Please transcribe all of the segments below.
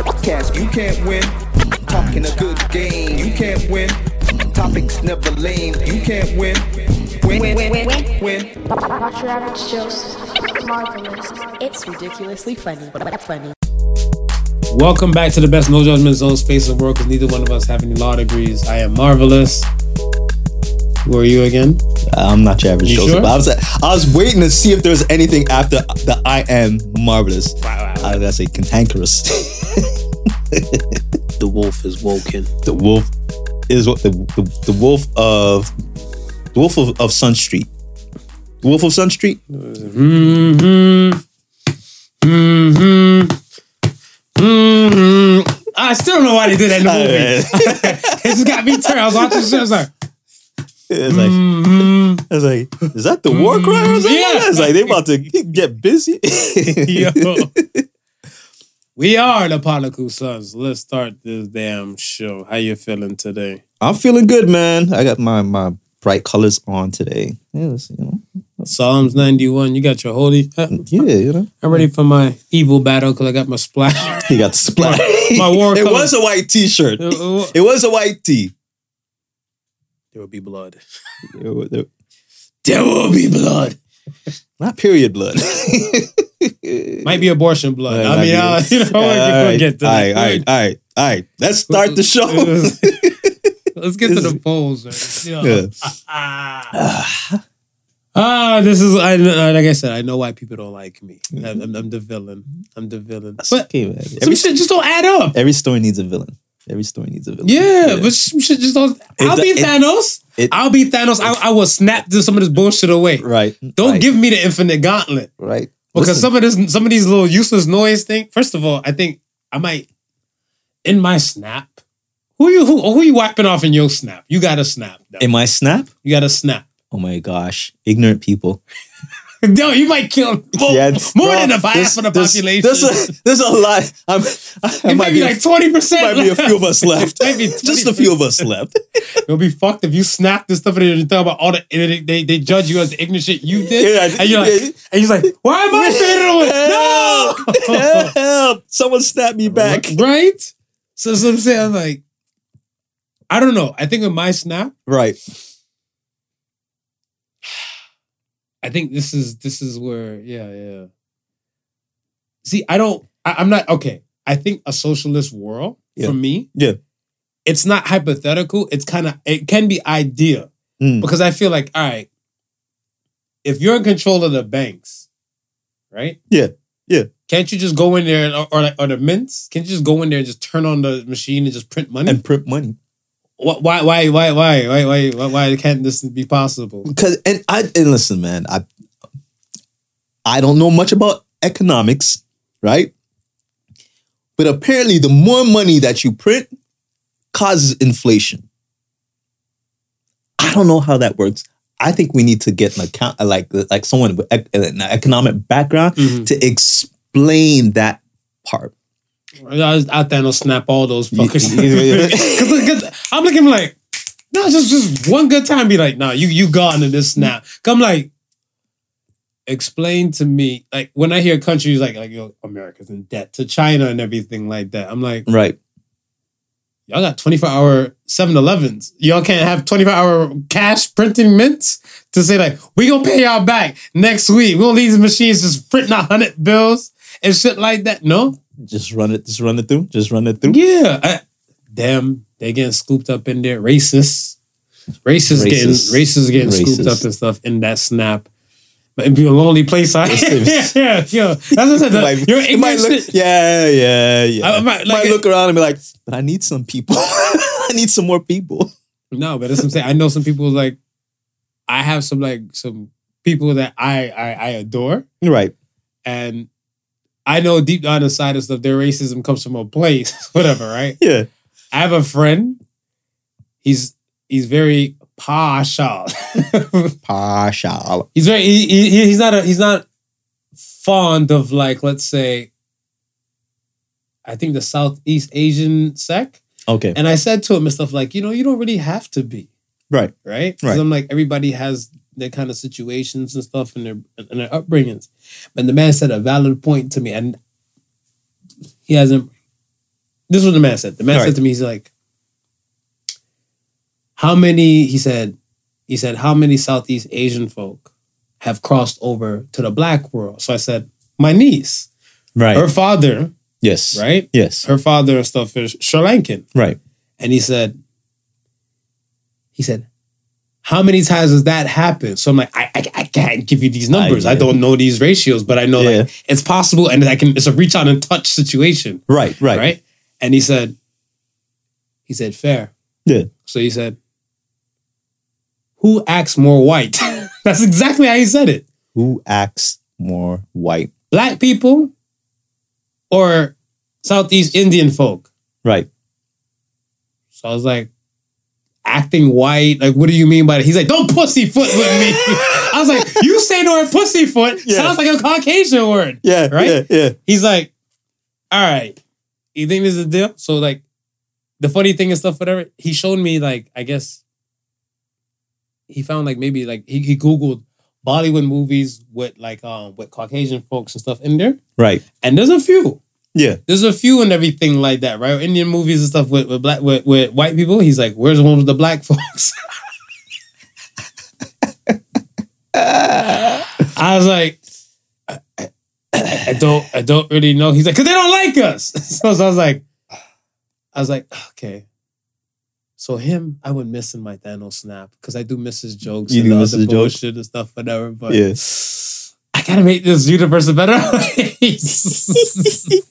Podcast, you can't win. Talking a good game, you can't win. Topics never lame, you can't win. Win, win, win, win, win. Watch your average Joseph. Marvelous. It's ridiculously funny, but funny. Welcome back to the best no judgment zone space of work because neither one of us have any law degrees. I am marvelous. Who are you again? I'm not your average You Joseph. sure? I was I was waiting to see if there was anything after the I am marvelous. Wow, wow, I was gonna say cantankerous. The wolf is woken. the wolf is what the, the the wolf of the wolf of, of Sun Street. The wolf of Sun Street. Mm-hmm. Mm-hmm. Mm-hmm. I still don't know why they did that in the movie. it just got me turned. I was watching the show. I was like, It's like mm-hmm. I was like, is that the war cry or something? Yeah. It's like they about to get busy. Yo. We are the Particle Sons. Let's start this damn show. How you feeling today? I'm feeling good, man. I got my my bright colors on today. Yes, you know. Psalms 91. You got your holy. Uh, Yeah, you know. I'm ready for my evil battle because I got my splash. He got the splat. My war it was a white t-shirt. Uh, It was a white tee. There will be blood. It wa- it- There will be blood. Not period blood. Might be abortion blood. Might I mean, be. uh, you know, All we'll right, get to all that. right, all right, all right, all right. Let's start the show. Let's get to the polls. man. Yeah. Ah, Ah, this is I like I said. I know why people don't like me. I'm, I'm, I'm the villain. I'm the villain. That's But okay, man. some Every, shit just don't add up. every story needs a villain. Every story needs a villain. Yeah, but shit just don't. I'll be it- Thanos. it- I'll be Thanos. I, I will snap this, some of this bullshit away. right. Don't right, give me the infinite gauntlet right because Listen, some of this, some of these little useless noise thing. First of all, I think I might in my snap. Who you who, who you wiping off in your snap? You got a snap. though. in my snap. You got a snap. Oh my gosh, ignorant people. Yo, you might kill more, Yeah, more bro, than a half of the there's- population. There's a, there's a lot. I'm, I it might might be be like twenty percent. might be a few of us left. Maybe Just a few of us left. It'll be fucked if you snap this stuff and then you talk about all the they, they they judge you as the ignorant shit you did. Yeah, and you're like, yeah. and he's like, why am I feeling it? Help! Help! Someone snap me back. Right? So, so I'm saying, I'm like, I don't know. I think with my snap, Right. I think this is this is where, yeah, yeah. See, I don't. I, I'm not okay. I think a socialist world Yeah. for me, Yeah. it's not hypothetical. It's kind of it can be idea Mm. because I feel like, all right, if you're in control of the banks, right? Yeah. Yeah. Can't you just go in there or, or like or the mints? Can't you just go in there and just turn on the machine and just print money? And print money why, why, why, why, why, why, why, why can't this be possible? Because and I and listen, man, I I don't know much about economics, right? But apparently, the more money that you print causes inflation. I don't know how that works. I think we need to get an account, like like someone with an economic background, mm-hmm. to explain that part. I, I Thanos snap all those fuckers. yeah. Because I'm looking like, no, just just one good time. Be like, nah, you you gone in this snap. Come like, explain to me like when I hear countries like like yo, America's in debt to China and everything like that. I'm like, Right. y'all got 24 hour 7-Elevens. Y'all can't have 24 hour cash printing mints to say like, we gonna pay y'all back next week. We gonna leave these machines just printing a hundred bills and shit like that. No, Just run it. Just run it through. Just run it through. Yeah. I, damn, they getting scooped up in there. Racists. Racists, getting Racist. racists getting scooped up and stuff in that snap. But it'd be a lonely place. I, yeah, yeah, yeah. That's what I said. Might- You're might look, yeah, yeah, yeah. I might- might, like it- look around and be like, but I need some people. I need some more people. No, but that's what I'm saying. I know some people like I have some like some people that I I, I adore, Right. and I know deep down inside of stuff their racism comes from a place, whatever, right? Yeah. I have a friend. He's he's very partial. Partial. he's very he, he, he's not a he's not fond of like let's say I think the Southeast Asian sect. Okay. And I said to him and stuff like, you know, you don't really have to be. Right. Right? Because Right. I'm like, everybody has their kind of situations and stuff and their and their upbringings. But the man said a valid point to me. And he hasn't. This is what the man said. The man All said right. to me, he's like, "How many?" He said, "He said how many Southeast Asian folk have crossed over to the black world?" So I said, "My niece, Right. her father, yes. right? Yes. Her father and stuff is Sri Lankan." Right. And he said, he said, how many times does that happen? So I'm like, I, I, I can't give you these numbers. I, I- don't know these ratios, but I know Yeah. like it's possible and I can, it's a reach out and touch situation. Right. Right. Right. And he said, he said, fair. Yeah. So he said, who acts more white? That's exactly how he said it. Who acts more white? Black people or Southeast Indian folk? Right. So I was like, acting white? Like, what do you mean by that? He's like, don't pussyfoot with me. I was like, you say the word pussyfoot. Yeah. Sounds like a Caucasian word. Yeah. Right? Yeah. Yeah. He's like, all right, you think this is a deal? So, like, the funny thing and stuff, whatever, he showed me, like, I guess, he found, like, maybe, like, he, he Googled Bollywood movies with, like, um, with Caucasian folks and stuff in there. Right. And there's a few Yeah. there's a few and everything like that, right? Indian movies and stuff with, with black with, with white people. He's like, where's the one with the black folks? I was like, I, I- I don't I don't really know. He's like, cause they don't like us. So, so I was like, I was like, okay. So him, I would miss in my Thanos snap because I do miss his jokes You and do the miss other bullshit and stuff, whatever. But Yeah. I gotta make this universe a better place.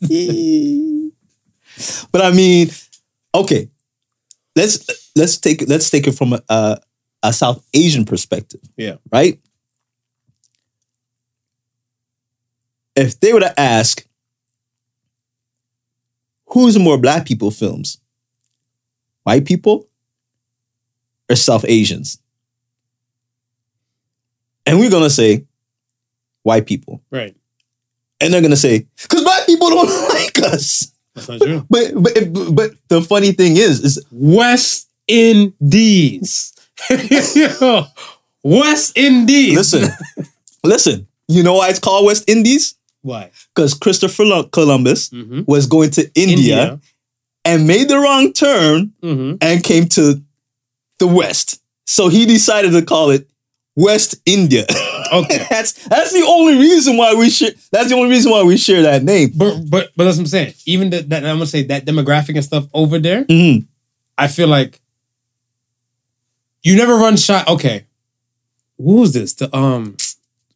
but I mean, okay. Let's let's take let's take it from a, a, a South Asian perspective. Yeah. Right. If they were to ask, who's more Black people films, white people or South Asians, and we're gonna say white people, right. and they're gonna say because Black people don't like us. That's not true. But but but the funny thing is, is West Indies. West Indies. listen, listen. You know why it's called West Indies? Why? Because Christopher Columbus Mm-hmm. was going to India, and made the wrong turn Mm-hmm. and came to the West. So he decided to call it West India. Okay. that's that's the only reason why we share. That's the only reason why we share that name. But but but that's what I'm saying. Even that, that I'm gonna say that demographic and stuff over there, Mhm. I feel like you never run shot. Okay, who was this? The um,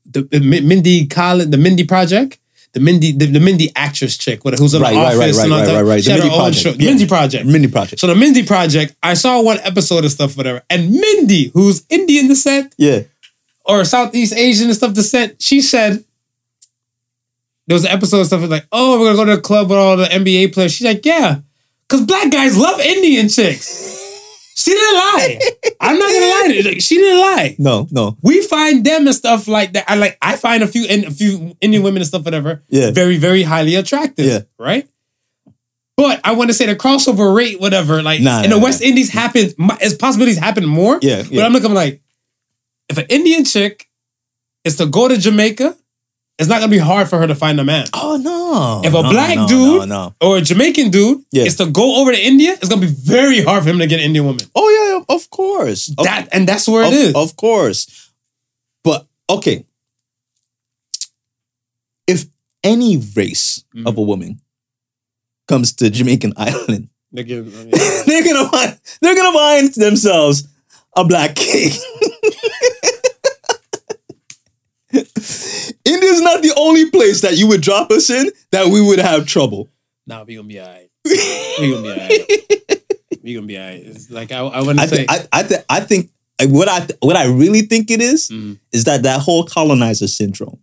the, the Mindy Kaling, the Mindy Project, the Mindy, the, the Mindy actress chick, what who's in Right, the right, right, office right, and all right, right, right. She The Mindy Project. show. Yeah. Mindy Project. Mini project. So the Mindy Project, I saw one episode of stuff, whatever, and Mindy, who's Indian descent Yeah. Or Southeast Asian and stuff descent, she said there was an episode of stuff like, oh, we're gonna go to the club with all the NBA players. She's like, yeah, because black guys love Indian chicks. She didn't lie. I'm not gonna lie to you. She didn't lie. No. No. We find them and stuff like that. I like I find a few and a few Indian women and stuff, whatever, Yeah. very, very highly attractive. Yeah. Right? But I want to say the crossover rate, whatever, like Nah, in nah, the nah. West Indies happens, as possibilities happen more. Yeah. But yeah. I'm looking like, if an Indian chick is to go to Jamaica, it's not gonna be hard for her to find a man. oh no. If a No, black no, dude- No. Or a Jamaican dude Yeah. is to go over to India, it's gonna be very hard for him to get an Indian woman. Oh yeah. Of course. Of that and that's where of, it is. Of course. But okay. If any race Mm-hmm. of a woman comes to Jamaican island, They give- yeah. they're gonna find they're gonna find themselves a black king. India's not the only place that you would drop us in that we would have trouble. nah, we gonna be alright. We gonna be alright. We gonna be alright. It's like I, I wouldn't I, say. th- I, I, th- I think like, what I th- what I really think it is Mhm. is that that whole colonizer syndrome.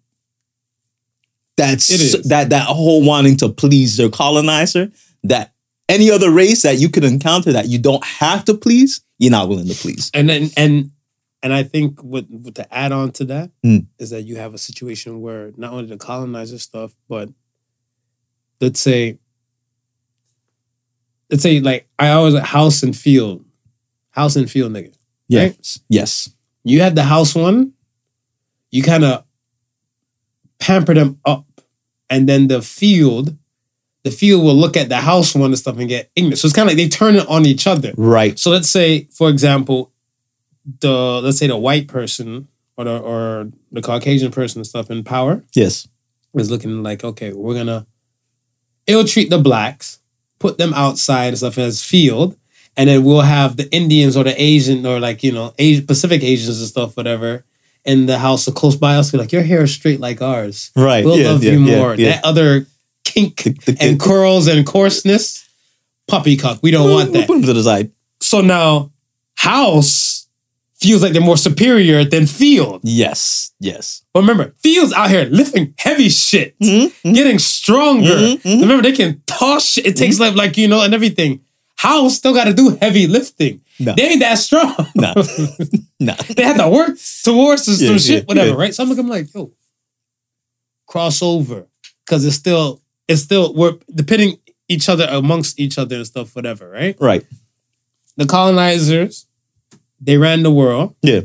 That's that that whole wanting to please their colonizer. That any other race that you could encounter that you don't have to please, you're not willing to please. and then and and I think what, what to add on to that is Mm. that you have a situation where not only the colonizer stuff, but let's say, let's say like I always like house and field, house and field nigga. Yes, yes, You have the house one, you kind of pamper them up, and then the field, the field will look at the house one and stuff and get ignorant. So it's kind of like they turn it on each other. Right. So let's say, for example, the let's say the white person or the or the Caucasian person and stuff in power Yes. is looking like, okay, we're gonna ill treat the blacks, put them outside and stuff as field, and then we'll have the Indians or the Asian or like you know Asian, Pacific Asians and stuff, whatever, in the house or close by us. Be like, your hair is straight like ours. Right. We'll yeah, love yeah, you yeah, more. That other kink The- the- and the- curls and coarseness, puppycock. We don't We'll- want we'll that. Put them to the side. So now, house feels like they're more superior than field. Yes. Yes. But remember, Fields out here lifting heavy shit, Mhm, getting stronger. Mhm, mhm. Remember, they can toss shit. It takes like, like you know, and everything. House still got to do heavy lifting. No. They ain't that strong. No. No. they had to work towards some, Yeah, shit, yeah, whatever, yeah. right? So I'm looking like, yo, crossover, because it's still, it's still we're depending each other amongst each other and stuff, whatever, right? Right. The colonizers, they ran the world. Yeah.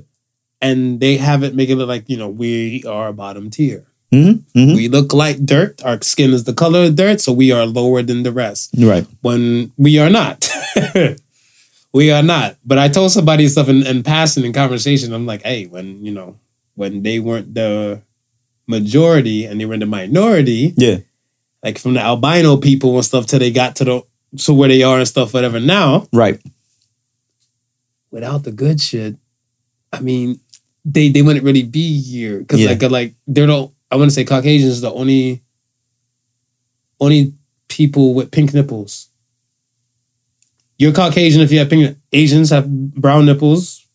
And they have it make it look like, you know, we are bottom tier. Mm-hmm. Mm-hmm. We look like dirt. Our skin is the color of dirt, so we are lower than the rest. Right. When we are not. we are not. But I told somebody stuff in, in passing in conversation. I'm like, hey, when, you know, when they weren't the majority and they were the minority, Yeah. like from the albino people and stuff till they got to the to where they are and stuff, whatever. Now, Right. Without the good shit, I mean, they they wouldn't really be here because Yeah. like like they're the I want to say Caucasians the only only people with pink nipples. You're Caucasian if you have pink. Asians have brown nipples.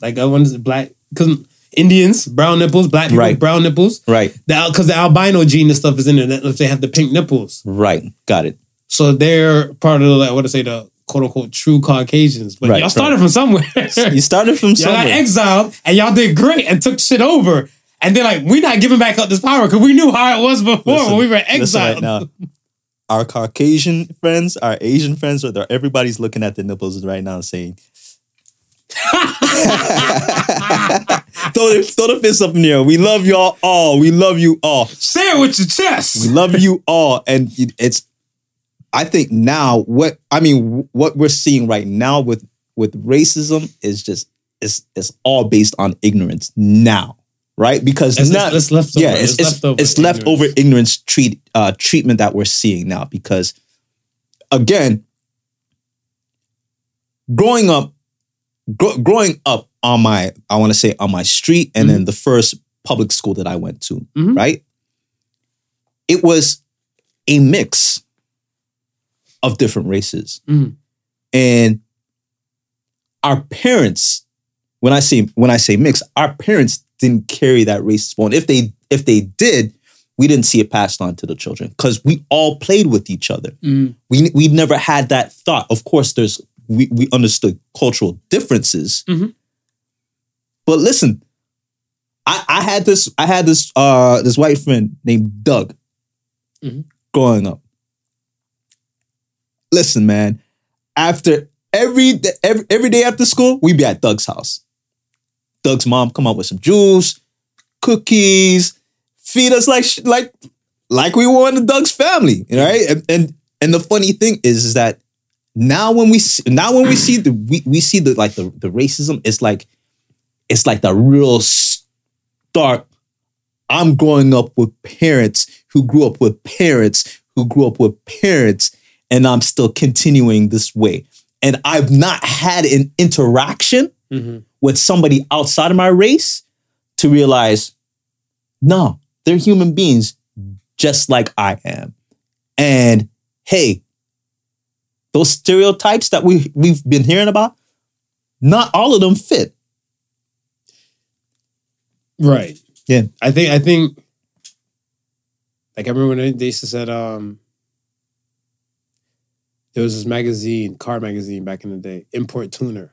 Like I want to black because Indians brown nipples, black people Right. brown nipples. Right. The because the albino gene and stuff is in there. That if they have the pink nipples, Right. Got it. so they're part of the like, what to say the quote unquote true Caucasians. But Right, y'all started right. from somewhere. You started from Y'all got somewhere. exiled and y'all did great and took shit over. And they're like, we're not giving back up this power because we knew how it was before Listen, when we were exiled. right now. Our Caucasian friends, our Asian friends, everybody's looking at the nipples right now and saying, throw, the, throw the fist up in the air. We love y'all all. We love you all. Say it with your chest. We love you all. And it's, I think now what, I mean, what we're seeing right now with, with racism is just, it's, it's all based on ignorance now. Right? Because It's, now, it's, it's leftover. yeah, it's, it's, leftover. it's leftover ignorance treat uh, treatment that we're seeing now. Because again, growing up, gro- growing up on my, I want to say on my street, and then the first public school that I went to, Mhm. right? It was a mix of different races, Mhm. and our parents when I say when I say mix, our parents didn't carry that racist bone. If they if they did, we didn't see it passed on to the children because we all played with each other. Mm. We we never had that thought. Of course, there's we we understood cultural differences, Mhm. but listen, I I had this I had this uh this white friend named Doug Mhm. growing up. Listen, man, after every every, every day after school, we'd be at Doug's house. Doug's mom come up with some juice, cookies, feed us like like like we were in the Doug's family, right? And and, and the funny thing is, is that now when we see, now when we see the we, we see the like the, the racism, it's like it's like the real stark. I'm growing up with parents who grew up with parents who grew up with parents, and I'm still continuing this way. And I've not had an interaction Mhm. with somebody outside of my race to realize, no, they're human beings just like I am. And hey, those stereotypes that we we've been hearing about, not all of them fit. Right. Yeah. I think I think like I remember when they- they used to said um there was this magazine, car magazine back in the day, Import Tuner.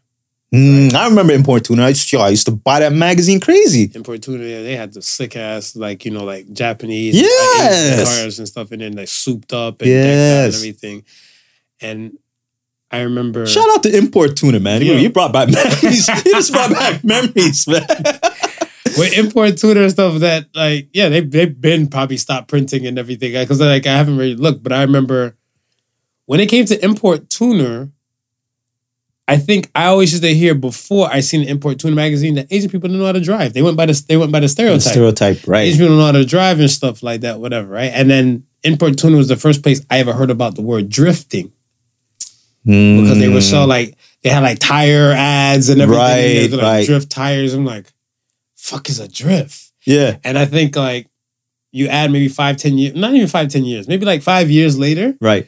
Mm, I remember Import Tuner. I used, yo, I used to buy that magazine crazy. Import Tuner, yeah, they had the sick ass, like, you know, like Japanese Yes. cars and stuff, and then like souped up and out and everything. And I remember Shout out to Import Tuner, man. You, Yeah. you brought back memories. you just brought back memories, man. with import tuner and stuff that like yeah they they've been probably stopped printing and everything because like I haven't really looked, but I remember when it came to import tuner, I think I always used to hear before I seen the import tuner magazine that Asian people don't know how to drive. They went by the they went by the The stereotype. stereotype, right? Asian people don't know how to drive and stuff like that, whatever, right? And then import tuner was the first place I ever heard about the word drifting mm. because they were so like they had like tire ads and everything. and they Right, were, like right. drift tires. I'm like, fuck is a drift? yeah, And I think like you add maybe five, ten years, not even five, ten years, maybe like five years later, right,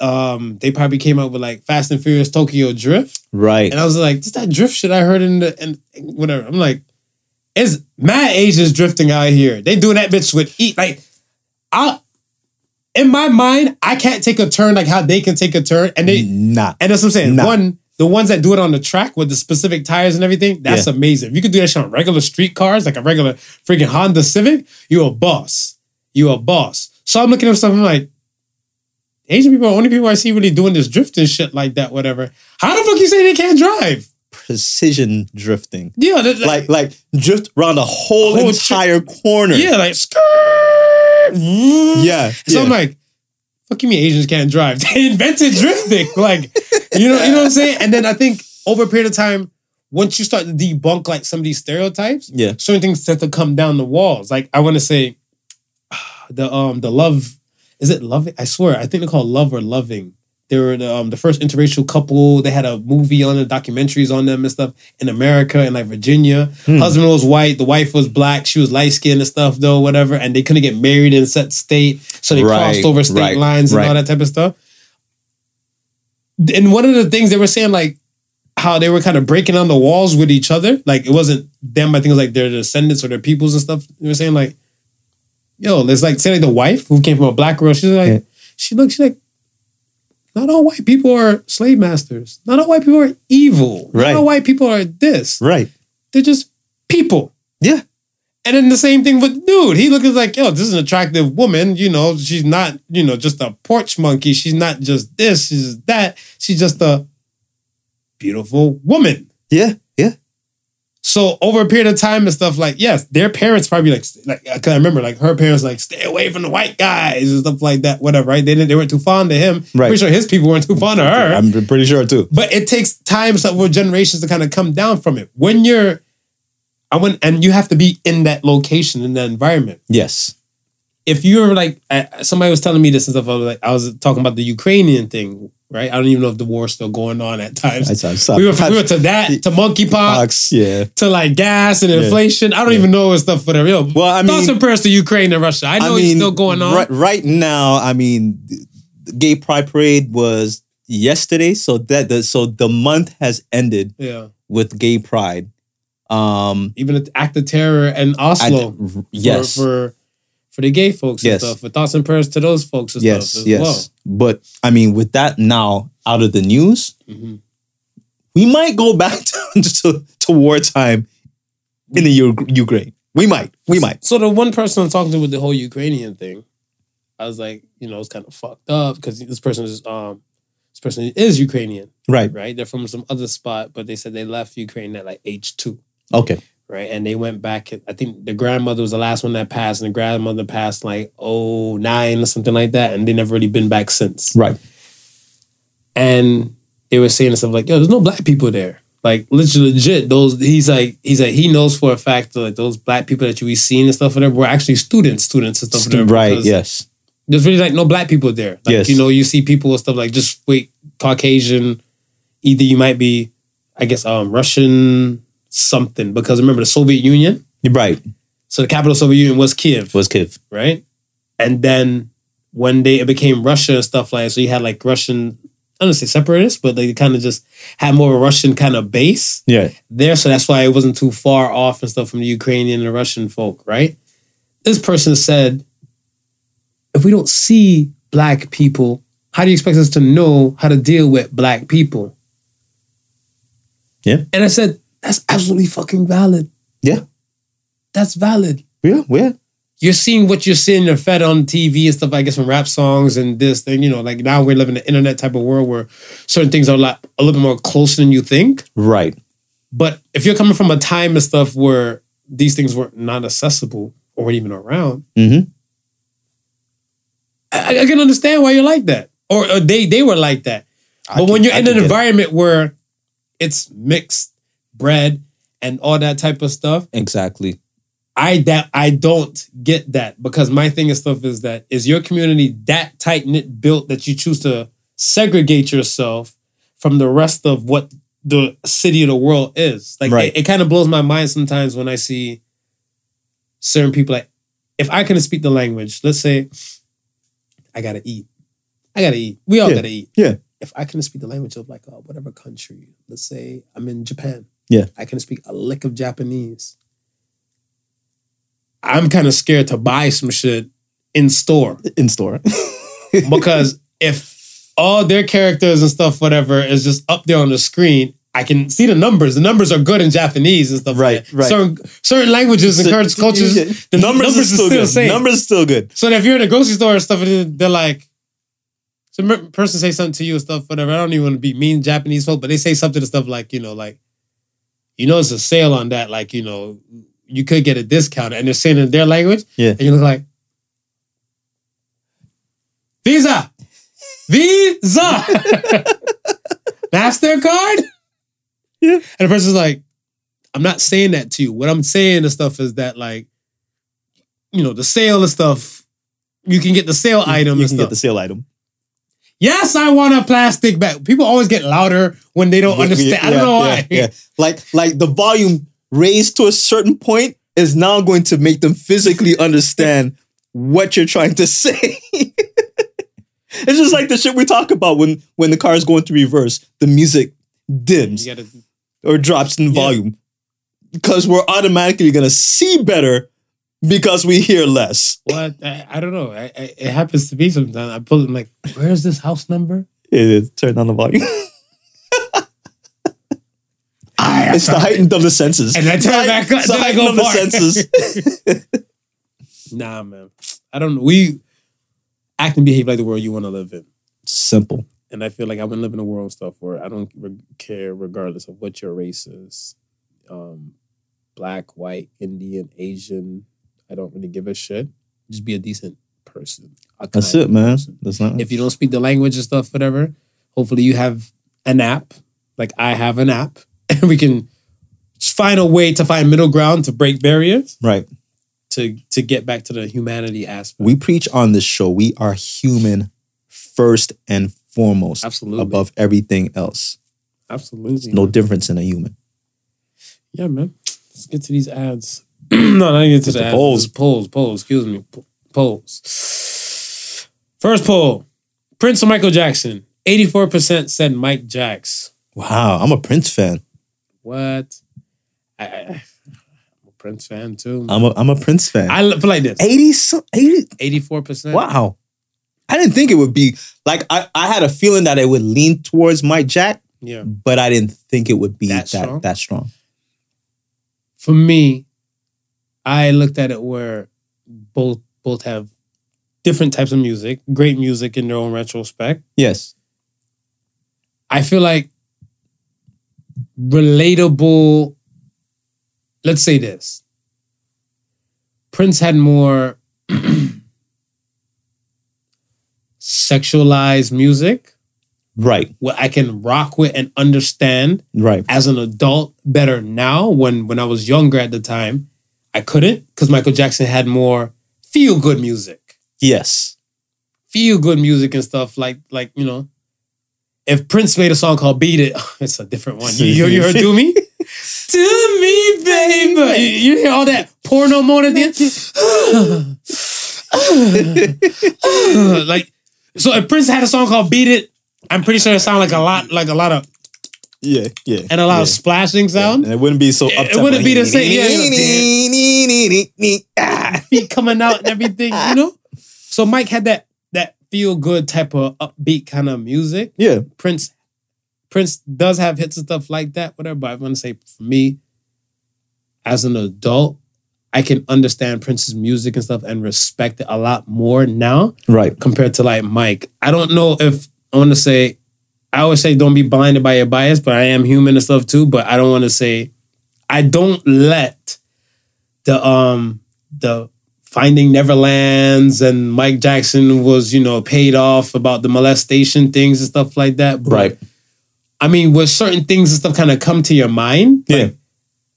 um, they probably came out with like Fast and Furious Tokyo Drift. right. And I was like, just that drift shit I heard in the and whatever. I'm like, it's mad Asians drifting out here. They doing that bitch with eat like I in my mind, I can't take a turn like how they can take a turn. And they nah, and that's what I'm saying. Nah. One, the ones that do it on the track with the specific tires and everything, that's Yeah. amazing. If you could do that shit on regular street cars, like a regular freaking Honda Civic, you a boss. You a boss. So I'm looking at something like, Asian people are the only people I see really doing this drifting shit like that, whatever. How the fuck you say they can't drive? precision drifting. Yeah, that- Like, like drift around the whole, Whole entire corner. yeah, like skirt. yeah. So yeah. I'm like, fuck you mean Asians can't drive? They invented drifting. like, you know, you know what I'm saying? And then I think over a period of time, once you start to debunk like some of these stereotypes, yeah, certain things start to come down the walls. Like I want to say the um the love is it loving? I swear, I think they're called Love or Loving. They were the, um, the first interracial couple. They had a movie on it, documentaries on them and stuff in America and like Virginia. Hmm. Husband was white, the wife was black. She was light skinned and stuff though, whatever. And they couldn't get married in set state, so they Right, crossed over state right, lines and right. all that type of stuff. And one of the things they were saying, like how they were kind of breaking down the walls with each other. Like it wasn't them, I think it was like their descendants or their peoples and stuff. They were saying like, yo, it's like say like the wife who came from a black girl. She's like, Yeah. she looked, she's like, not all white people are slave masters. Not all white people are evil. Right. Not all white people are this. right. They're just people. Yeah. And then the same thing with dude. He looking like, yo, this is an attractive woman. You know, she's not, you know, just a porch monkey. She's not just this, she's that. She's just a beautiful woman. Yeah. So over a period of time and stuff, like, yes, their parents probably like, like, I remember like her parents like, stay away from the white guys and stuff like that, whatever, right? They didn't, they weren't too fond of him. Right. Pretty sure his people weren't too fond of her. I'm pretty sure too. But it takes time over generations to kind of come down from it. When you're, I went, and you have to be in that location, in that environment. Yes. If you're like, somebody was telling me this and stuff, I was like, I was talking about the Ukrainian thing, right? I don't even know if the war's still going on at times. I we, were, we were to that, to monkeypox, yeah. to like gas and Yeah. inflation. I don't even know what stuff, the real. Well, I mean, thoughts mean- and prayers to Ukraine and Russia. I know it's still going on. Right, right now, I mean, the gay pride parade was yesterday, so that the so the month has ended Yeah. with gay pride. Um, Even the act of terror and Oslo. I- for, yes, for for the gay folks Yes. and stuff. For thoughts and prayers to those folks and yes, stuff as yes. well. But I mean, with that now out of the news, Mhm. we might go back to to, to wartime in the U- Ukraine. We might, we might. So the one person I'm talking to with the whole Ukrainian thing, I was like, you know, it's kind of fucked up because this person is um this person is Ukrainian, Right. right? They're from some other spot, but they said they left Ukraine at like age two, Okay. Right? And they went back. I think the grandmother was the last one that passed, and the grandmother passed like oh nine or something like that, and they never really been back since. Right. and they were saying stuff like, "Yo, there's no black people there." Like literally, legit. Those he's like he's like he knows for a fact that like those black people that you be seeing and stuff whatever were actually students, students and stuff. whatever, right. Yes. There's really like no black people there. Like Yes. you know, you see people and stuff like just wait Caucasian. Either you might be, I guess, um Russian something because remember the Soviet Union. You're right. So the capital of the Soviet Union was Kiev Was Kiev, right? And then when they it became Russia and stuff like so you had like Russian I don't say separatists, but they kind of just had more of a Russian kind of base Yeah. there. So that's why it wasn't too far off and stuff from the Ukrainian and the Russian folk, right? This person said, if we don't see black people, how do you expect us to know how to deal with black people? Yeah. And I said, that's absolutely fucking valid. Yeah. That's valid Yeah. Yeah. you're seeing what you're seeing you're fed on TV and stuff, I guess, from rap songs and this thing, you know, like now we're living in an internet type of world where certain things are a lot a little bit more closer than you think. Right. But if you're coming from a time and stuff where these things were not accessible or weren't even around, Mhm. I, I can understand why you're like that, or, or they they were like that. I But when you're I in an get it. environment where it's mixed bread and all that type of stuff, exactly. I that I don't get that because my thing and stuff is that is your community that tight knit built that you choose to segregate yourself from the rest of what the city of the world is. Like Right. it, it kind of blows my mind sometimes when I see certain people like if I couldn't speak the language, let's say I gotta eat. I gotta eat. We all Yeah. gotta eat. Yeah. If I couldn't speak the language of like uh, whatever country, let's say I'm in Japan. Yeah. I can speak a lick of Japanese. I'm kind of scared to buy some shit in store In store. because if all their characters and stuff, whatever, is just up there on the screen, I can see the numbers. The numbers are good in Japanese and stuff. Right, like that. right. Certain certain languages and cult- cultures, the numbers, numbers, are still, still same. Numbers are still good. So if you're in a grocery store and stuff, and they're like, some person say something to you and stuff, whatever. I don't even want to be mean Japanese folk, but they say something to stuff like, you know, like, you know, it's a sale on that. Like, you know, you could get a discount, and they're saying in their language. Yeah. and you look like Visa, Visa, Mastercard. Yeah. and the person's like, I'm not saying that to you. What I'm saying and stuff is that like, you know, the sale and stuff. You can get the sale item You and can stuff. get the sale item. Yes, I want a plastic bag. People always get louder when they don't Yeah, understand. I don't yeah, know yeah, why. Yeah, Like like the volume raised to a certain point is now going to make them physically understand what you're trying to say. it's just like the shit we talk about when when the car is going to reverse, the music dims gotta, or drops in volume because we're automatically gonna see better because we hear less. what? I, I don't know. I, I, it happens to me sometimes. I pull it like, where's this house number? It is turn down the volume. It's the heightened of the senses. And I turn it back up, It's the heightened go of the far. senses. Nah, man. I don't. We act and behave like the world you want to live in. Simple. And I feel like I've been living in a world stuff where I don't re- care regardless of what your race is. Um, black, white, Indian, Asian. I don't really give a shit. Just be a decent person. a That's kind it, man. person. That's not If you don't speak the language and stuff, whatever, hopefully you have an app. Like I have an app. And we can find a way to find middle ground to break barriers right. to to get back to the humanity aspect. We preach on this show. We are human first and foremost, Absolutely. above everything else. Absolutely. No difference in a human. Yeah, man. Let's get to these ads. no, not get to the, the polls. Polls. Polls. Excuse me. Polls. First poll: Prince or Michael Jackson? Eighty-four percent said Mike Jacks. Wow, I'm a Prince fan. What? I, I, I'm a Prince fan too. I'm a I'm a Prince fan. I like this. 80 some 80 Eighty-four percent. Wow. I didn't think it would be like I, I had a feeling that it would lean towards Mike Jack, Yeah. but I didn't think it would be That that strong? that strong. For me, I looked at it where both both have different types of music, great music in their own retrospect. Yes. I feel like relatable. Let's say this. Prince had more sexualized music, Right. what I can rock with and understand Right. as an adult better now. When when I was younger at the time, I couldn't because Michael Jackson had more feel good music Yes. feel good music and stuff like like you know if Prince made a song called "Beat It," it's a different one. You, you, you heard "Do Me"? Do me, baby. You, you hear all that porno mode at the end? like, so if Prince had a song called "Beat It," I'm pretty sure it sounded like a lot, like a lot of Yeah. Yeah. and a lot yeah. of splashing sound. And it wouldn't be so It- it wouldn't be the same, yeah, feet coming out and everything, you know. So Mike had that that feel good type of upbeat kind of music. Yeah. Prince Prince does have hits and stuff like that, whatever. But I want to say for me, as an adult, I can understand Prince's music and stuff and respect it a lot more now Right. compared to like Mike. I don't know if I want to say. I always say don't be blinded by your bias, but I am human and stuff too. But I don't want to say I don't let the um the Finding Neverlands and Mike Jackson was you know paid off about the molestation things and stuff like that. But, Right. I mean, where certain things and stuff kind of come to your mind. Yeah. like,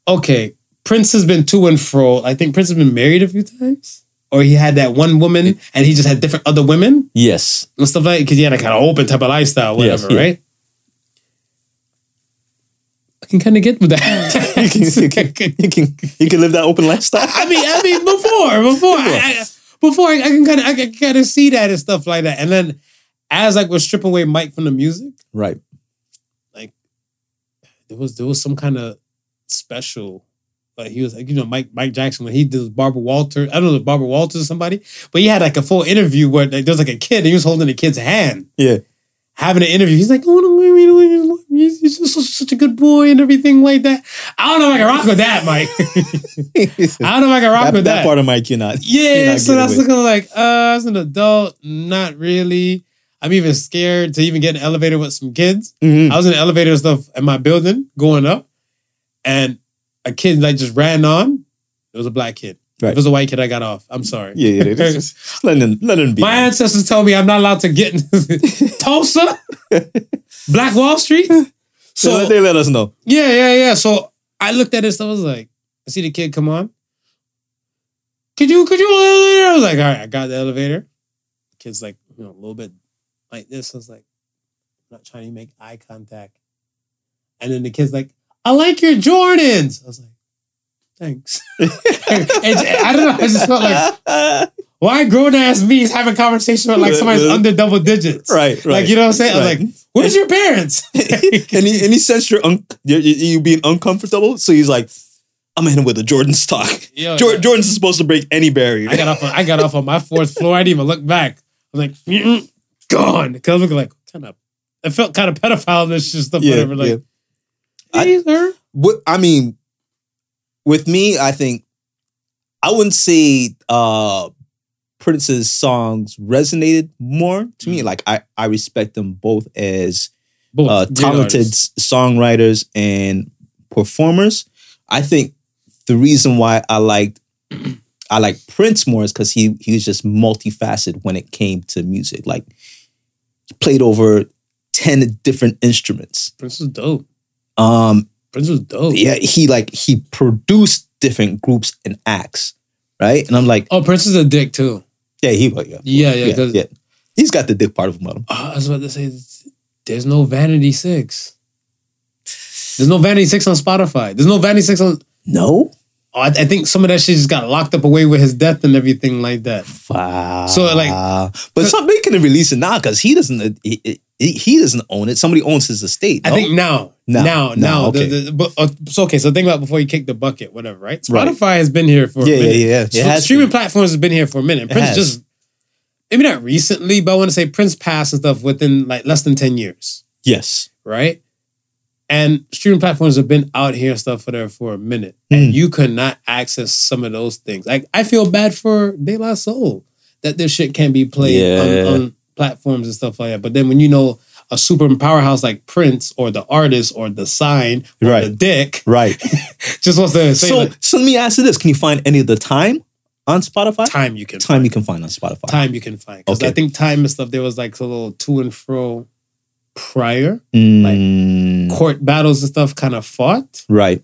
okay, Prince has been to and fro. I think Prince has been married a few times, or he had that one woman and he just had different other women Yes. and stuff like because he had a kind of open type of lifestyle, Yes, whatever, yeah. right? I can kind of get with that. You can, you can, you can, you can live that open lifestyle. I mean, I mean, before, before, I, I, before, I, I can kind of, I can kind of see that and stuff like that. And then, as like we're stripping away Mike from the music, Right. Like, there was there was some kind of special. Like he was like, you know, Mike Mike Jackson when he did Barbara Walters. I don't know if Barbara Walters or somebody, but he had like a full interview where like, there was like a kid and he was holding the kid's hand. Yeah. Having an interview. He's like, oh no, wait, wait, wait, wait, he's he's just such, a good boy and everything like that. I don't know if I can rock with that, Mike. I don't know if I can rock that, with that that. part of Mike, you're not. you're Yeah, not so that's with. looking like, uh, as an adult, not really. I'm even scared to even get an elevator with some kids. Mhm. I was in the elevator and stuff in my building going up, and a kid like just ran on. It was a black kid. If it was a white kid, I got off. I'm sorry. Yeah, yeah. Just, let let him be. My ancestors told me I'm not allowed to get in Tulsa, Black Wall Street. So So they let us know. yeah, yeah, yeah. So I looked at this. I was like, I see the kid come on. Could you, could you, elevator? I was like, all right, I got the elevator. Kid's like, you know, a little bit like this. I was like, I'm not trying to make eye contact. And then the kid's like, I like your Jordans. I was like, thanks. I don't know. I just felt like, why grown ass me is having a conversation with like somebody's under double digits? right, right. Like, you know what I'm saying? I was like, where's your parents? and he and he you're un- you, you, being uncomfortable, so he's like, "I'm in with a Jordan stock. Yo, Jor- Jordan's is supposed to break any barrier." I got off. On, I got off on my fourth floor. I didn't even look back. Mm, I was like, gone. Because I was looking like kind of. It felt kind of pedophile and just stuff. Yeah, whatever. Like, yeah. I- hey, sir. What I mean, with me, I think I wouldn't say uh Prince's songs resonated more to me. Like I, I respect them both as Both uh, talented songwriters and performers. I think the reason why I liked I like Prince more is because he he was just multifaceted when it came to music. Like he played over ten different instruments. Prince was dope. Um, Prince was dope. yeah, he like he produced different groups and acts, right? And I'm like, Oh, Prince is a dick too. yeah, he was, yeah, Yeah, yeah. yeah, yeah. He's got the dick part of him. on him. Oh, I was about to say, there's no Vanity Six. There's no Vanity Six on Spotify. There's no Vanity Six on. No, Oh, I, I think some of that shit just got locked up away with his death and everything like that. wow. So, like- but somebody can release it now because he doesn't. He, he, he doesn't own it. Somebody owns his estate. I think now, Now, now, now, okay. The, the, but, uh, so okay, so think about before you kick the bucket, whatever, right? Right. Spotify has been here for Yeah, a yeah, minute. yeah. It So streaming been. platforms has been here for a minute. It Prince has. just maybe not recently, but I want to say Prince passed and stuff within like less than ten years, yes. right? And streaming platforms have been out here and stuff for there for a minute, and Mm. you could not access some of those things. Like I feel bad for De La Soul that this shit can't be played Yeah. on, on platforms and stuff like that. But then when you know a super powerhouse like Prince or the artist or the sign or the dick Right. just wants to say so, like, so let me ask you this: Can you find any of the time on Spotify? time you can Time you can find on Spotify. time you can find because Okay. I think time and stuff there was like a little to and fro prior Mm, court battles and stuff kind of fought right.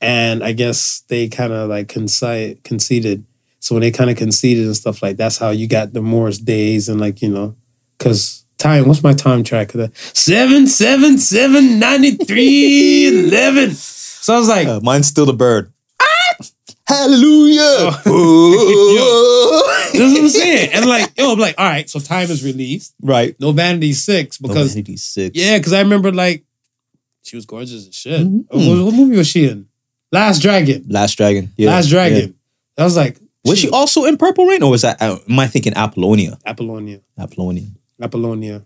and I guess they kind of like conci- conceded. So when they kind of conceded and stuff like that's how you got the Morris days and like you know because time what's my time track of that seven seven seven ninety three eleven. So I was like. Uh, mine's still the bird. Hallelujah. That's what I'm saying. And like, yo, I'm like, all right, so time is released. right. No Vanity Six because Vanity Six. yeah, because I remember like she was gorgeous as shit. Mhm. What, what movie was she in? Last Dragon. Last Dragon. Yeah. Last yeah. Dragon. I was like, Was she also in Purple Rain, or was that? Uh, am I thinking Apollonia? Apollonia. Apollonia. Apollonia.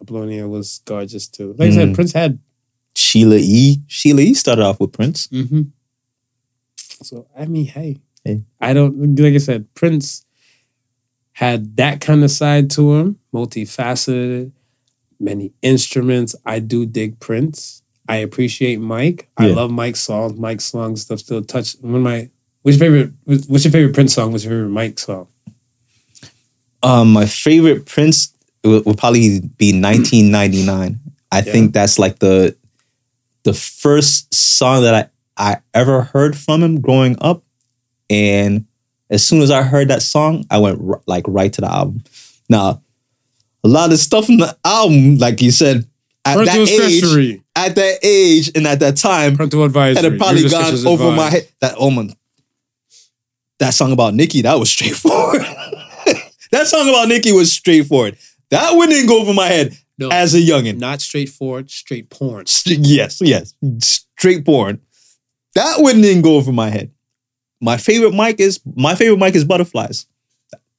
Apollonia was gorgeous too. Like I said, Mhm. Prince had. Sheila E. Sheila E. started off with Prince. Mm-hmm. So I mean, hey, Hey. I don't like I said, Prince had that kind of side to him, multifaceted, many instruments. I do dig Prince. I appreciate Mike. I Yeah. love Mike's songs. Mike's songs stuff still touch one of my which favorite? What's your favorite Prince song? What's your favorite Mike song? Um, my favorite Prince would, would probably be 1999. I Yeah. think that's like the the first song that I, I ever heard from him growing up. And as soon as I heard that song, I went r- like right to the album. Now, a lot of stuff in the album, like you said, at that age, at that age, and at that time, Parental advisory. had it probably gone over my head. That oh my, that song about Nikki, that was straightforward. that song about Nikki was straightforward. That one didn't go over my head No. as a youngin. Not straightforward, straight porn. St- yes, yes, straight porn. That one didn't go over my head. My favorite Mike is my favorite Mike is butterflies.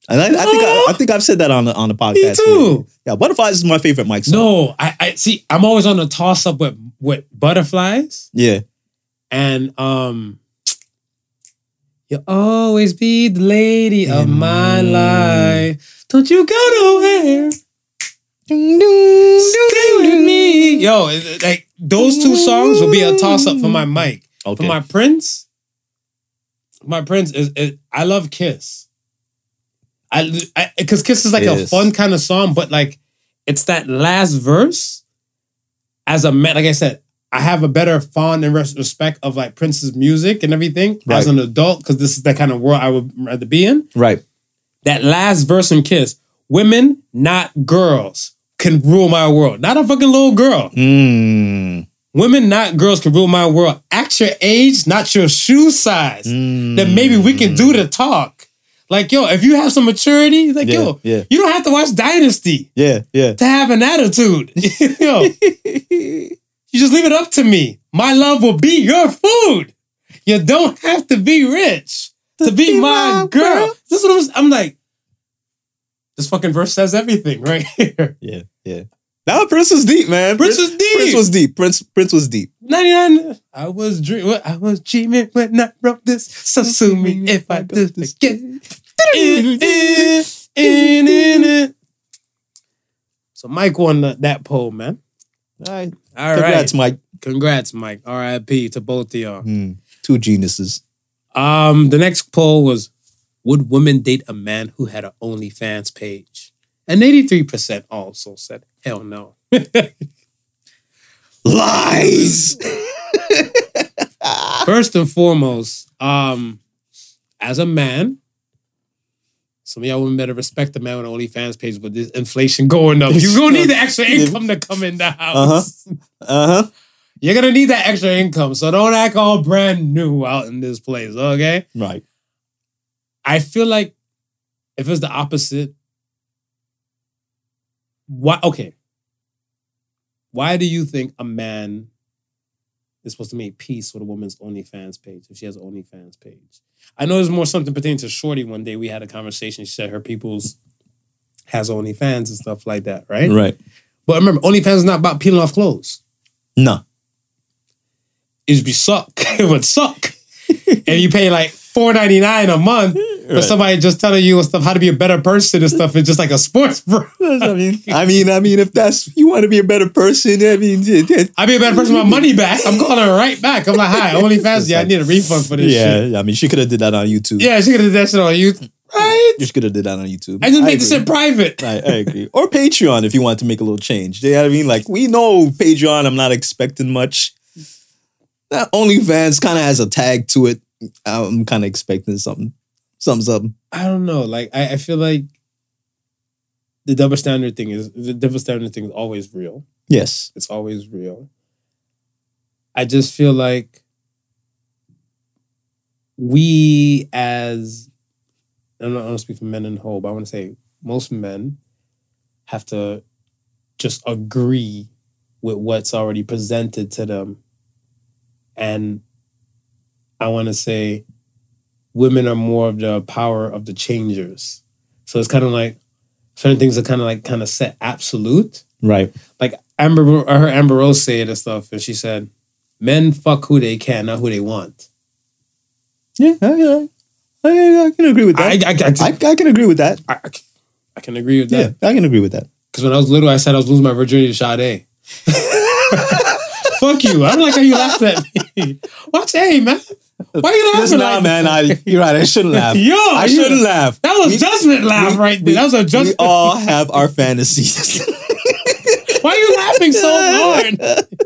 And I, I think I, I think I've said that on the on the podcast. Me too. Yeah, butterflies is my favorite Mike. Song. No, I, I see. I'm always on the toss up with with butterflies Yeah. and um. You'll always be the lady of my life. Don't you go nowhere. Stay with me. Yo, like those two songs will be a toss up for my Mike. Okay. For my Prince, my Prince is, is I love Kiss. I because Kiss is like a fun kind of song, but like it's that last verse. As a man, like I said, I have a better fond and respect of like Prince's music and everything as an adult because this is the kind of world I would rather be in. right. That last verse in Kiss, women, not girls, can rule my world. Not a fucking little girl. Mm. Women, not girls, can rule my world. Act your age, not your shoe size. Mm. Then maybe we can do the talk. Like, yo, if you have some maturity, like, Yeah, yo, yeah. you don't have to watch Dynasty Yeah, yeah. to have an attitude. yo, you just leave it up to me. My love will be your food. You don't have to be rich to be, my, girl. This is what I'm, I'm like. This fucking verse says everything right here. Yeah, yeah. Now Prince was deep, man. Prince was deep. Prince was deep. Prince Prince was deep. 99. I was dreaming. I was dreaming when I wrote this. So sue me if I do this again. In, in, in, in, in. So Mike won the, that poll, man. All right. All right. Congrats, Mike. Congrats, Mike. R.I.P. to both of y'all. Mm. Two geniuses. Um, the next poll was: Would women date a man who had an OnlyFans page? And eighty-three percent also said, "Hell no." Lies. First and foremost, um, as a man, some of y'all women better respect the man with an OnlyFans page with this inflation going up. You're gonna need the extra income to come in the house. Uh huh. Uh huh. You're gonna need that extra income. So don't act all brand new out in this place, okay? Right. I feel like if it's the opposite, why okay. Why do you think a man is supposed to make peace with a woman's OnlyFans page if she has an OnlyFans page? I know there's more something pertaining to Shorty. One day we had a conversation. She said her people's has OnlyFans and stuff like that, right? Right. But remember, OnlyFans is not about peeling off clothes. No. It'd be suck. it would suck. if you pay like four ninety nine a month for Right. somebody just telling you stuff how to be a better person and stuff. It's just like a sports bro. I mean, I mean, I mean, if that's you want to be a better person, I mean, it- it- I be a better person. My money back. I'm calling her right back. I'm like, hi, only OnlyFans. Yeah, I need a refund for this shit. yeah. I mean, she could have did that on YouTube. Yeah, she could have did that shit on YouTube. right? You could have did that on YouTube. I just make this shit private. I, I agree. Or Patreon if you want to make a little change. You know what I mean? Like we know Patreon, I'm not expecting much. That OnlyFans kind of has a tag to it. I'm kind of expecting something, something, something. I don't know. Like, I, I feel like the double standard thing is the double standard thing is always real. Yes. It's always real. I just feel like we as I'm not going to speak for men in whole, but I want to say most men have to just agree with what's already presented to them. And I want to say women are more of the power of the changers. So it's kind of like certain things are kind of like kind of set absolute Right. like Amber, I heard Amber Rose say it and stuff, and she said, "Men fuck who they can, not who they want." Yeah. I, I, I can agree with that. I, I, I, I can agree with that. I, I can agree with that. Yeah, I can agree with that. because when I was little, I said I was losing my virginity to Sade. fuck you! I don't like how you laughed at me. Watch, hey man, Why are you laughing Listen, like nah, man. I, you're right. I shouldn't laugh. Yo, I shouldn't laugh. That was We- judgment laugh right there. That was a judgment. We all have our fantasies. Why are you laughing so hard?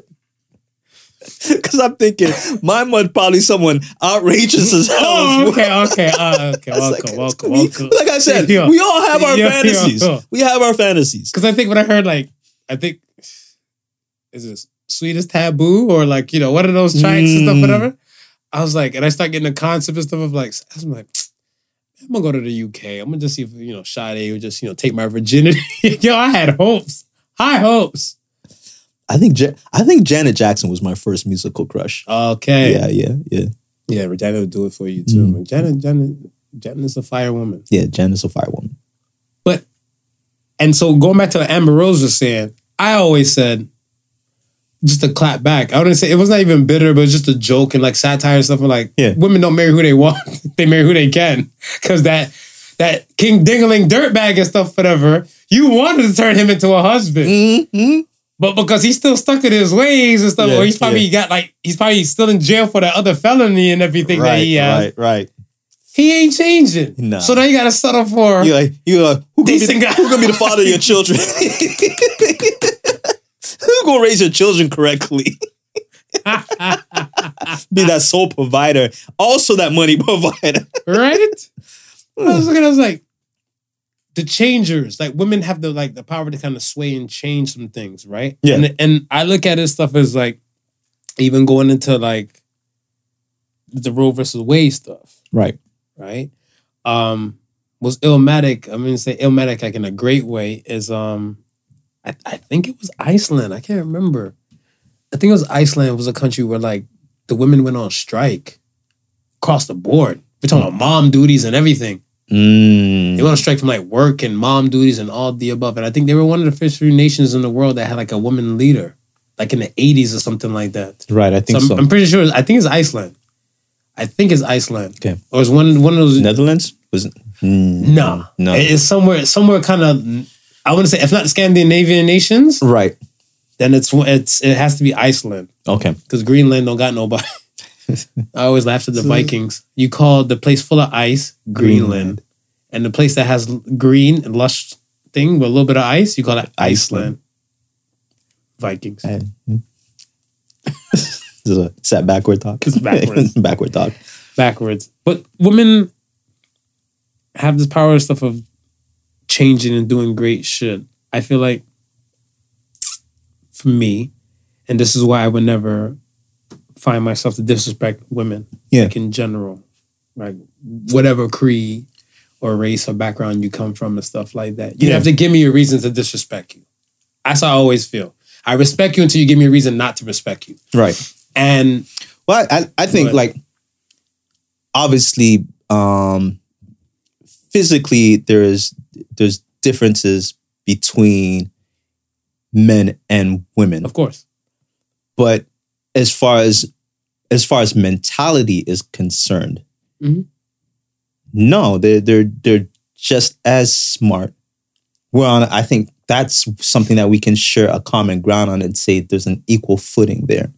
Because I'm thinking mine was probably someone outrageous as hell. Oh, okay, okay, uh, okay. Welcome, like, welcome, we- welcome. Like I said, Yo. we all have our Yo, fantasies. yo. We have our fantasies. Because I think when I heard like, I think is this sweetest taboo or like you know one of those tracks and stuff, Mm. whatever. I was like, and I start getting the concept and stuff of like, I'm like, I'm gonna go to the UK. I'm gonna just see if you know Sade would just you know take my virginity. Yo, I had hopes, high hopes. I think Ja- I think Janet Jackson was my first musical crush. Okay, Yeah, yeah, yeah, yeah, Regina would do it for you too. Mm. Janet, Janet, Janet is a fire woman. yeah. Janet's a firewoman. But and so going back to what Amber Rose was saying, I always said, just to clap back. I wouldn't say it was not even bitter, but it was just a joke and like satire and stuff. And like, Yeah. women don't marry who they want; they marry who they can. Because that that King Dingaling dirtbag and stuff, whatever. You wanted to turn him into a husband, Mm-hmm. but because he's still stuck in his ways and stuff, Yeah, or he's probably got like he's probably still in jail for that other felony and everything that he has. right, right. He ain't changing. Nah. So now you got to settle for. You're like, you're like, who gonna, be, who gonna be the father of your children? who gonna raise your children correctly? be that sole provider, also that money provider. right? I was looking, I was like, the changers, like women have the like the power to kind of sway and change some things, right? Yeah. And and I look at this stuff as like even going into like the Roe versus Wade stuff, Right. right? Um was Illmatic, I'm gonna say Illmatic like in a great way, is um I, I think it was Iceland. I can't remember. I think it was Iceland was a country where like the women went on strike across the board. We're talking about mom duties and everything. Mm. They went on strike from like work and mom duties and all the above. And I think they were one of the first few nations in the world that had like a woman leader, like in the 80s or something like that. Right, I think So so. I'm, I'm pretty sure, I think it's Iceland. I think it's Iceland. Okay. Or it's one, one of those. Netherlands was it? Mm, No. no. It's somewhere, somewhere kind of, I want to say, if not Scandinavian nations, right. then it's, it's it has to be Iceland Okay. because Greenland don't got nobody. I always laughed at the Vikings. You call the place full of ice Greenland, Greenland. and the place that has green and lush thing with a little bit of ice, you call it Iceland. Iceland. Vikings. Eh, mm. this is a set backward talk. It's backwards. backward talk. Backwards. But women have this power stuff of changing and doing great shit. I feel like for me, and this is why I would never find myself to disrespect women. Yeah. Like in general. Like whatever creed or race or background you come from and stuff like that. You Yeah. have to give me a reason to disrespect you. That's how I always feel. I respect you until you give me a reason not to respect you. Right. And Well, I, I think But- like obviously um physically there's there's differences between men and women. of course, But as far as as far as mentality is concerned, Mhm. no, they're they're they're just as smart. We're on. I think that's something that we can share a common ground on and say there's an equal footing there.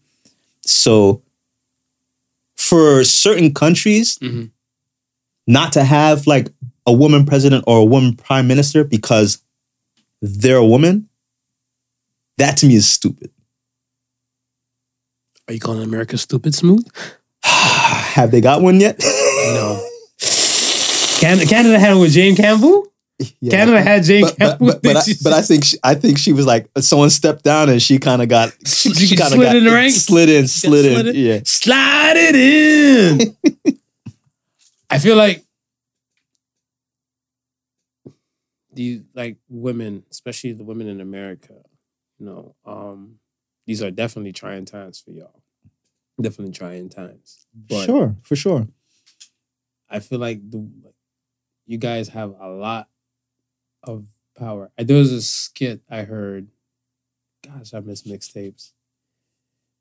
So, for certain countries, Mhm. not to have like a woman president or a woman prime minister because they're a woman, that to me is stupid. are you calling America stupid smooth? have they got one yet? No. Canada, Canada had it with Jane Campbell. Yeah. Canada had Jane but, but, Campbell. but, but, I, but I think she, I think she was like someone stepped down and she kind of got She- she kind of slid got in the ranks? slid in, slid in, slid in? yeah. slide it in. I feel like these like women, especially the women in America, you know, um, these are definitely trying times for y'all. Definitely trying times. But sure, for sure. I feel like the you guys have a lot of power. There was a skit I heard. Gosh, I miss mixtapes.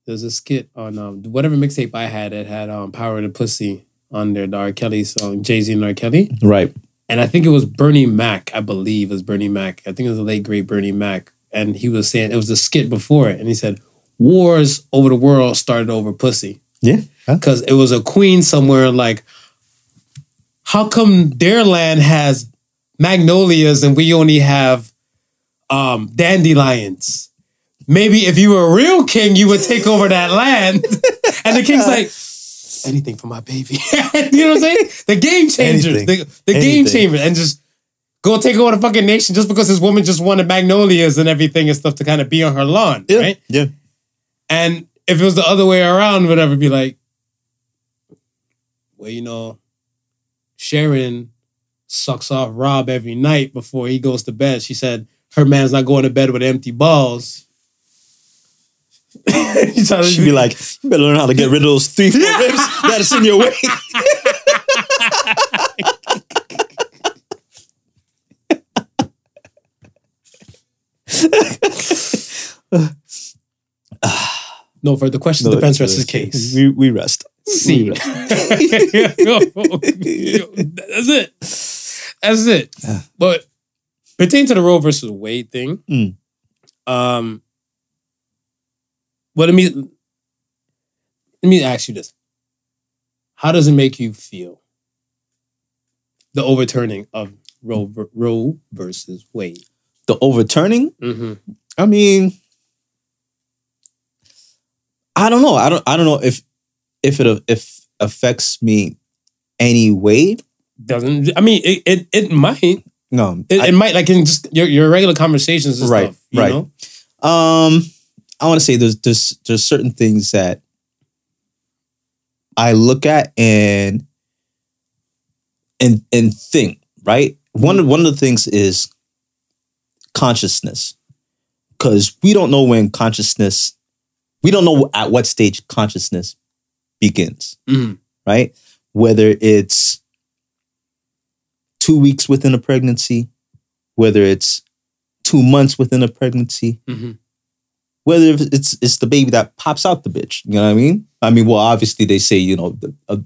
There was a skit on um whatever mixtape I had. It had um "Power of the Pussy" on there. The R. Kelly song, Jay Z and R. Kelly, Right. And I think it was Bernie Mac. I believe it was Bernie Mac. I think it was the late great Bernie Mac, and he was saying it was a skit before it, and he said wars over the world started over pussy. Yeah. Because it was a queen somewhere. Like, how come their land has magnolias and we only have um, dandelions? Maybe if you were a real king, you would take over that land. and the king's like, anything for my baby. you know what I'm saying? The game changers, Anything. the, the game changers, and just go take over the fucking nation just because this woman just wanted magnolias and everything and stuff to kind of be on her lawn, Yeah. right? Yeah. And if it was the other way around, whatever, be like, well, you know, Sharon sucks off Rob every night before he goes to bed. She said her man's not going to bed with empty balls. You try to- She'd be like, you better learn how to get rid of those three, four ribs that's in your way. no further questions. The defense rests his case. We, we rest. See. That's it. That's it. But pertaining to the Roe versus Wade thing, Mm. um, well, let me let me ask you this: How does it make you feel? The overturning of Roe Roe versus Wade. The overturning, Mm-hmm. I mean, I don't know. I don't. I don't know if if it if affects me any way. Doesn't I mean it? It, it might. No, It, I- it might like in just your, your regular conversations and Right, stuff. You right. know? Um, I want to say there's there's there's certain things that I look at and and and think right. One of one of the things is consciousness, because we don't know when consciousness, we don't know at what stage consciousness begins, Mhm. right? Whether it's two weeks within a pregnancy, whether it's two months within a pregnancy, Mhm. Whether it's it's the baby that pops out the bitch. You know what I mean? I mean, well, obviously they say you know the, uh,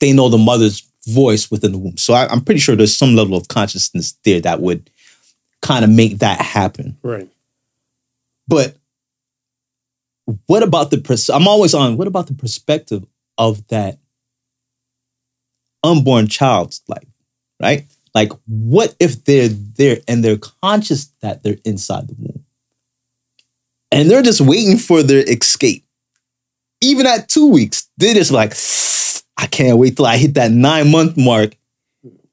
they know the mother's voice within the womb, so I, I'm pretty sure there's some level of consciousness there that would kind of make that happen. Right. But what about the pers- I'm always on. What about the perspective of that unborn child's life, right? Like, what if they're there and they're conscious that they're inside the womb, and they're just waiting for their escape? Even at two weeks, they're just like, I can't wait till I hit that nine month mark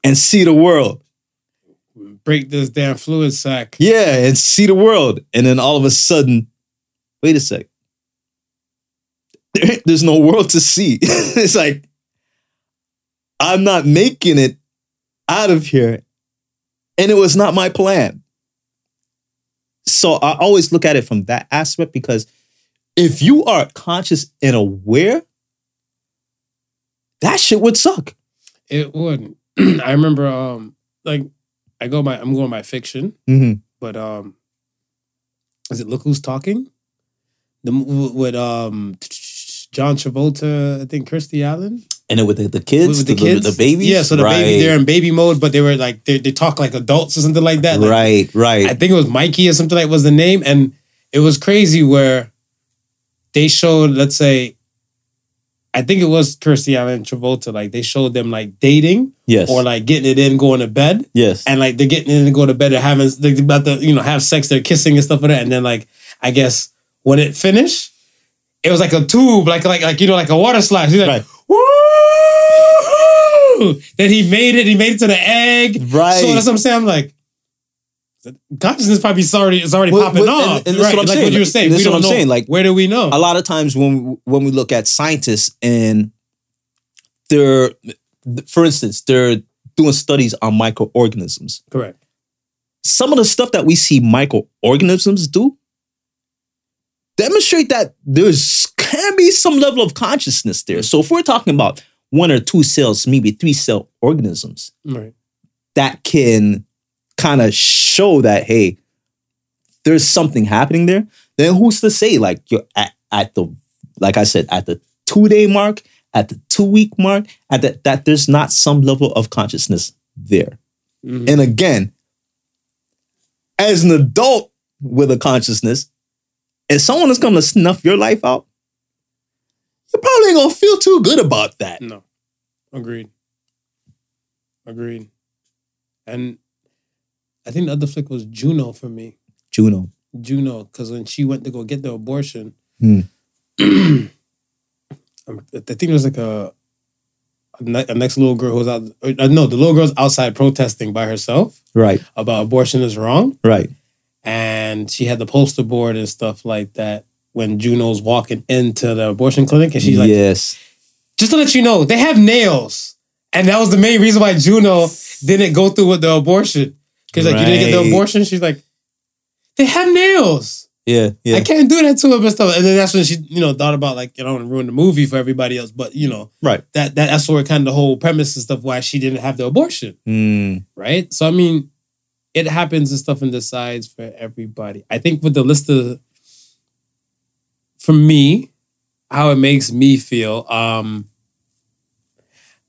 and see the world. Break this damn fluid sack. Yeah, and see the world. And then all of a sudden, wait a sec. There- there's no world to see. it's like, I'm not making it out of here. And it was not my plan. So I always look at it from that aspect because if you are conscious and aware, that shit would suck. It would. I remember um like I go my I'm going by fiction, Mm-hmm. but um is it Look Who's Talking? The with um John Travolta, I think Kirstie Allen. And then with the, the kids, with the, the, the babies. Yeah, so the right. baby they're in baby mode, but they were like they, they talk like adults or something like that. Like, right, right. I think it was Mikey or something like was the name, and it was crazy where they showed, let's say, I think it was Kirstie Allen and Travolta, like they showed them like dating yes. or like getting it in, going to bed, yes. and like they're getting in and going to bed, they're having they're about to you know have sex, they're kissing and stuff like that, and then like I guess when it finished, it was like a tube, like like like you know like a water slide. Like, Right. woo! Then he made it. He made it to the egg. Right. So that's what I'm saying. I'm like, consciousness probably is already is already Well, popping well, and- off. and that's right. what I'm like saying. what you were saying. that's We don't what I'm know. saying. Like, where do we know? a lot of times when when we look at scientists and they're for instance they're doing studies on microorganisms Correct. some of the stuff that we see microorganisms do demonstrate that there's can be some level of consciousness there so if we're talking about one or two cells maybe three cell organisms Right. that can kind of show that hey there's something happening there then who's to say like you're at, at the like i said at the two day mark at the two week mark at that that there's not some level of consciousness there Mhm. and again as an adult with a consciousness if someone is going to snuff your life out you probably ain't gonna feel too good about that. No. Agreed. Agreed. And I think the other flick was Juno for me. Juno. Juno, because when she went to go get the abortion, Hmm. um, I think it was like a a, ne- a next little girl who was out. Uh, no, the little girl's outside protesting by herself Right, about abortion is wrong, right. and she had the poster board and stuff like that. When Juno's walking into the abortion clinic, and she's like, yes. just to let you know, they have nails. And that was the main reason why Juno didn't go through with the abortion. Because like you didn't get the abortion. She's like, they have nails. Yeah, yeah. I can't do that to him and stuff. And then that's when she, you know, thought about like, you know, ruin the movie for everybody else. But you know, Right. that, that that's where kind of the whole premise and stuff why she didn't have the abortion. Mm, Right. So I mean, it happens and stuff and decides for everybody. I think with the list of for me, how it makes me feel, um,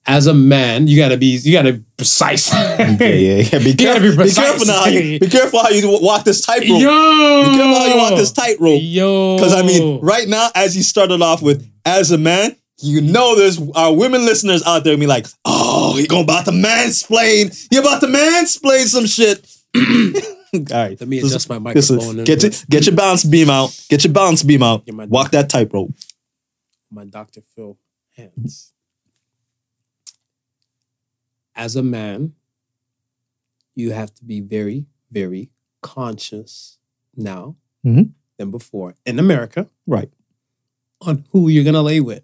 as a man, you gotta be you gotta be precise. yeah, yeah, yeah. Be careful. be Be, careful now. How you, be careful how you walk this tightrope. Yo, Be careful how you walk this tightrope. Yo, Because I mean, right now, as you started off with, as a man, you know there's our women listeners out there be like, oh, he going about to mansplain. You about to mansplain some shit. All right. Let me Listen, adjust my microphone. get your get your balance beam out. Get your balance beam out. Walk that tightrope. my Dr. Phil hands. As a man, you have to be very, very conscious now Mhm. than before in America Right. on who you're going to lay with.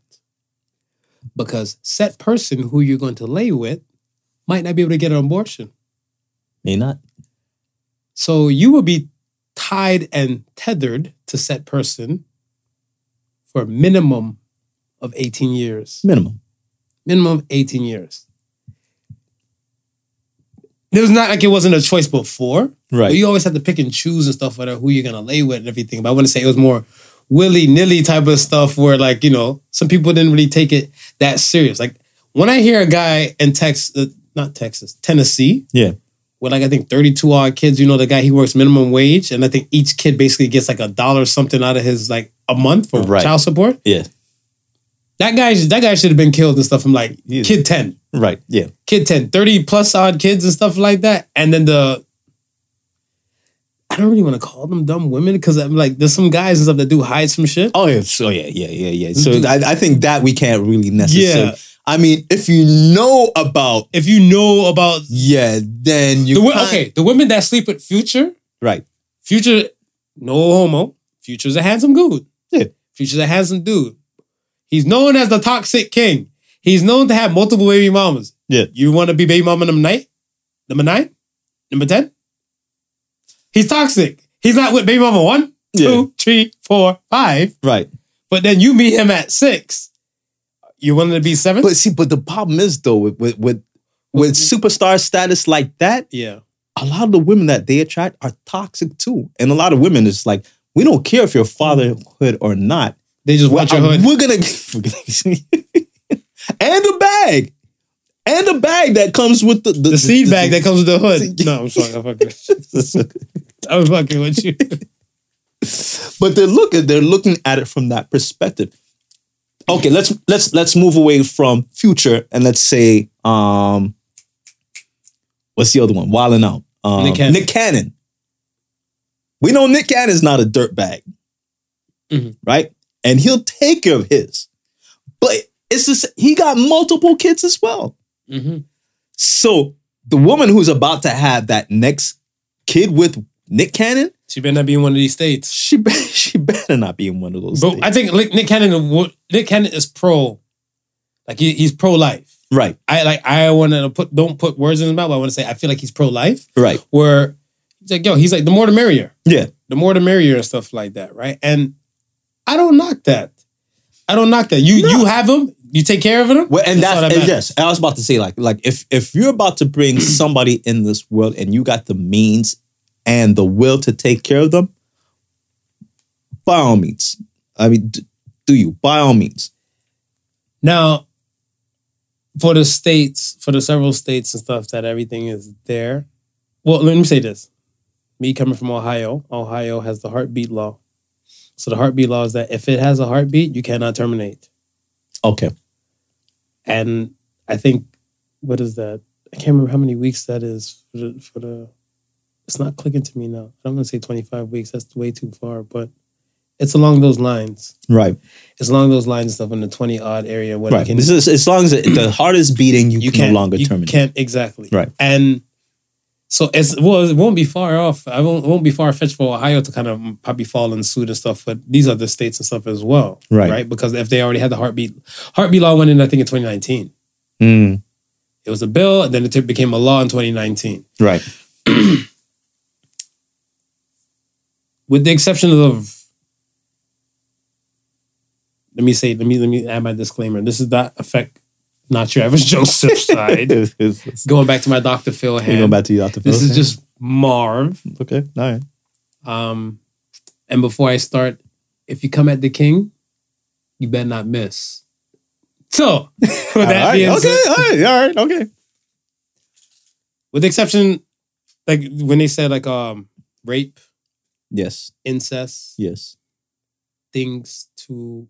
Because said person who you're going to lay with might not be able to get an abortion. May not. So you will be tied and tethered to said person for a minimum of 18 years. Minimum. minimum of 18 years. It was not like it wasn't a choice before. Right. But you always have to pick and choose and stuff whether who you're gonna lay with and everything. But I want to say it was more willy nilly type of stuff where like you know some people didn't really take it that serious. Like when I hear a guy in Texas, uh, not Texas, Tennessee, Yeah. With like I think 32 odd kids. You know the guy he works minimum wage, and I think each kid basically gets like a dollar something out of his like a month for Right. child support. Yeah. That guy, that guy should have been killed and stuff. I'm like Yeah. kid 10 Right. Yeah. kid 10, 30 plus odd kids and stuff like that. And then the I don't really want to call them dumb women because I'm like, there's some guys and stuff that do hide some shit. Oh yeah. So yeah. Yeah. Yeah. Yeah. So mm-hmm. I, I think that we can't really necessarily. Yeah. I mean, if you know about If you know about yeah, then you the can't- okay, the women that sleep with Future, Right. Future, no homo. Future's a handsome dude. Yeah. Future's a handsome dude. He's known as the toxic king. He's known to have multiple baby mamas. Yeah. You want to be baby mama number nine? Number nine? Number 10? He's toxic. He's not with baby mama one, Yeah. two, three, four, five. Right. But then you meet him at six. You wanted to be seven? But see, but the problem is though with with with, with mm-hmm. superstar status like that, yeah. a lot of the women that they attract are toxic too. And a lot of women is like, we don't care if you're fatherhood or not. They just We're, want your hood. we're gonna and a bag. And a bag that comes with the the, the seed bag that comes with the hood. No, I'm sorry. I'm fucking, I was fucking with you. but they're looking they're looking at it from that perspective. Okay, let's let's let's move away from future and let's say um what's the other one? Wilding out. Um, Nick Cannon. Nick Cannon. We know Nick Cannon's not a dirtbag, Mhm. right? And he'll take care of his. But it's just he got multiple kids as well. Mhm. So the woman who's about to have that next kid with Nick Cannon, She better not be in one of these states. she be- better not be in one of those. But states. I think Nick Nick Cannon, Nick Cannon is pro, like he, he's pro life. right, I like I want to put don't put words in his mouth. But I want to say I feel like he's pro life. right, Where he's like, yo, he's like the more the merrier, yeah, the more the merrier and stuff like that, right? And I don't knock that. I don't knock that. You you have him, you take care of him. Well, and that's, all that and yes. I was about to say like like if if you're about to bring somebody in this world and you got the means and the will to take care of them, by all means. I mean, d- do you by all means? Now, for the states, for the several states and stuff that everything is there. Well, let me say this. Me coming from Ohio, Ohio has the heartbeat law. So the heartbeat law is that if it has a heartbeat, you cannot terminate. Okay. and I think what is that? I can't remember how many weeks that is for the. For the it's not clicking to me now. I'm gonna say 25 weeks. That's way too far, but it's along those lines. Right. It's along those lines and stuff in the 20 odd area where Right. can, This is, as long as it, the heart is beating, you, you can no longer you terminate. Can't exactly Right. And so it's well, it won't be far off. I won't, it won't be far fetched for Ohio to kind of probably fall in suit and stuff. But these are the states and stuff as well, Right. Right, because if they already had the heartbeat, heartbeat law went in, I think in 2019. Mm, It was a bill, and then it became a law in 2019. right. with the exception of let me say let me let me add my disclaimer this is not affect not your average joseph side going back to my dr phil hand go back to you, Dr. Phil. this Phil? is just marv okay. All right. um and before i start if you come at the king you better not miss so with All that right, being okay. said All right. All right. Okay. with the exception like when they said like um rape Yes. incest Yes. things to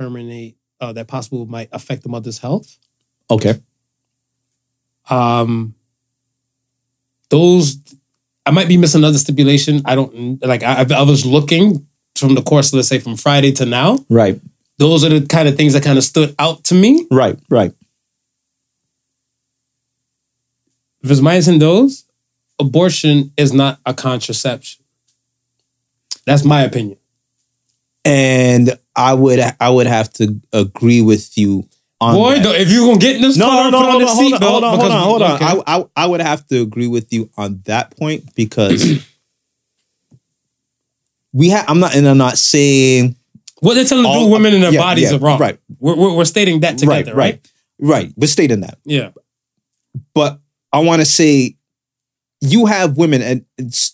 terminate uh, that possible might affect the mother's health. Okay. Um, those I might be missing another stipulation. I don't like. I, I was looking from the course, let's say from Friday to now. Right. Those are the kind of things that kind of stood out to me. Right. Right. If it's minus in those, abortion is not a contraception. That's my opinion. And I would I would have to agree with you on Boy, that. though, if you're gonna get in this no, car, no, no, put on the hold on, hold on, hold on, hold on. okay. I, I, I would have to agree with you on that point because we have. I'm not, and I'm not saying what they're telling all- with women in their yeah, bodies yeah, are wrong. right. We're, we're, we're stating that together, right? right, right. We're stating that, Yeah. but I want to say you have women, and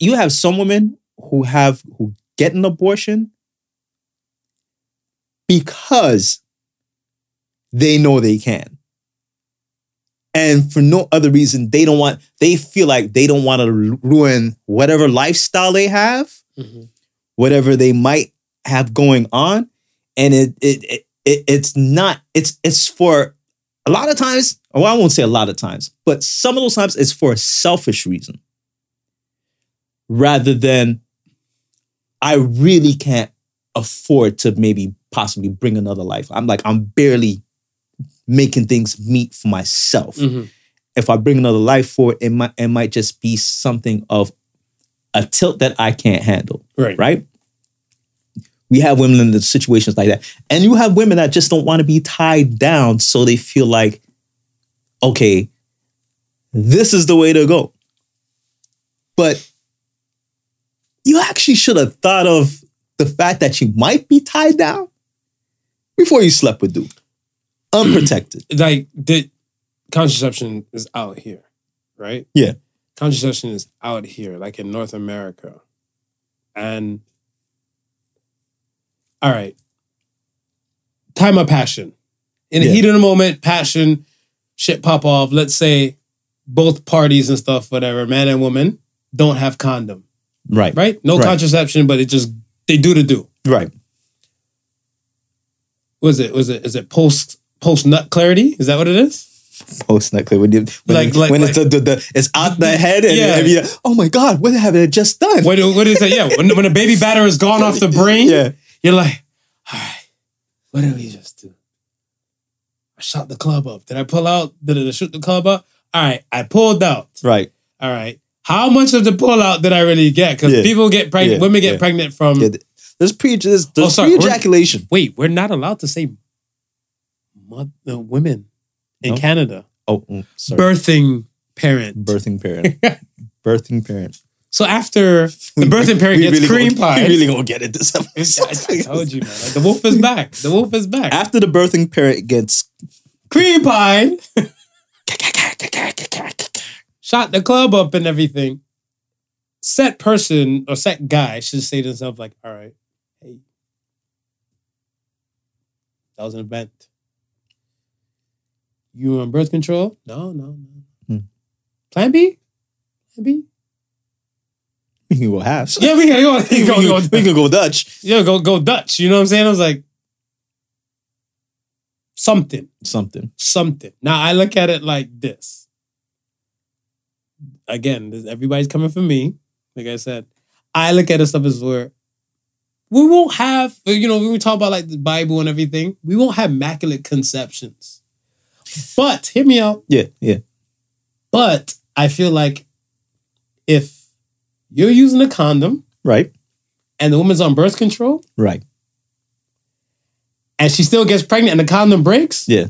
you have some women who have who get an abortion because they know they can. And for no other reason, they don't want, they feel like they don't want to ruin whatever lifestyle they have, Mhm. whatever they might have going on. And it, it, it, it it's not, it's, it's for a lot of times, well, I won't say a lot of times, but some of those times it's for a selfish reason rather than I really can't afford to maybe possibly bring another life. I'm like, I'm barely making things meet for myself. Mhm. If I bring another life forward, it might it might just be something of a tilt that I can't handle. Right. Right. We have women in the situations like that. And you have women that just don't want to be tied down. So they feel like, okay, this is the way to go. But you actually should have thought of the fact that you might be tied down before you slept with dude. Unprotected. Like the contraception is out here, right? Yeah. Contraception is out here, like in North America. And all right. Time of passion. In the Yeah. heat of the moment, passion, shit pop off. Let's say both parties and stuff, whatever, man and woman, don't have condom. Right. Right? No Right. contraception, but it just they do to do. Right. Was it was it is it post post nut clarity? Is that what it is? Post nut clarity. when you when, Like- like- when like- it's the, the, the it's out the head and, Yeah. and you- oh my god, what have I just done? What, what is it? Yeah, when, when a baby batter is gone off the brain, Yeah. you're like, all right, what did we just do? I shot the club up. Did I pull out? Did I shoot the club up? All right, I pulled out. Right. All right. How much of the pull out did I really get? Because Yeah. people get pregnant, Yeah. women get pregnant from. There's pre there's, there's oh, sorry, pre ejaculation. Wait, we're not allowed to say mo- uh, women in No? Canada. Oh, mm, sorry. Birthing parent. birthing parent. birthing parent. So after the birthing parent gets really cream pie, We really gonna get it this I, episode. I told you, man. Like, the wolf is back. The wolf is back. After the birthing parent gets cream pie. Shot the club up and everything. Set person or set guy should say to himself, like, all right, hey, that was an event. You on birth control? No, no, no. Hmm. Plan B? Plan B? we can go halves. Yeah, we can go. we, We can go, can, go, we can go Dutch. yeah, go, go Dutch. You know what I'm saying? I was like, something, Something. something. Now I look at it like this. Again, everybody's coming for me. Like I said, I look at it stuff as where we won't have, uh, you know, when we talk about like the Bible and everything, we won't have immaculate conceptions. But hear me out. Yeah, yeah. But I feel like if you're using a condom Right. and the woman's on birth control Right. and she still gets pregnant and the condom breaks, Yeah.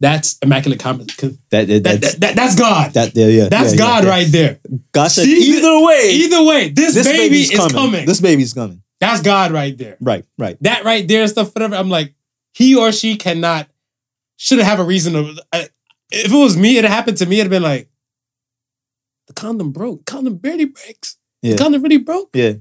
that's immaculate condom. That, That, that, that, that's that- that's God. that yeah, yeah. that's yeah, God yeah, yeah. right there. God said either way, Either way, this, this baby is coming. coming. This baby's coming. That's God right there. Right, right. That right there, stuff, whatever. I'm like, he or she cannot, shouldn't have a reason to. I, if it was me, it happened to me, it'd have been like, the condom broke. Condom barely breaks. Yeah. The condom really broke. Yeah.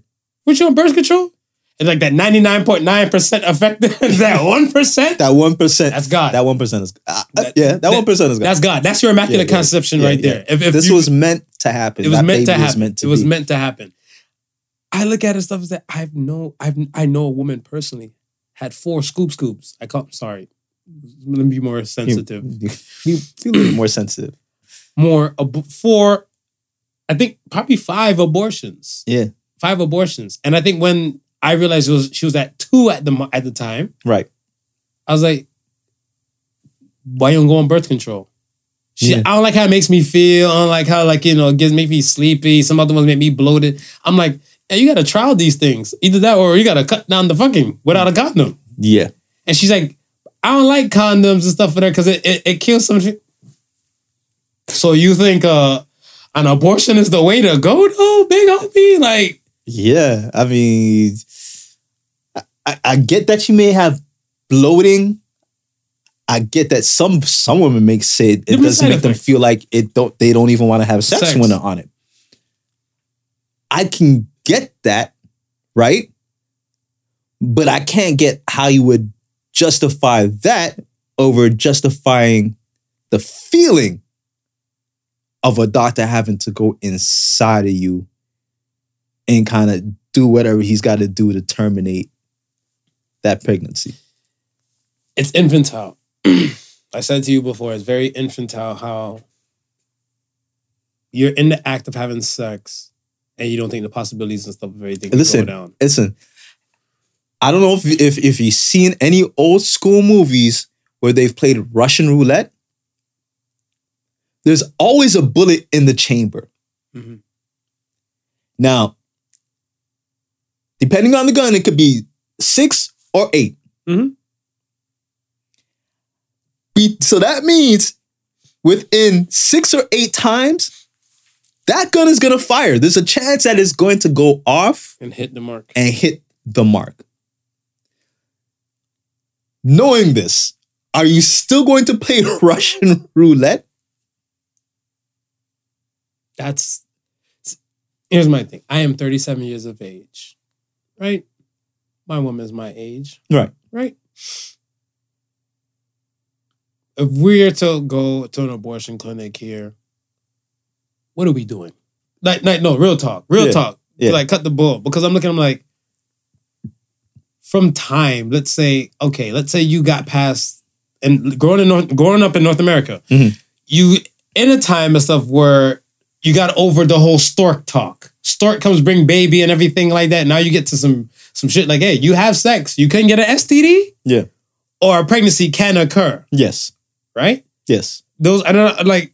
Weren't you on birth control? It's like that 99.9% effective, that 1%. That one percent. That's God. That one percent is. Uh, uh, That- yeah, that that- one percent is God. That's God. That's your immaculate Yeah, yeah. conception Yeah, right there. If, if this you- was meant to happen. it was That meant to happen. meant to it was be. meant to happen. I look at it stuff and say, I've know I've I know a woman personally had four scoop scoops. I call sorry. Let me be more sensitive. You, you, you a little more sensitive. More ab- four, I think probably five abortions. Yeah. Five abortions. And I think when I realized it was she was at two at the at the time, Right. I was like, why you don't you go on birth control? She, Yeah. I don't like how it makes me feel. I don't like how like you know it gives make me sleepy. Some other ones make me bloated. I'm like, yeah, you gotta trial these things. Either that or you gotta cut down the fucking without a condom. Yeah. And she's like, I don't like condoms and stuff for that because it, it it kills some shit. So you think uh an abortion is the way to go though, big homie? Like, Yeah. I mean, I, I, get that you may have bloating. I get that some some women make say it Different doesn't make them feel like it don't they don't even want to have sex, Sex. when they're on it. I can get that, right? But I can't get how you would justify that over justifying the feeling of a doctor having to go inside of you and kind of do whatever he's got to do to terminate that pregnancy. it's infantile. I said to you before, it's very infantile how you're in the act of having sex and you don't think the possibilities and stuff of everything Listen, go down. Listen, I don't know if if if you've seen any old school movies where they've played Russian roulette. There's always a bullet in the chamber. Mhm. Now, depending on the gun, it could be six or 8 Mhm. Be- So that means within six or eight times, that gun is gonna fire. There's a chance that it's going to go off And hit the mark. and hit the mark. Knowing this, are you still going to play Russian roulette? That's here's my thing. I am 37 years of age. Right? My woman's my age. Right. Right? If we're to go to an abortion clinic here, what are we doing? Like, like no, real talk. Real Yeah. talk. Yeah. Like cut the bull. Because I'm looking, I'm like, from time, let's say, okay, let's say you got past and growing in North, growing up in North America, Mhm. you in a time and stuff where you got over the whole stork talk. Stork comes bring baby and everything like that. Now you get to some some shit like, hey, you have sex, you couldn't get an STD, Yeah. or a pregnancy can occur, Yes. right? Yes. Those I don't know, like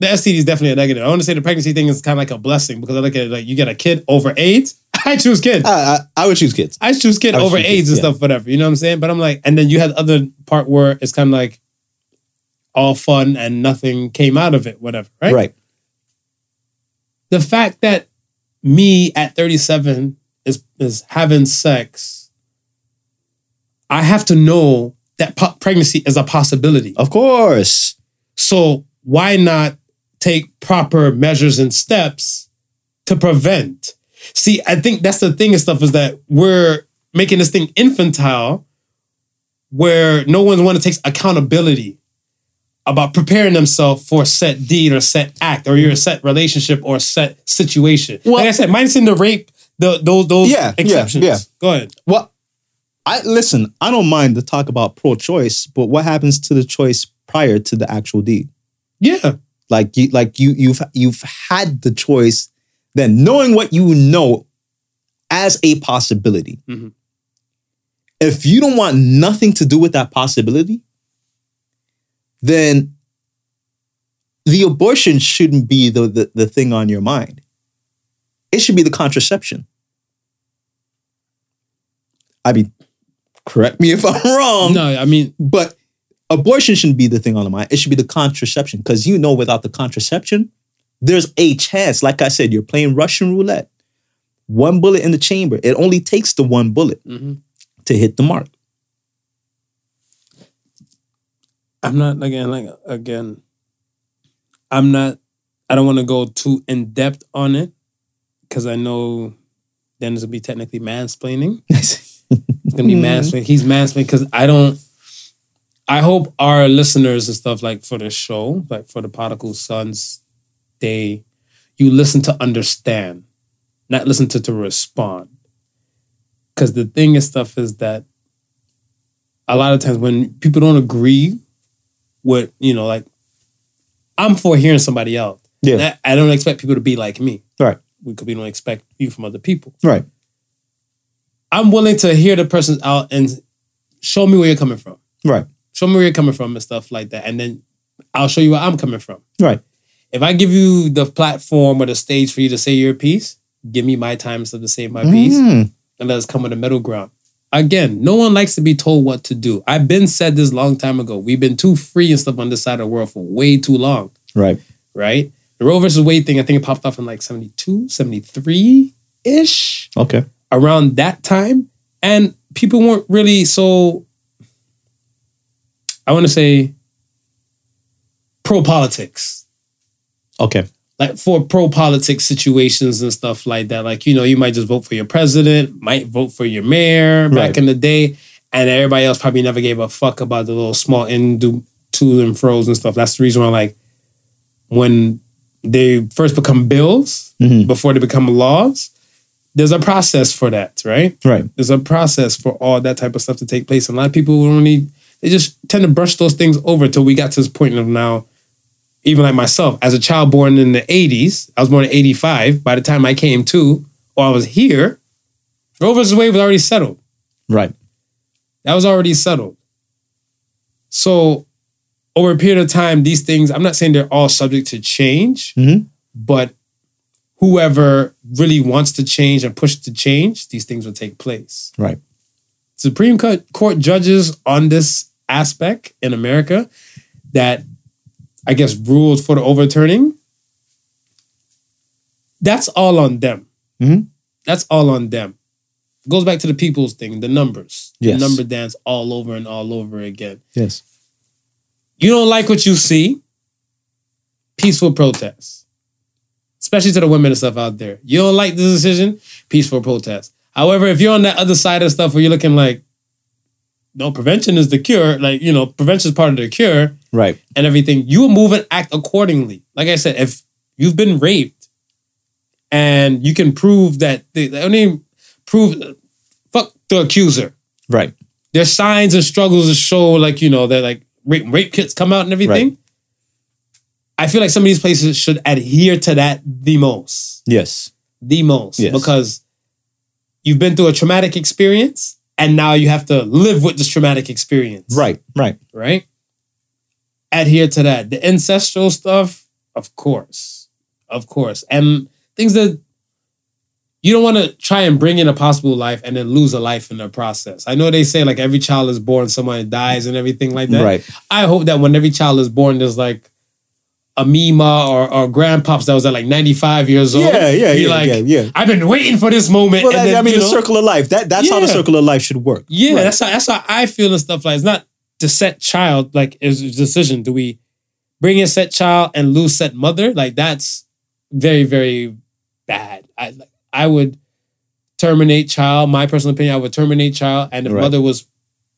the STD is definitely a negative. I want to say the pregnancy thing is kind of like a blessing because I look at it like you get a kid over AIDS. I choose kid. I, I, I would choose kids. I choose kid I over choose AIDS kids, and yeah. stuff, whatever. You know what I'm saying? But I'm like, and then you had the other part where it's kind of like all fun and nothing came out of it, whatever, right? Right. The fact that me at 37 is is having sex, I have to know that po- pregnancy is a possibility. Of course. So why not take proper measures and steps to prevent? See, I think that's the thing and stuff is that we're making this thing infantile where no one want to take accountability about preparing themselves for a set deed or set act or your set relationship or set situation. Well- like I said, minus in the rape, the, those those Yeah, yeah, exceptions. yeah. Go ahead. Well, I listen. I don't mind to talk about pro-choice, but what happens to the choice prior to the actual deed? Yeah. Like you, like you, you've you've had the choice. Then knowing what you know as a possibility, Mhm. if you don't want nothing to do with that possibility, then the abortion shouldn't be the, the, the thing on your mind. It should be the contraception. I mean, correct me if I'm wrong, No, I mean, but abortion shouldn't be the thing on the mind. It should be the contraception because you know without the contraception, there's a chance. Like I said, you're playing Russian roulette. One bullet in the chamber. It only takes the one bullet mhm. to hit the mark. I'm not again like again. I'm not. I don't want to go too in depth on it because I know then it's gonna be technically mansplaining. It's gonna be mansplaining. He's mansplaining because I don't. I hope our listeners and stuff like for the show, like for the Particle Sons, they you listen to understand, not listen to to respond. Because the thing and stuff is that a lot of times when people don't agree with you know like I'm for hearing somebody else. Yeah. I I don't expect people to be like me. Right. Because we don't expect you from other people. Right. I'm willing to hear the person out and show me where you're coming from. Right. Show me where you're coming from and stuff like that. And then I'll show you where I'm coming from. Right. If I give you the platform or the stage for you to say your piece, give me my time so to say my piece Mm. and let us come with a middle ground. Again, no one likes to be told what to do. I've been said this long time ago. We've been too free and stuff on this side of the world for way too long, Right. right? The Roe versus Wade thing, I think it popped off in like 72, 73 ish, Okay. around that time. And people weren't really so, I want to say, pro politics Okay. like for pro politics situations and stuff like that. Like, you know, you might just vote for your president, might vote for your mayor back Right. in the day, and everybody else probably never gave a fuck about the little small in do to and fro's and stuff. That's the reason why, like, when they first become bills Mhm. before they become laws, there's a process for that, right? Right. There's a process for all that type of stuff to take place. And a lot of people don't need, they just tend to brush those things over till we got to this point of now, even like myself, as a child born in the 80s, I was born in 85. By the time I came to, or I was here, Roe versus Wade was already settled. Right. That was already settled. So, over a period of time, these things, I'm not saying they're all subject to change, Mhm. but whoever really wants to change and push to change, these things will take place. Right. Supreme Court, Court judges on this aspect in America that I guess ruled for the overturning, that's all on them. Mhm. That's all on them. Goes back to the people's thing, the numbers. Yes. The number dance all over and all over again. Yes. You don't like what you see, peaceful protest. Especially to the women and stuff out there. You don't like the decision, peaceful protest. However, if you're on that other side of stuff where you're looking like, no, prevention is the cure, like, you know, prevention is part of the cure Right. and everything, you will move and act accordingly. Like I said, if you've been raped and you can prove that, the, the only prove, fuck the accuser Right. there's signs and struggles to show like you know that like rape, rape kits come out and everything Right. i feel like some of these places should adhere to that the most Yes. the most Yes. because you've been through a traumatic experience and now you have to live with this traumatic experience Right. Right. right adhere to that the ancestral stuff of course of course and things that you don't want to try and bring in a possible life and then lose a life in the process. I know they say like every child is born, someone dies and everything like that. Right. I hope that when every child is born, there's like a Mima or, or grandpops that was at like 95 years old. Yeah. Yeah. Yeah. like, yeah. Yeah. I've been waiting for this moment. Well, and that, then, I mean, the know, circle of life. That that's how the circle of life should work. Yeah, Right. that's how that's how I feel and stuff like. It's not the set child like is a decision. Do we bring in set child and lose set mother? Like that's very very bad. I I would terminate child. My personal opinion, I would terminate child. And if Right. mother was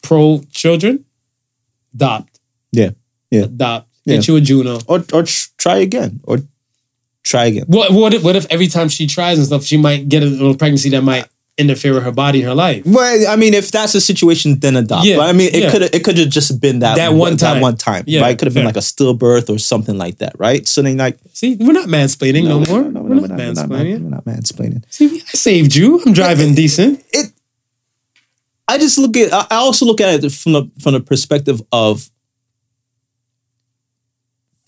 pro children, adopt. Yeah. Yeah. adopt. Get you a Juno. or or try again. Or try again. What what if, what if every time she tries and stuff, she might get a little pregnancy that might interfere with her body and her life. Well, I mean, if that's the situation, then adopt. Yeah, But I mean, it yeah. could it could have just been that That one time. that one time, Yeah, right? It could have been like a stillbirth or something like that, right? So then, like, See, we're not mansplaining no, more. no, we're, no, not we're not, we're not, mansplaining. we're not mansplaining. See, I saved you. I'm driving decent. It. I just look at. I I also look at it from the from the perspective of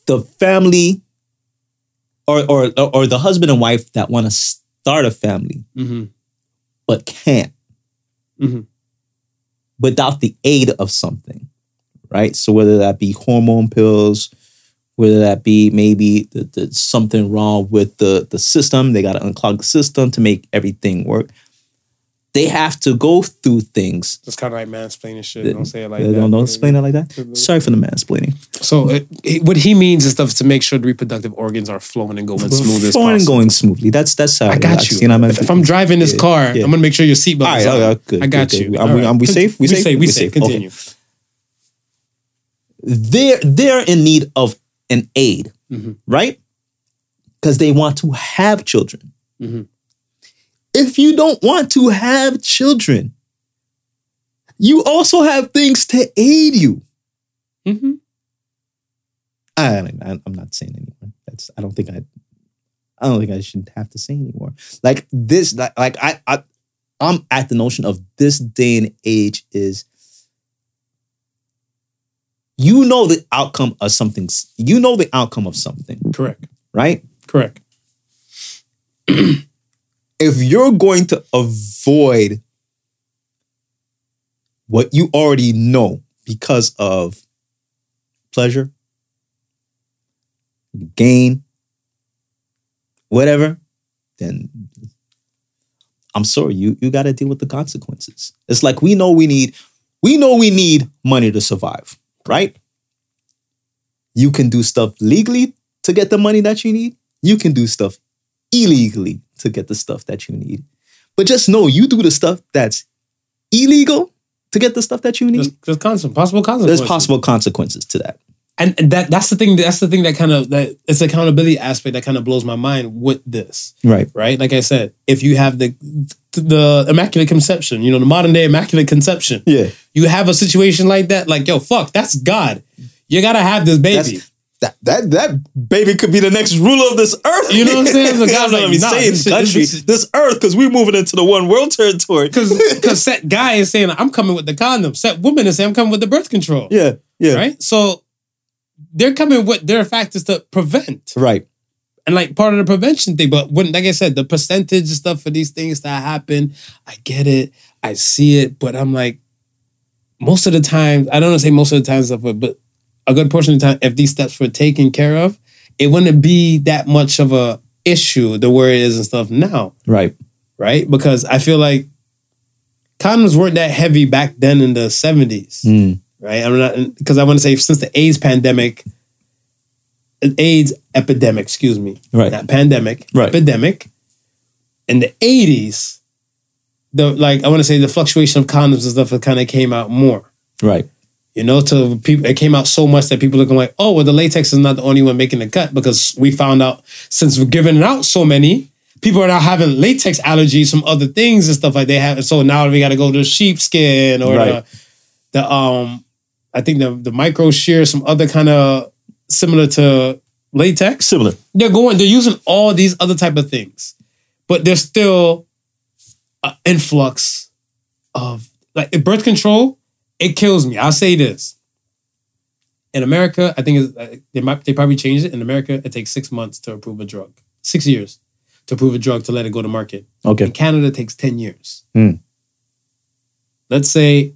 the family, or or or the husband and wife that want to start a family hmm but can't Mhm. without the aid of something, right? So whether that be hormone pills, whether that be maybe the, the, something wrong with the the system, they got to unclog the system to make everything work. They have to go through things. It's kind of like mansplaining shit. Don't say it like that. don't, don't explain it like that. Sorry for the mansplaining. So it, it- what he means is stuff to make sure the reproductive organs are flowing and going smooth as Flowing and going smoothly. That's that's how I got you. You know what I mean? if, if I'm driving this car, yeah. I'm gonna make sure your seatbelt All is right, on. all right, good, I got good, you. good. Are we- are we safe? We safe? safe. We We safe. safe. Okay. Continue. they're they're in need of an aid, Mhm. right? Because they want to have children. Mhm. If you don't want to have children, you also have things to aid you. Mhm. I, I, I'm not saying anymore. That's I don't think I. I don't think I should have to say anymore. Like this, like, like I, I, I'm at the notion of this day and age is you know the outcome of something. You know the outcome of something, Correct. right? Correct. If you're going to avoid what you already know because of pleasure, gain, whatever, then I'm sorry, you you got to deal with the consequences. It's like we know we need we know we need money to survive, right? You can do stuff legally to get the money that you need. You can do stuff illegally to get the stuff that you need. But just know you do the stuff that's illegal to get the stuff that you need. There's, there's constant possible consequences. There's possible consequences to that. and that that's the thing. That's the thing that kind of that it's the accountability aspect that kind of blows my mind with this. Right. right? Like I said, if you have the the immaculate conception, you know, the modern day immaculate conception, Yeah. you have a situation like that, like yo, fuck, that's God. You gotta have this baby. That's- That that that baby could be the next ruler of this earth. You know what I'm saying? God's what like, nah, saying. this country, this- this earth, because we're moving into the one world territory. Because set guy is saying I'm coming with the condom. Set woman is saying I'm coming with the birth control. yeah, yeah, Right. So they're coming with their factors to prevent. right. and like part of the prevention thing. But when, like I said, the percentage and stuff for these things that happen, I get it, I see it, but I'm like, most of the time, I don't want to say most of the time stuff, but a good portion of the time, if these steps were taken care of, it wouldn't be that much of a issue the where it is and stuff now, Right. right? Because I feel like condoms weren't that heavy back then in the 70s Mm. right? I'm not because I want to say since the AIDS pandemic, AIDS epidemic, excuse me, Right. not pandemic, Right. epidemic. In the 80s, the like I want to say the fluctuation of condoms and stuff kind of came out more. Right. You know, to people, it came out so much that people looking like, oh, well, the latex is not the only one making the cut because we found out since we're giving out so many, people are now having latex allergies from other things and stuff like they have. So now we got to go to sheepskin or Right. the, the um, I think the the micro shear, some other kind of similar to latex. Similar. They're going, they're using all these other type of things, but there's still an influx of like birth control. It kills me. I'll say this. In America, I think uh, they might they probably changed it. In America, it takes six months to approve a drug, six years to approve a drug to let it go to market. Okay. In Canada, it takes ten years. Hmm. Let's say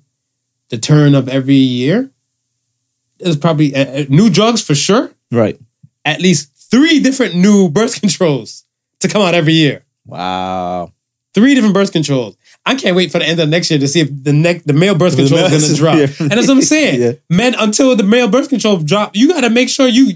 the turn of every year. There's probably uh, uh, new drugs for sure. Right. At least three different new birth controls to come out every year. Wow. Three different birth controls. I can't wait for the end of next year to see if the neck the male birth control is going to drop. yeah. And that's what I'm saying. Yeah. Men, until the male birth control drop, you got to make sure you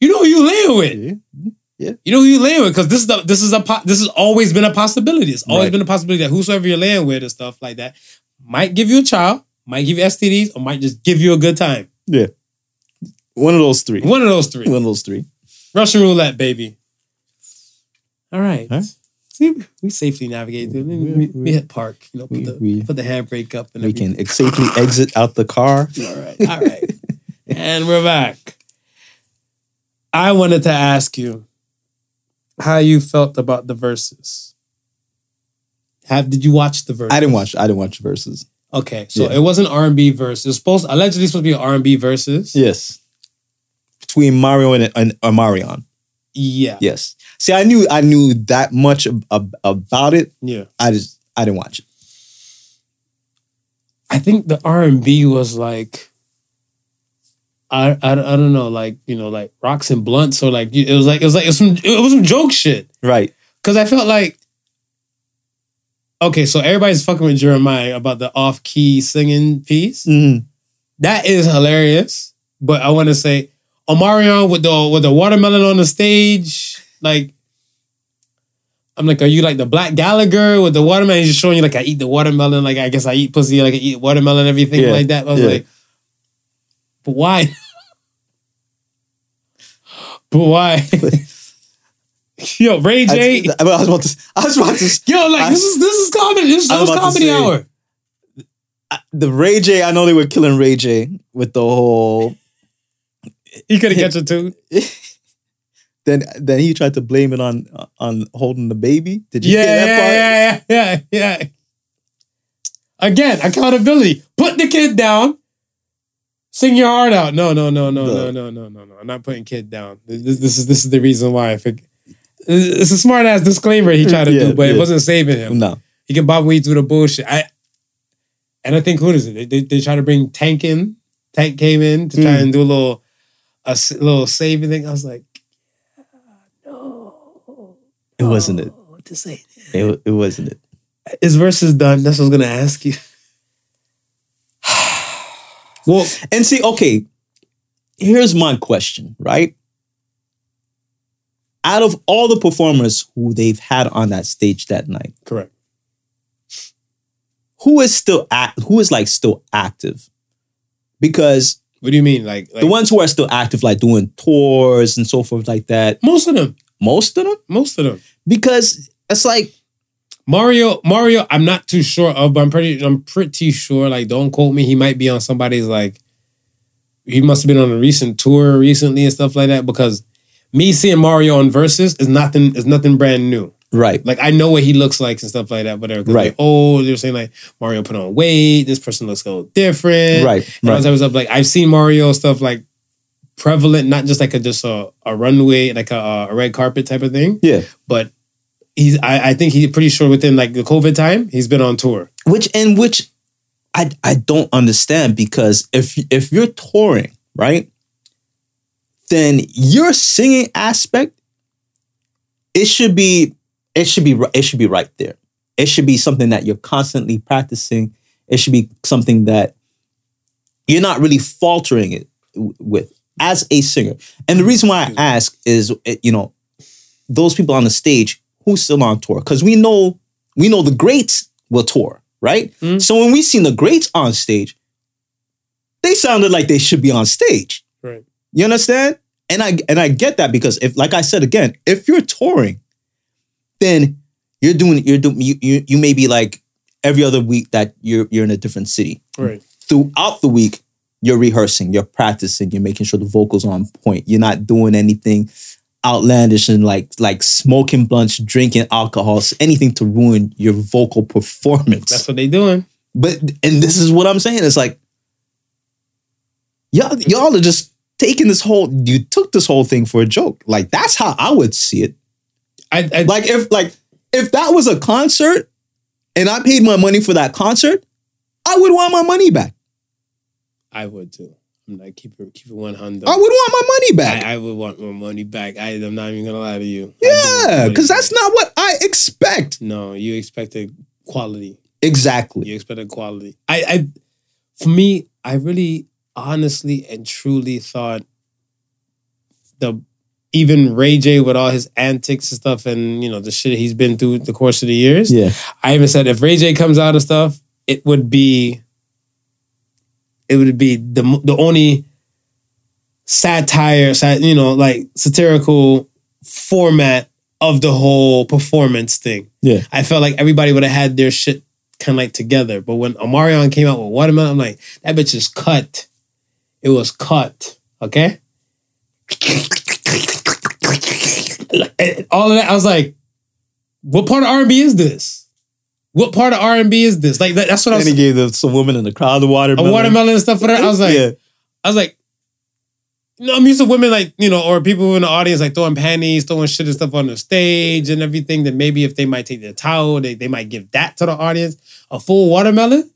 you know who you laying with. Yeah. Yeah. You know who you laying with because this is the, this is a this has always been a possibility. It's always Right. been a possibility that whosoever you're laying with and stuff like that might give you a child, might give you STDs, or might just give you a good time. Yeah. One of those three. One of those three. One of those three. Russian roulette, baby. All right. Huh? See, we safely navigate through. We, we, we hit park. You know, put We- the we- put the handbrake up and We everything. can safely exit out the car. All right. All right. and we're back. I wanted to ask you how you felt about the Verzuz. Have did you watch the Verzuz? I didn't watch. I didn't watch the Verzuz. Okay, so Yeah. it wasn't R and B verse. It was supposed allegedly supposed to be R and B verses. Yes. Between Mario and, and Omarion. Yeah. Yes. See, I knew I knew that much ab- ab- about it. Yeah. I just I didn't watch it. I think the R and B was like, I, I I don't know, like you know, like rocks and blunts, or like it was like it was like it was some it was some joke shit. Right. Cause I felt like, okay, so everybody's fucking with Jeremih about the off key singing piece. Mhm. That is hilarious. But I want to say, Omarion with the with the watermelon on the stage, like. I'm like, are you like the Black Gallagher with the watermelon? He's just showing you like I eat the watermelon, like I guess I eat pussy, like I eat watermelon, everything Yeah, like that. I was yeah. like, but why? but why? Yo, Ray J. I, I was about to. I was about to. Yo, like I- this is this is comedy. This, is comedy say- hour. The Ray J. I know they were killing Ray J. with the whole. He could have catch it too. Then then he tried to blame it on on holding the baby. Did you Yeah, hear that part? yeah, yeah, yeah, yeah. Again, accountability. Put the kid down. Sing your heart out. No, no, no, no, no, No. no, no, no. I'm not putting kid down. This, this is this is the reason why. I think it's a smart ass disclaimer he tried to Yeah, do, but it wasn't saving him. No. He can bob weed through the bullshit. I and I think who is it? They, they, they try to bring Tank in. Tank came in to try Mm. and do a little a little saving thing. I was like, It wasn't it. what to say? It, it wasn't it. His verse is done. That's what I was gonna ask you. Well, and see, okay, here's my question, right? Out of all the performers who they've had on that stage that night, Correct. who is still act, who is like still active? Because What do you mean? Like, like the ones who are still active, like doing tours and so forth, like that, most of them. Most of them, Most of them. because it's like, Mario, Mario, I'm not too sure of, but I'm pretty, I'm pretty sure. Like, don't quote me. He might be on somebody's like. He must have been on a recent tour recently and stuff like that. Because me seeing Mario on Verzuz is nothing. Is nothing brand new. right, Like I know what he looks like and stuff like that. Whatever. Right. Like, oh, they're saying like Mario put on weight. This person looks a little different. right, And all right, type of stuff. Like I've seen Mario stuff like prevalent, not just like a just a, a runway, like a, a red carpet type of thing. yeah. But he's I, I think he's pretty sure within like the COVID time, he's been on tour. which and which I I don't understand because if if you're touring, right? Then your singing aspect it should be it should be it should be right there. It should be something that you're constantly practicing. It should be something that you're not really faltering it with as a singer. And the reason why I ask is eh, you know those people on the stage who's still on tour because we know we know the greats will tour, right? Mm. So when we seen the greats on stage, they sounded like they should be on stage. Right. You understand? And I and I get that because if, like I said again, if you're touring, then you're doing you're doing you you, you may be like every other week that you're you're in a different city. Right. Throughout the week, you're rehearsing, you're practicing, you're making sure the vocals are on point. You're not doing anything outlandish and like like smoking blunts, drinking alcohol, anything to ruin your vocal performance. That's what they doing. But and this is what I'm saying. It's like y'all y'all are just taking this whole you took this whole thing for a joke. Like that's how I would see it. I, I Like if like if that was a concert and I paid my money for that concert, I would want my money back. I would too. I'm like keep it keep it one hundred. I would want my money back. I, I would want my money back. I, I'm not even gonna lie to you. I do want yeah, because that's not what I expect. no. You expected quality. Exactly. You expected quality. I, I, for me, I really, honestly, and truly thought the even Ray J with all his antics and stuff, and you know the shit he's been through the course of the years. Yeah. I even said if Ray J comes out of stuff, it would be, it would be the the only satire, sat, you know, like satirical format of the whole performance thing. Yeah. I felt like everybody would have had their shit kind of like together. But when Omarion came out with Watermelon, I'm like, that bitch is cut. It was cut. Okay? Like, All of that, I was like, what part of R&B is this? What part of R&B is this? Like that, that's what I was. And he gave the, some woman in the crowd the a watermelon. watermelon and stuff for that. I was like, yeah. I was like, you know, I'm used to women like, you know, or people in the audience like throwing panties, throwing shit and stuff on the stage and everything. That maybe if they might take their towel, they, they might give that to the audience. A full watermelon.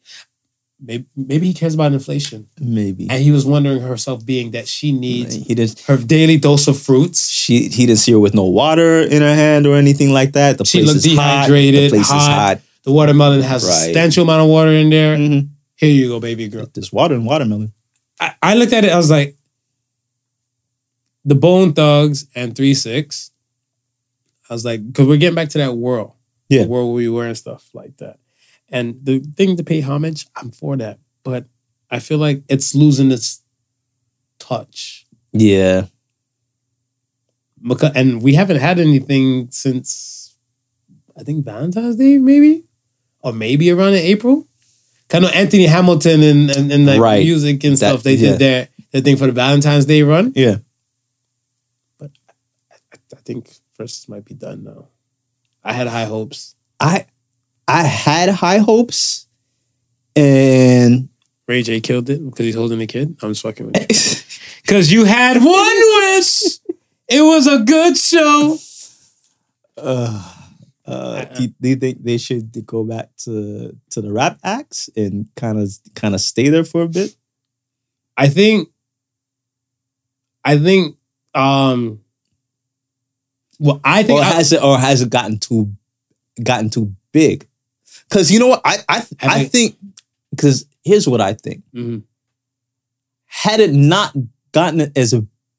Maybe, maybe he cares about inflation. maybe. And he was wondering herself being that she needs He didn't. her daily dose of fruits. She he didn't see her with no water in her hand or anything like that. The She place looked is hot. The place hot. is hot. The watermelon has a substantial amount of water in there. Mhm. Here you go, baby girl. There's water in watermelon. I, I looked at it, I was like, the Bone Thugs and Three Six. I was like, because we're getting back to that world, Yeah. the world where we were and stuff like that. And the thing to pay homage, I'm for that, but I feel like it's losing its touch. Yeah. Because, and we haven't had anything since I think Valentine's Day, maybe, or maybe around in April. Kind of Anthony Hamilton and and, and like Right. music and That- stuff. They yeah. did their their thing for the Valentine's Day run. Yeah. But I think Verzuz might be done now. I had high hopes. I I had high hopes and Ray J killed it because he's holding the kid. I'm just fucking with you. Because you had one wish. It was a good show. uh, uh, do, do you think they should go back to to the rap acts and kind of kind of stay there for a bit? I think. I think. Um. Well, I think or I- has it or has it gotten too gotten too big? Because you know what I I I think because here's what I think. Mhm. Had it not gotten as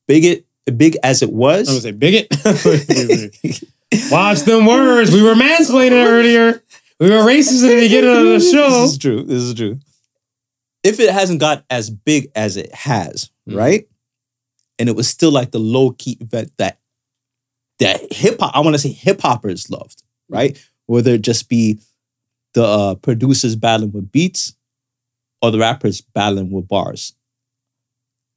big it big as it was, I was a bigot. Watch them words. We were mansplaining earlier. We were racist in the beginning of the show. This is true. This is true. If it hasn't got as big as it has, Mhm. right? And it was still like the low key event that that hip hop, I want to say hip hoppers loved, right? Whether it just be the uh, producers battling with beats or the rappers battling with bars.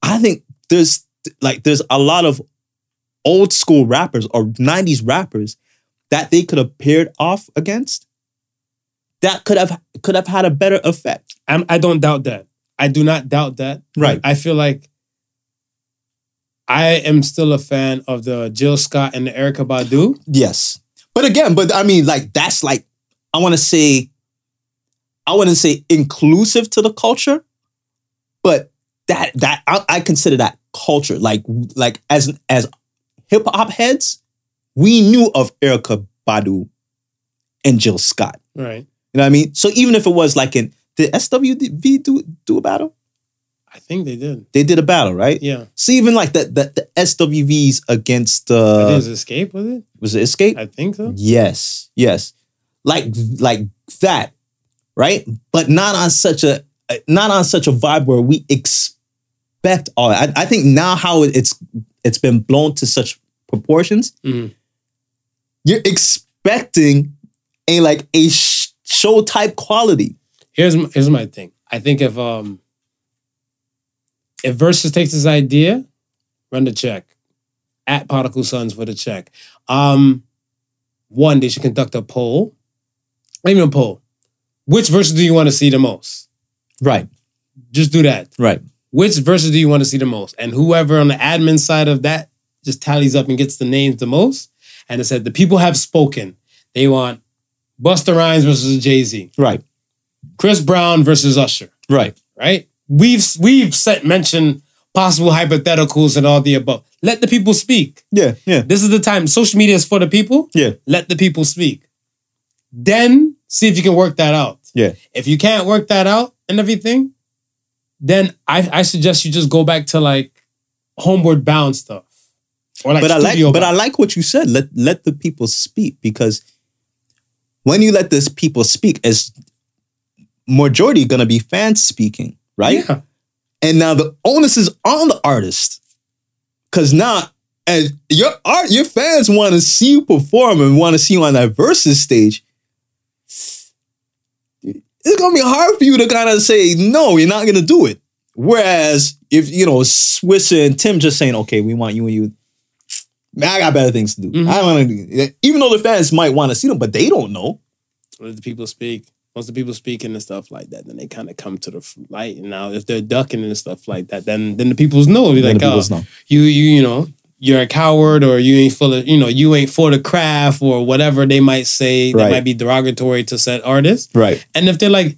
I think there's like there's a lot of old school rappers or 90s rappers that they could have paired off against that could have could have had a better effect. I'm, I don't doubt that. I do not doubt that. Right. I feel like I am still a fan of the Jill Scott and the Erykah Badu. Yes. But again, but I mean, like that's like I want to say, I wouldn't say inclusive to the culture, but that that I, I consider that culture. Like like as as hip hop heads, we knew of Erykah Badu and Jill Scott. Right. You know what I mean? So even if it was like in did SWV do do a battle? I think they did. They did a battle, right? Yeah. So even like the the, the SWVs against think it uh was Escape, was it? was it Escape? I think so. Yes, yes, like like that, right? But not on such a not on such a vibe where we expect all. I, I think now how it's it's been blown to such proportions, Mhm. you're expecting a like a sh- show type quality. Here's my, here's my thing. I think if um if Verzuz takes this idea, run the check at Particle Sons for the check. Um, one, they should conduct a poll. Not even a poll. Which verses do you want to see the most? Right, Just do that. right. Which verses do you want to see the most? And whoever on the admin side of that just tallies up and gets the names the most. And it said the people have spoken. They want Busta Rhymes versus Jay Z, Right, Chris Brown versus Usher right. right? We've we've set mentioned possible hypotheticals and all the above. Let the people speak. Yeah, yeah, This is the time. Social media is for the people. yeah, Let the people speak. Then see if you can work that out. yeah. If you can't work that out and everything, then I, I suggest you just go back to like homeward bound stuff. Or like but I like studio but I like what you said. Let let the people speak because when you let this people speak, as majority gonna be fans speaking, right? Yeah. And now the onus is on the artist. Cause now and your art, your fans want to see you perform and want to see you on that Verzuz stage, it's gonna be hard for you to kind of say no, you're not gonna do it. Whereas if you know Swisser and Tim just saying, okay, we want you and you. Man, I got better things to do. Mhm. I don't want to. Even though the fans might want to see them, but they don't know. Let the people speak. Once the people speaking and stuff like that, then they kind of come to the light. And now, if they're ducking and stuff like that, then then the people's know. Be like, oh, know. you you you know, you're a coward, or you ain't full of you know, you ain't for the craft, or whatever they might say that might be derogatory to said artist. Right. And if they're like,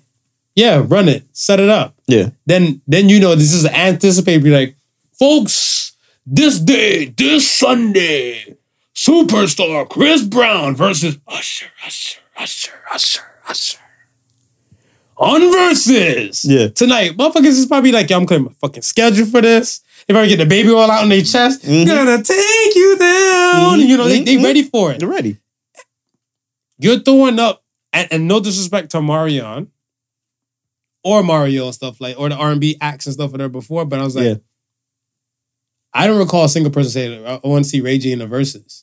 yeah, run it, set it up, Yeah. then then you know this is anticipate. Be like, folks, this day, this Sunday, superstar Chris Brown versus Usher, Usher, Usher, Usher, Usher. On Verzuz Yeah. tonight, motherfuckers is probably like, yo, I'm clearing my fucking schedule for this. They probably get the baby all out in their chest. Mhm. Gonna take you down. Mhm. You know, they, they Mhm. ready for it. They're ready. You're throwing up, and, and no disrespect to Marion or Mario and stuff like, or the R and B acts and stuff that are before, but I was like, Yeah. I don't recall a single person saying, "I want to see Ray J in the Verzuz."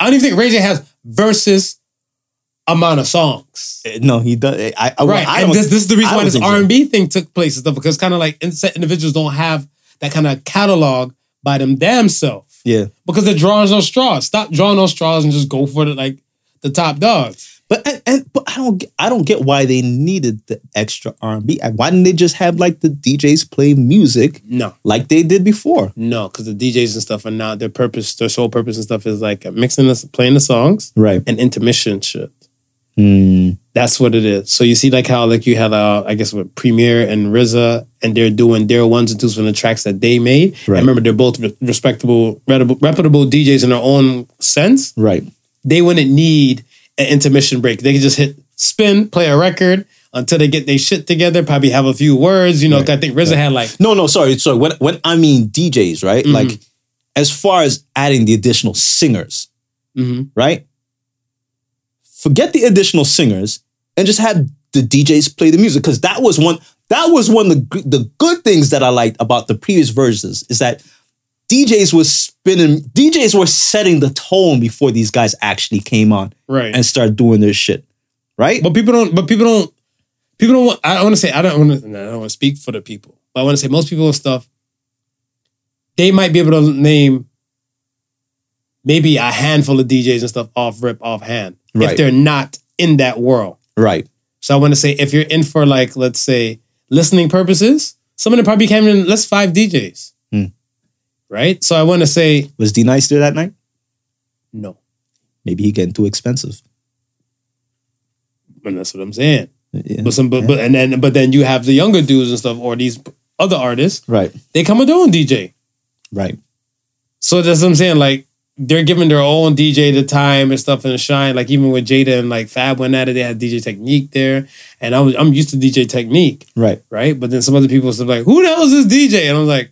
I don't even think Ray J has verses amount of songs. Eh, No, he does. I, I, right, I and this, this is the reason I why this. R and B thing took place and stuff because kind of like in- individuals don't have that kind of catalog by them damn self yeah. because they're drawing no straws. Stop drawing on straws and just go for the like the top dogs. But and, and but I don't get- I don't get why they needed the extra R and B. Why didn't they just have like the DJs play music No, like they did before? no, because the DJs and stuff are now their purpose, their sole purpose and stuff is like mixing this, playing the songs Right. and intermission shit. Hmm. That's what it is. So you see, like how like you had, uh, I guess, what Premier and RZA, and they're doing their ones and twos from the tracks that they made. Right. Remember, they're both re- respectable, reputable, reputable DJs in their own sense. Right. They wouldn't need an intermission break. They could just hit spin, play a record until they get their shit together. Probably have a few words. You know, 'cause I think RZA had like No, no, sorry, sorry. When when I mean DJs, right? Mhm. Like as far as adding the additional singers, mhm. right? Forget the additional singers and just have the DJs play the music because that was one that was one of the the good things that I liked about the previous versions is that DJs was spinning DJs were setting the tone before these guys actually came on right. and started doing their shit, right? But people don't. But people don't. People don't want. I want to say. I don't want to. I don't want to speak for the people. But I want to say most people and stuff. They might be able to name maybe a handful of DJs and stuff off rip off hand if they're not in that world. right. So I want to say if you're in for like let's say listening purposes, some of them probably came in. Let's five DJs. Hmm. Right. So I want to say Was D Nice there that night? no. Maybe he getting too expensive. And that's what I'm saying. Yeah. But some, but, but and then but then you have the younger dudes and stuff or these other artists. Right. They come with their own DJ. Right. So that's what I'm saying. Like they're giving their own DJ the time and stuff and the shine. Like even with Jada and like Fab went at it, they had DJ Technique there, and I was I'm used to DJ Technique, Right. right? But then some other people was like, "Who the hell is this DJ?" And I was like,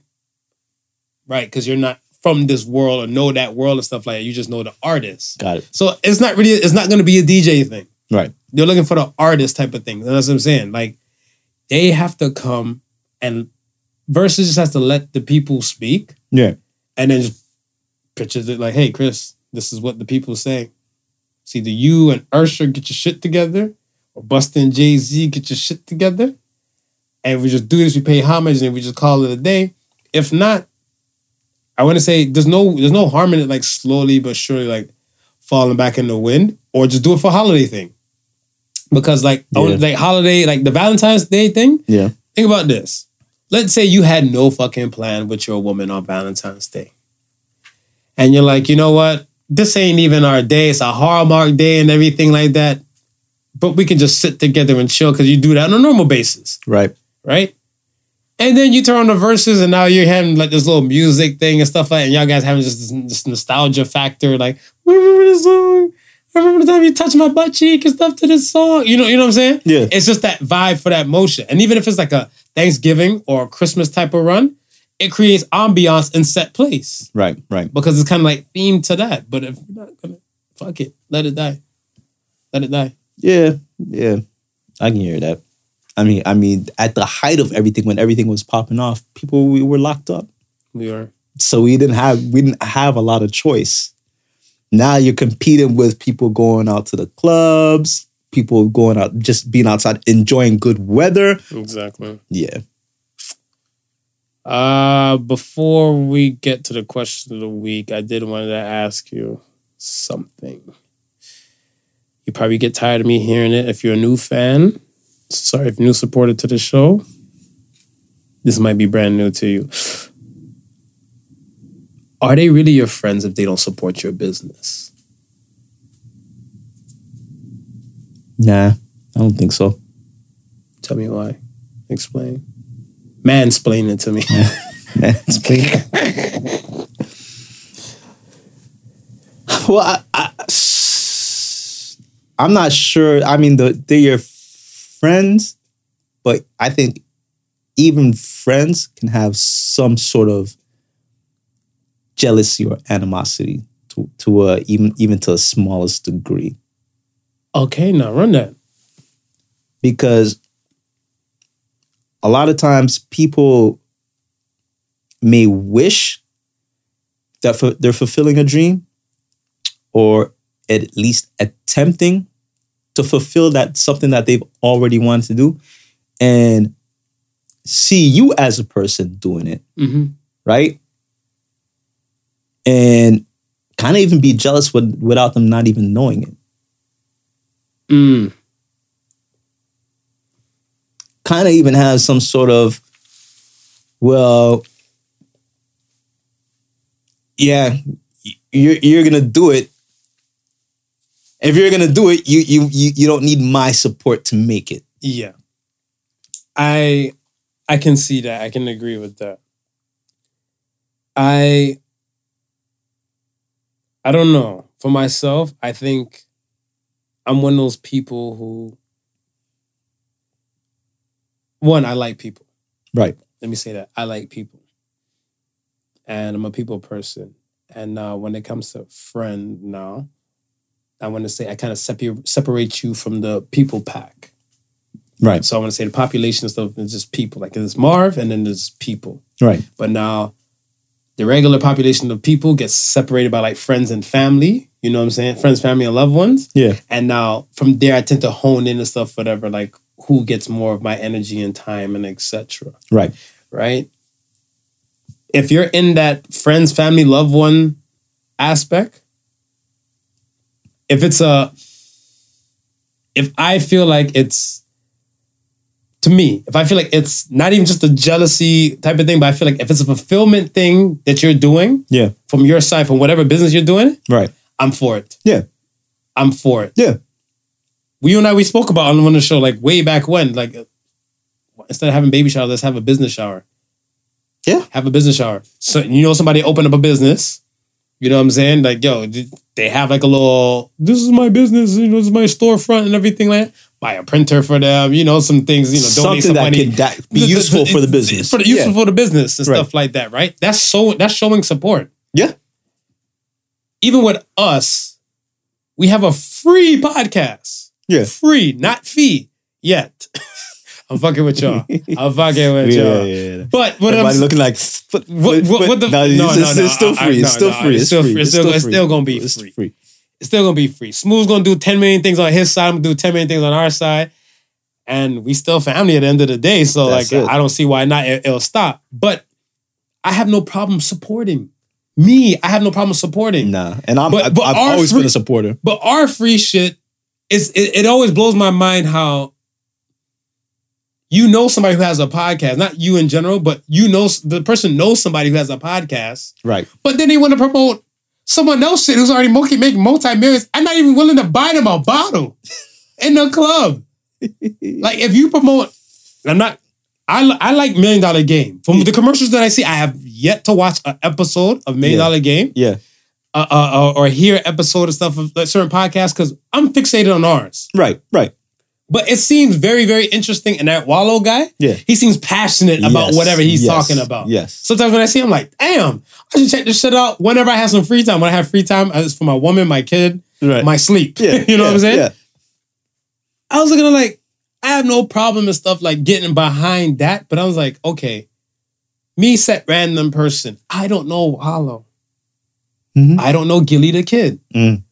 "Right, because you're not from this world or know that world and stuff like that. You just know the artist. Got it. So it's not really it's not going to be a DJ thing. Right. They're looking for the artist type of thing. That's what I'm saying. Like they have to come and Verzuz just has to let the people speak Yeah. and then just pictures it like, hey, Chris, this is what the people say. It's either you and Usher get your shit together, or Busta and Jay Z get your shit together, and we just do this. We pay homage, and we just call it a day. If not, I want to say there's no there's no harm in it. Like slowly but surely, like falling back in the wind, or just do it for holiday thing. Because like want- Yeah. like holiday, like the Valentine's Day thing. Yeah. Think about this. Let's say you had no fucking plan with your woman on Valentine's Day. And you're like, you know what? This ain't even our day. It's a Hallmark day and everything like that. But we can just sit together and chill because you do that on a normal basis, Right. right? And then you turn on the Verzuz and now you're having like this little music thing and stuff like that. And y'all guys having just this, this nostalgia factor. Like, remember this song? I remember the time you touched my butt cheek and stuff to this song. You know, you know what I'm saying? Yeah. It's just that vibe for that motion. And even if it's like a Thanksgiving or a Christmas type of run, it creates ambiance and set place Right. Right. because it's kind of like themed to that. But if you're not gonna, fuck it, let it die. Let it die. Yeah. Yeah. I can hear that. I mean, I mean, at the height of everything, when everything was popping off, people we were locked up. We are. So we didn't have we didn't have a lot of choice. Now you're competing with people going out to the clubs, people going out just being outside enjoying good weather. Exactly. Yeah. Uh, before we get to the question of the week, I did want to ask you something. You probably get tired of me hearing it if you're a new fan. Sorry, if you're new supporter to the show. This might be brand new to you. Are they really your friends if they don't support your business? Nah, I don't think so. Tell me why. Explain. Mansplain it to me. Explain. well, I, I, I'm not sure. I mean, the, they're your friends, but I think even friends can have some sort of jealousy or animosity to, to a, even even to the smallest degree. okay, now run that. because a lot of times people may wish that they're fulfilling a dream or at least attempting to fulfill that something that they've already wanted to do and see you as a person doing it Mm-hmm. right and kind of even be jealous with, without them not even knowing it Mm. Kind of even have some sort of well yeah you're you're gonna do it if you're gonna do it you you you, you don't need my support to make it Yeah. I I can see that. I can agree with that. I I don't know. For myself, I think I'm one of those people who one, I like people. right Let me say that. I like people. And I'm a people person. And now when it comes to friend now, I want to say I kind of separate separate you from the people pack. right So I want to say the population stuff is just people. Like there's Marv and then there's people. right But now the regular population of people gets separated by like friends and family. You know what I'm saying? Friends, family, and loved ones. yeah And now from there I tend to hone in and stuff, whatever, like who gets more of my energy and time and etc. right Right? If you're in that friends, family, loved one aspect, if it's a if I feel like it's to me, if I feel like it's not even just a jealousy type of thing, but I feel like if it's a fulfillment thing that you're doing yeah from your side, from whatever business you're doing, right I'm for it. Yeah. I'm for it. Yeah. We you and I we spoke about on one of the show like way back when, like instead of having baby shower, let's have a business shower. Yeah. Have a business shower. So you know somebody opened up a business. You know what I'm saying? Like, yo, they have like a little, this is my business, you know, this is my storefront and everything like that. Buy a printer for them, you know, some things, you know, donate something some that money. could that be useful for the business For the useful yeah. for the business and Right. stuff like that, right? That's so that's showing support. Yeah. Even with us, we have a free podcast. Yeah. Free, not fee yet. I'm fucking with y'all. I'm fucking with yeah, y'all. yeah, yeah. But what I'm looking like but, what, what, what the no, no, it's, no, it's, no, it's still free. I- it's still no, free. It's It's still free. It's still, it's still gonna be It's free. free. It's still gonna be free. Smooth's gonna do 10 million things on his side. I'm gonna do 10 million things on our side. And we still family at the end of the day. So That's like it. I don't see why not it, it'll stop. But I have no problem supporting. Me, I have no problem supporting. Nah, and I'm But- but I've always free- been a supporter. But our free shit is it, it always blows my mind how you know somebody who has a podcast, not you in general, but you know the person knows somebody who has a podcast, Right. but then they want to promote someone else shit who's already making multi millions. I'm not even willing to buy them a bottle in the club. like if you promote, I'm not. I, I like Million Dollar Game. From the commercials that I see, I have yet to watch an episode of Million Yeah. Dollar Game Yeah. Uh, uh, or hear episode of stuff of like, certain podcasts because I'm fixated on ours. Right. Right. But it seems very, very interesting. And that Wallo guy, Yeah. he seems passionate about Yes, whatever he's yes, talking about. Yes. Sometimes when I see him, I'm like, damn, I should check this shit out whenever I have some free time. When I have free time, uh, it's for my woman, my kid, Right. my sleep. yeah. you know what I'm saying? Yeah. I was looking at like, I have no problem and stuff like getting behind that, but I was like, okay, Me set random person. I don't know Hollow. Mhm. I don't know Gillie the Kid. Mm.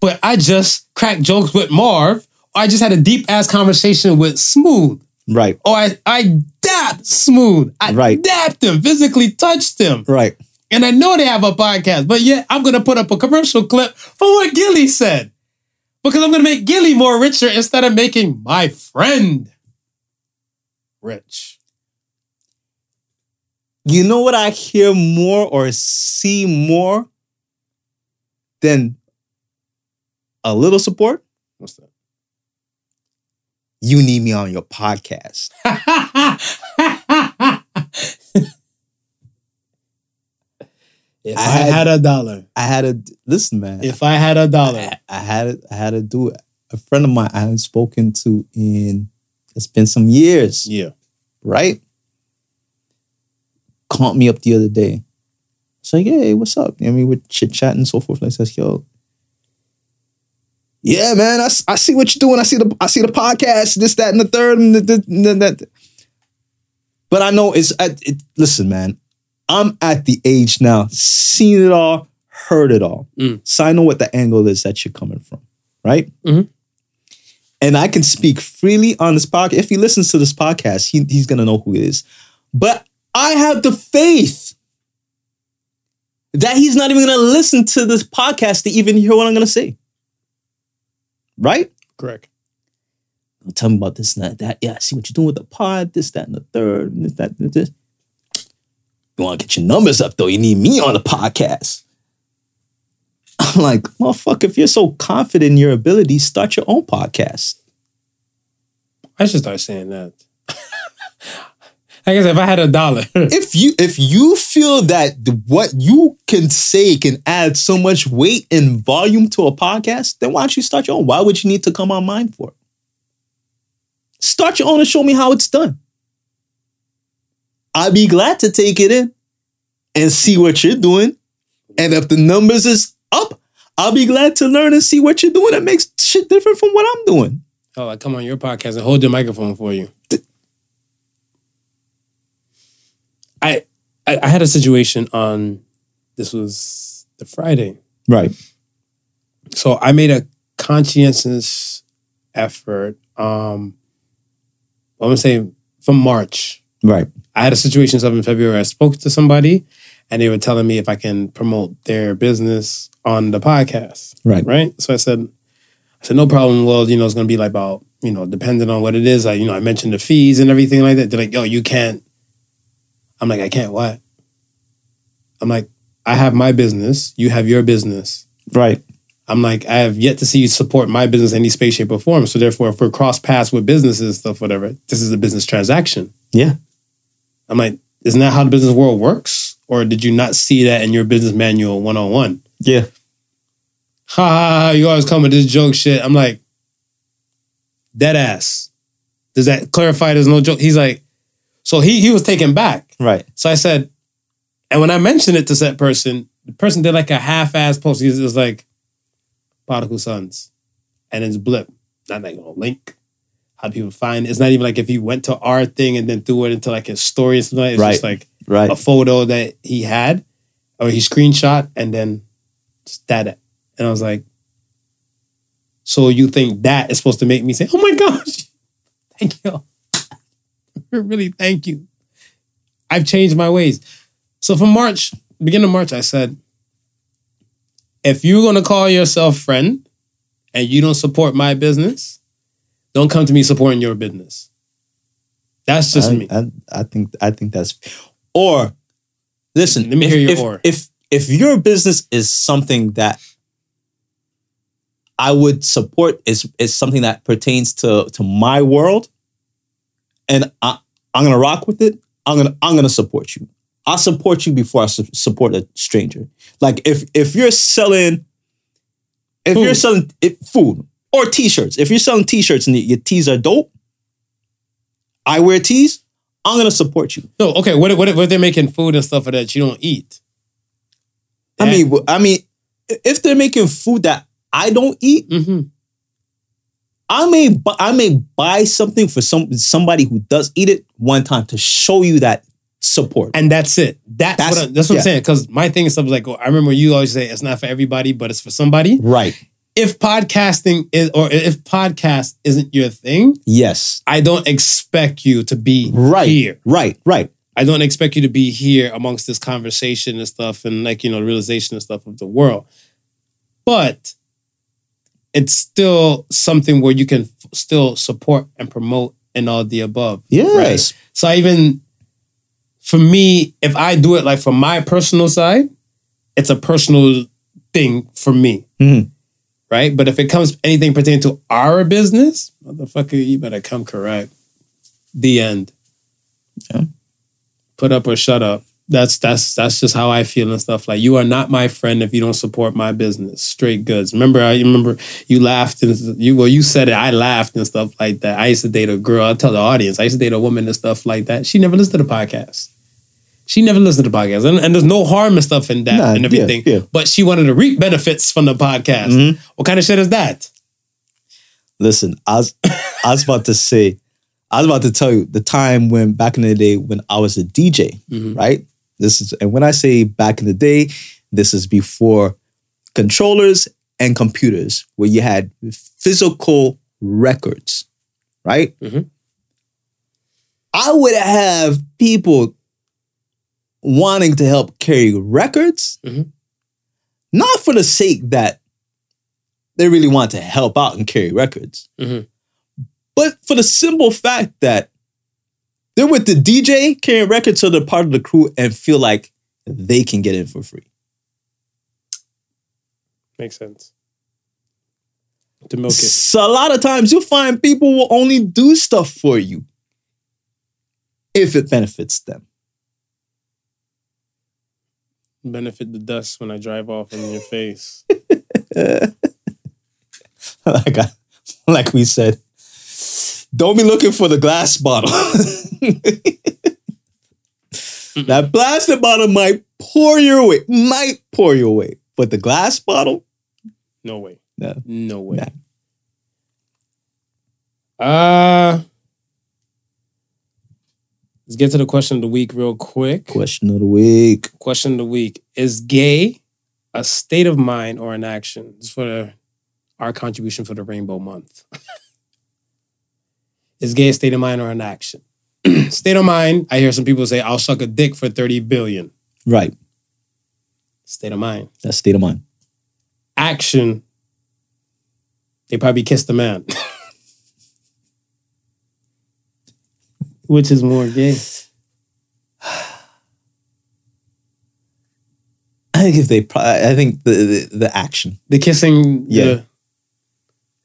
But I just cracked jokes with Marv. Or I just had a deep ass conversation with Smooth. Right. Or I, I dapped Smooth. I Right. dapped him, physically touched him. Right. And I know they have a podcast, but yet I'm gonna put up a commercial clip for what Gillie said. Because I'm gonna make Gillie more richer instead of making my friend rich. You know what I hear more or see more than a little support? What's that? You need me on your podcast. if I I had- had a dollar, I had a listen, man. if I had a dollar, I, I had I had to do it. A friend of mine I haven't spoken to in it's been some years, yeah, right? Called me up the other day. It's like, hey, what's up? I mean, we're chit chatting and so forth. And I says, yo, yeah, man, I, I see what you're doing. I see the I see the podcast, this, that, and the third, and the, the, the- that. But I know it's at it, listen, man. I'm at the age now, seen it all, heard it all. Mm. So I know what the angle is that you're coming from, right? Mhm. And I can speak freely on this podcast. If he listens to this podcast, he, he's gonna know who it is. But I have the faith that he's not even gonna listen to this podcast to even hear what I'm gonna say. Right? correct. Tell me about this and that, that. Yeah, I see what you're doing with the pod, this, that, and the third, and this, that, and this. You want to get your numbers up though. You need me on the podcast. I'm like, motherfucker, if you're so confident in your ability, start your own podcast. I should start saying that. I said, if I had a dollar, If you if you feel that the, what you can say can add so much weight and volume to a podcast, then why don't you start your own? Why would you need to come on mine for? it? Start your own and show me how it's done. I'd be glad to take it in and see what you're doing. And if the numbers is up, I'll be glad to learn and see what you're doing that makes shit different from what I'm doing. oh, I come on your podcast and hold the microphone for you. I, I I had a situation on this was the Friday. Right. So I made a conscientious effort. Um, I'm gonna say from March. Right. I had a situation up in February. I spoke to somebody, and they were telling me if I can promote their business on the podcast. Right. Right. So I said, I said no problem. Well, you know, it's gonna be like about you know, depending on what it is. I you know, I mentioned the fees and everything like that. They're like, yo, you can't. I'm like, I can't what? I'm like, I have my business. You have your business. Right. I'm like, I have yet to see you support my business in any space, shape, or form. So therefore, if we're cross paths with businesses, stuff, whatever, this is a business transaction. Yeah. I'm like, isn't that how the business world works? Or did you not see that in your business manual 101? Yeah. Ha ha, ha, you always come with this joke shit. I'm like, dead ass. Does that clarify there's no joke? He's like, so he he was taken back. Right. So I said, and when I mentioned it to that person, the person did like a half-ass post. He was like, Prodigal Sons. And it's blip. Not like a link. How do people find it? It's not even like if he went to our thing and then threw it into like his story or something. It's just like Right. a photo that he had or he screenshot and then just that it. And I was like, so you think that is supposed to make me say, oh my gosh, thank you. really, thank you. I've changed my ways. So from March, beginning of March, I said, if you're going to call yourself friend and you don't support my business, don't come to me supporting your business. That's just I, me. I, I think I think that's or listen. Let me if, hear your if, or. If if your business is something that I would support is is something that pertains to to my world, and I, I'm gonna rock with it. I'm gonna I'm gonna support you. I'll support you before I su- support a stranger. Like if if you're selling, if you're selling it, food or t-shirts, if you're selling t-shirts and your tees are dope, I wear tees. I'm gonna support you. No, okay. What if, what what if they're making food and stuff that you don't eat? I mean, I mean, if they're making food that I don't eat, hmm I may bu- I may buy something for some somebody who does eat it one time to show you that support. and that's it. That's, That's- what I, that's what yeah. I'm saying. Because my thing is something like oh, I remember you always say it's not for everybody, but it's for somebody. right. If podcasting is or if podcast isn't your thing, Yes. I don't expect you to be Right. here. Right. Right. I don't expect you to be here amongst this conversation and stuff and like, you know, realization and stuff of the world. But it's still something where you can f- still support and promote and all the above. Yes. So even, for me, if I do it like from my personal side, it's a personal thing for me. Mhm. Right? But if it comes anything pertaining to our business, motherfucker, you better come correct. The end. Yeah. Put up or shut up. That's that's that's just how I feel and stuff. Like you are not my friend if you don't support my business. Straight goods. Remember, I remember you laughed and you well, you said it. I laughed and stuff like that. I used to date a girl. I tell the audience. I used to date a woman and stuff like that. She never listened to the podcast. She never listened to the podcast, and, and there's no harm and stuff in that Nah, and everything. yeah. But she wanted to reap benefits from the podcast. Mhm. What kind of shit is that? Listen, I was I was about to say, I was about to tell you the time when back in the day when I was a DJ, Mhm. right? This is and when I say back in the day, this is before controllers and computers, where you had physical records, right? Mhm. I would have people wanting to help carry records, Mhm. not for the sake that they really want to help out and carry records, Mhm. but for the simple fact that they're with the DJ carrying records, so they're part of the crew and feel like they can get in for free. Makes sense. To milk it. So a lot of times you'll find people will only do stuff for you if it benefits them. Benefit the dust when I drive off in your face. like, I, like we said, don't be looking for the glass bottle. that plastic bottle might pour your way, might pour your way, but the glass bottle, No way. no. No way. Nah. Uh let's get to the question of the week real quick. Question of the week. Question of the week. Is gay a state of mind or an action? This is for the, our contribution for the Rainbow Month. is gay a state of mind or an action? state of mind, I hear some people say, I'll suck a dick for 30 billion. Right. State of mind. That's state of mind. Action, they probably kissed the man. Which is more gay? I think if they, pro- I think the, the, the action The kissing, Yeah. the,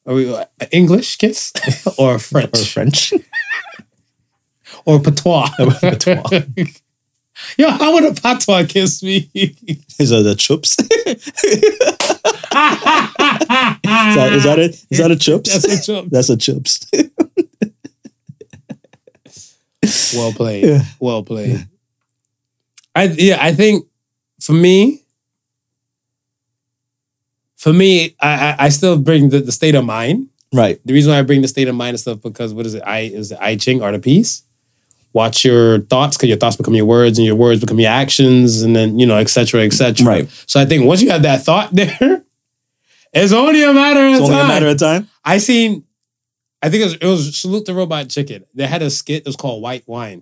are we uh, English kiss or French or French. or patois? Patois. Yo, how would a patois kiss me? Is that the chups? is, that, is that it? Is that a chups? That's a chup. That's a chups. Well played. Yeah. Well played. I yeah, I think for me, for me, I I, I still bring the, the state of mind. right. The reason why I bring the state of mind and stuff because what is it? I is it I Ching art of peace. Watch your thoughts because your thoughts become your words and your words become your actions and then you know et cetera et cetera. Right. So I think once you have that thought there, it's only a matter of time. It's only a matter of time. I seen, I think it was, it was Salute the Robot Chicken. They had a skit. It was called White Wine,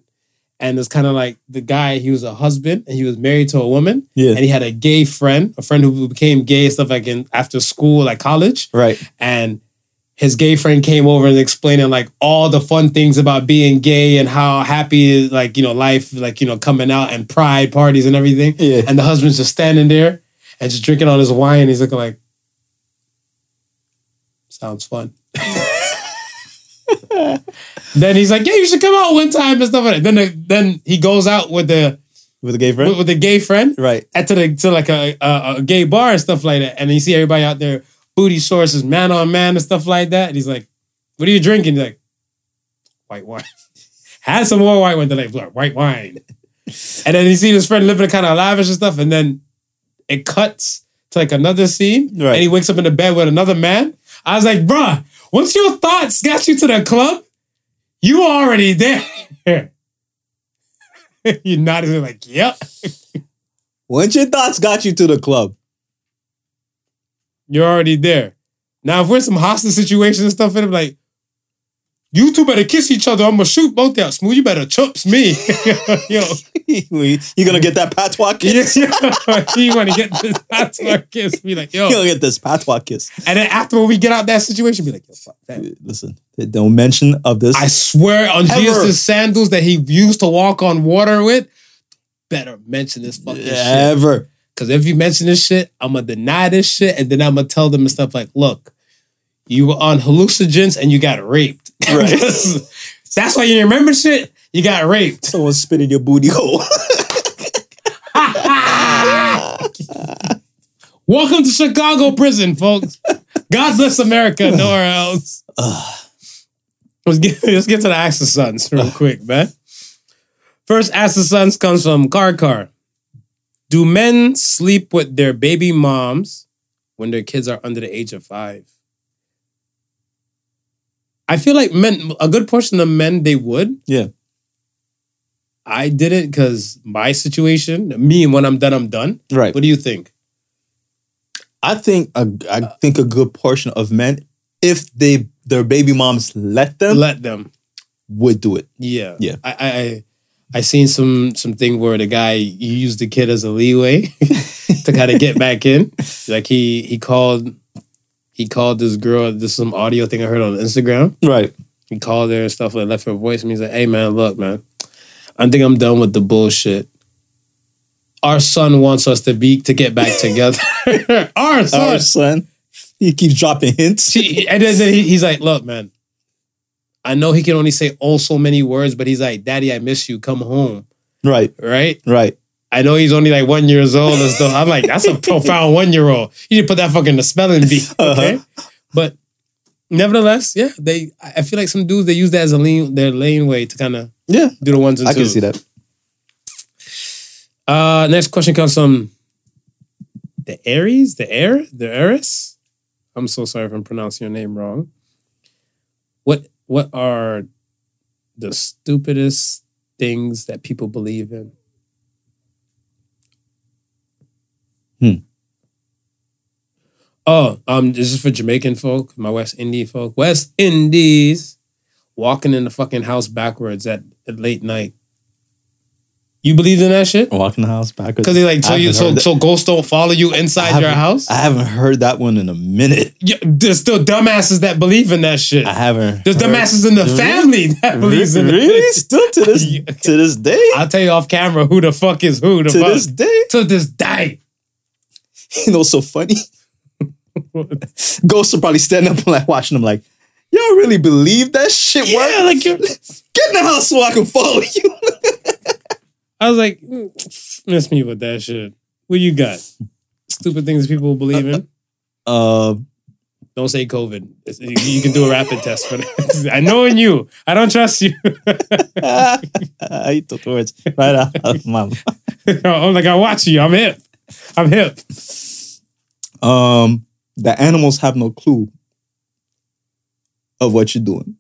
and it's kind of like the guy. He was a husband and he was married to a woman, Yeah. and he had a gay friend, a friend who became gay and stuff like in after school, like college, Right. and. His gay friend came over and explaining like all the fun things about being gay and how happy like you know life like you know coming out and pride parties and everything. Yeah. And the husband's just standing there and just drinking on his wine. He's looking like, sounds fun. then he's like, yeah, you should come out one time and stuff like that. Then, the, then he goes out with the With a gay friend. with, with the gay friend right. at to the to like a, a a gay bar and stuff like that. And you see everybody out there, booty sources, man on man and stuff like that. And he's like, "What are you drinking?" He's like, "White wine." Had some more white wine. They're like, "Look, white wine." And then you see his friend living kind of lavish and stuff, and then it cuts to like another scene, Right. and he wakes up in the bed with another man. I was like, "Bruh, once your thoughts got you to the club, you already there." you nodded like, yep. Once your thoughts got you to the club, You're already there. Now, if we're in some hostage situations and stuff, and I'm like, you two better kiss each other. I'm gonna shoot both of y'all. Smooth, you better chups me. Yo, you're gonna get that patois kiss. you want to get this my kiss. Be like, yo. You're gonna get this patois kiss. And then after we get out that situation, be like, yo, fuck that. Listen, don't mention of this. I swear on Ever. Jesus' sandals that he used to walk on water with, better mention this fucking shit. ever. Because if you mention this shit, I'm gonna deny this shit, and then I'm gonna tell them and stuff like, look, you were on hallucinogens and you got raped. Right. That's why you remember shit. You got raped. Someone spit in your booty hole. Welcome to Chicago prison, folks. God bless America, nowhere else. let's get let's get to the Ask the Sons real quick, man. First Ask the Sons comes from Car Car. Do men sleep with their baby moms when their kids are under the age of five? I feel like men, a good portion of men, they would. Yeah. I didn't because my situation, me, and when I'm done, I'm done. right. What do you think? I think a, I think a good portion of men, if they their baby moms let them, Let them. would do it. Yeah. Yeah. I I I, I seen some some thing where the guy used the kid as a leeway to kind of get back in. Like he he called he called this girl, this is some audio thing I heard on Instagram. Right. He called her and stuff like left her voice and he's like, hey man, look, man, I think I'm done with the bullshit. Our son wants us to be to get back together. Our son. Our son, he keeps dropping hints. She, and then then he, he's like, look, man, I know he can only say oh so many words, but he's like, Daddy, I miss you. Come home. Right. Right? Right. I know he's only like one years old and stuff. I'm like, that's a profound one year old. You need to put that fucking in the spelling bee. Okay. But nevertheless, yeah, they I feel like some dudes they use that as a lean their lane way to kind of Yeah. do the ones and I twos. can see that. Uh next question comes from the Aries, the Air, the Eris. I'm so sorry if I'm pronouncing your name wrong. What what are the stupidest things that people believe in? Hmm. Oh, um, this is for Jamaican folk, my West Indian folk. West Indies walking in the fucking house backwards at, at late night. You believe in that shit? Walking the house backwards. Because they like so I you so that- so ghosts don't follow you inside your house. I haven't heard that one in a minute. Yeah, there's still dumbasses that believe in that shit. I haven't. There's dumbasses in the Really? family that believes in really? it. Still to this to this day? I'll tell you off camera who the fuck is who. The to fuck. this day? to this day. You know, so funny. Ghosts are probably standing up and like watching them like, y'all really believe that shit? Yeah, like you're. Get in the house so I can follow you. I was like, mm, miss me with that shit. What you got? Stupid things people believe in. Uh, Don't say COVID. You can do a rapid test for that. I know in you. I don't trust you. I took words right out of my mouth. I'm like, I watch you. I'm hip. I'm hip. Um, the animals have no clue of what you're doing.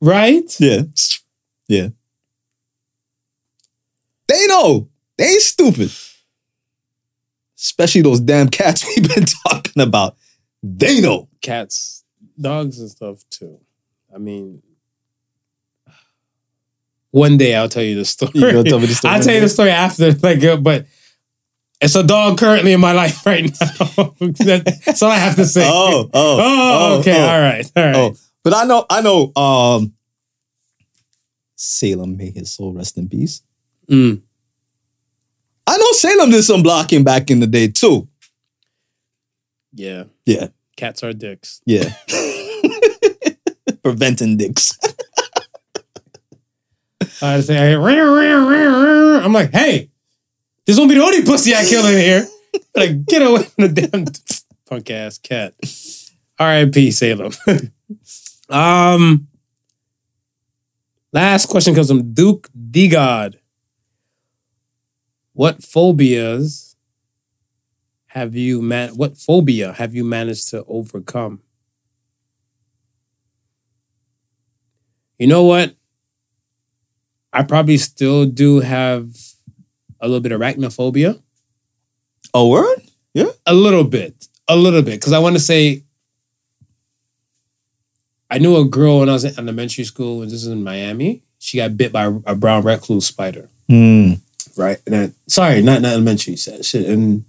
Right? Yeah. Yeah. They know. They ain't stupid. Especially those damn cats we've been talking about. They know. Cats, dogs, and stuff too. I mean, one day I'll tell you the story. You gonna tell me the story I'll tell you the story after, like, uh, but it's a dog currently in my life right now. That's all I have to say. Oh, oh, Oh, okay, oh. all right, all right. Oh, but I know, I know. Um, Salem, may his soul rest in peace. Mm. I know Salem did some blocking back in the day too. Yeah, Yeah, cats are dicks. yeah. Preventing dicks. I say, I hear. I'm like, hey, this won't be the only pussy I kill in here. Like, get away from the damn punk ass cat. R.I.P. Salem. um, last question comes from Duke D God. What phobias have you man? What phobia have you managed to overcome? You know what? I probably still do have a little bit of arachnophobia. Oh, word? Yeah. A little bit. A little bit. Because I want to say I knew a girl when I was in elementary school, and this is in Miami. She got bit by a brown recluse spider. Hmm. Right. And then, sorry, not, not elementary. Shit, in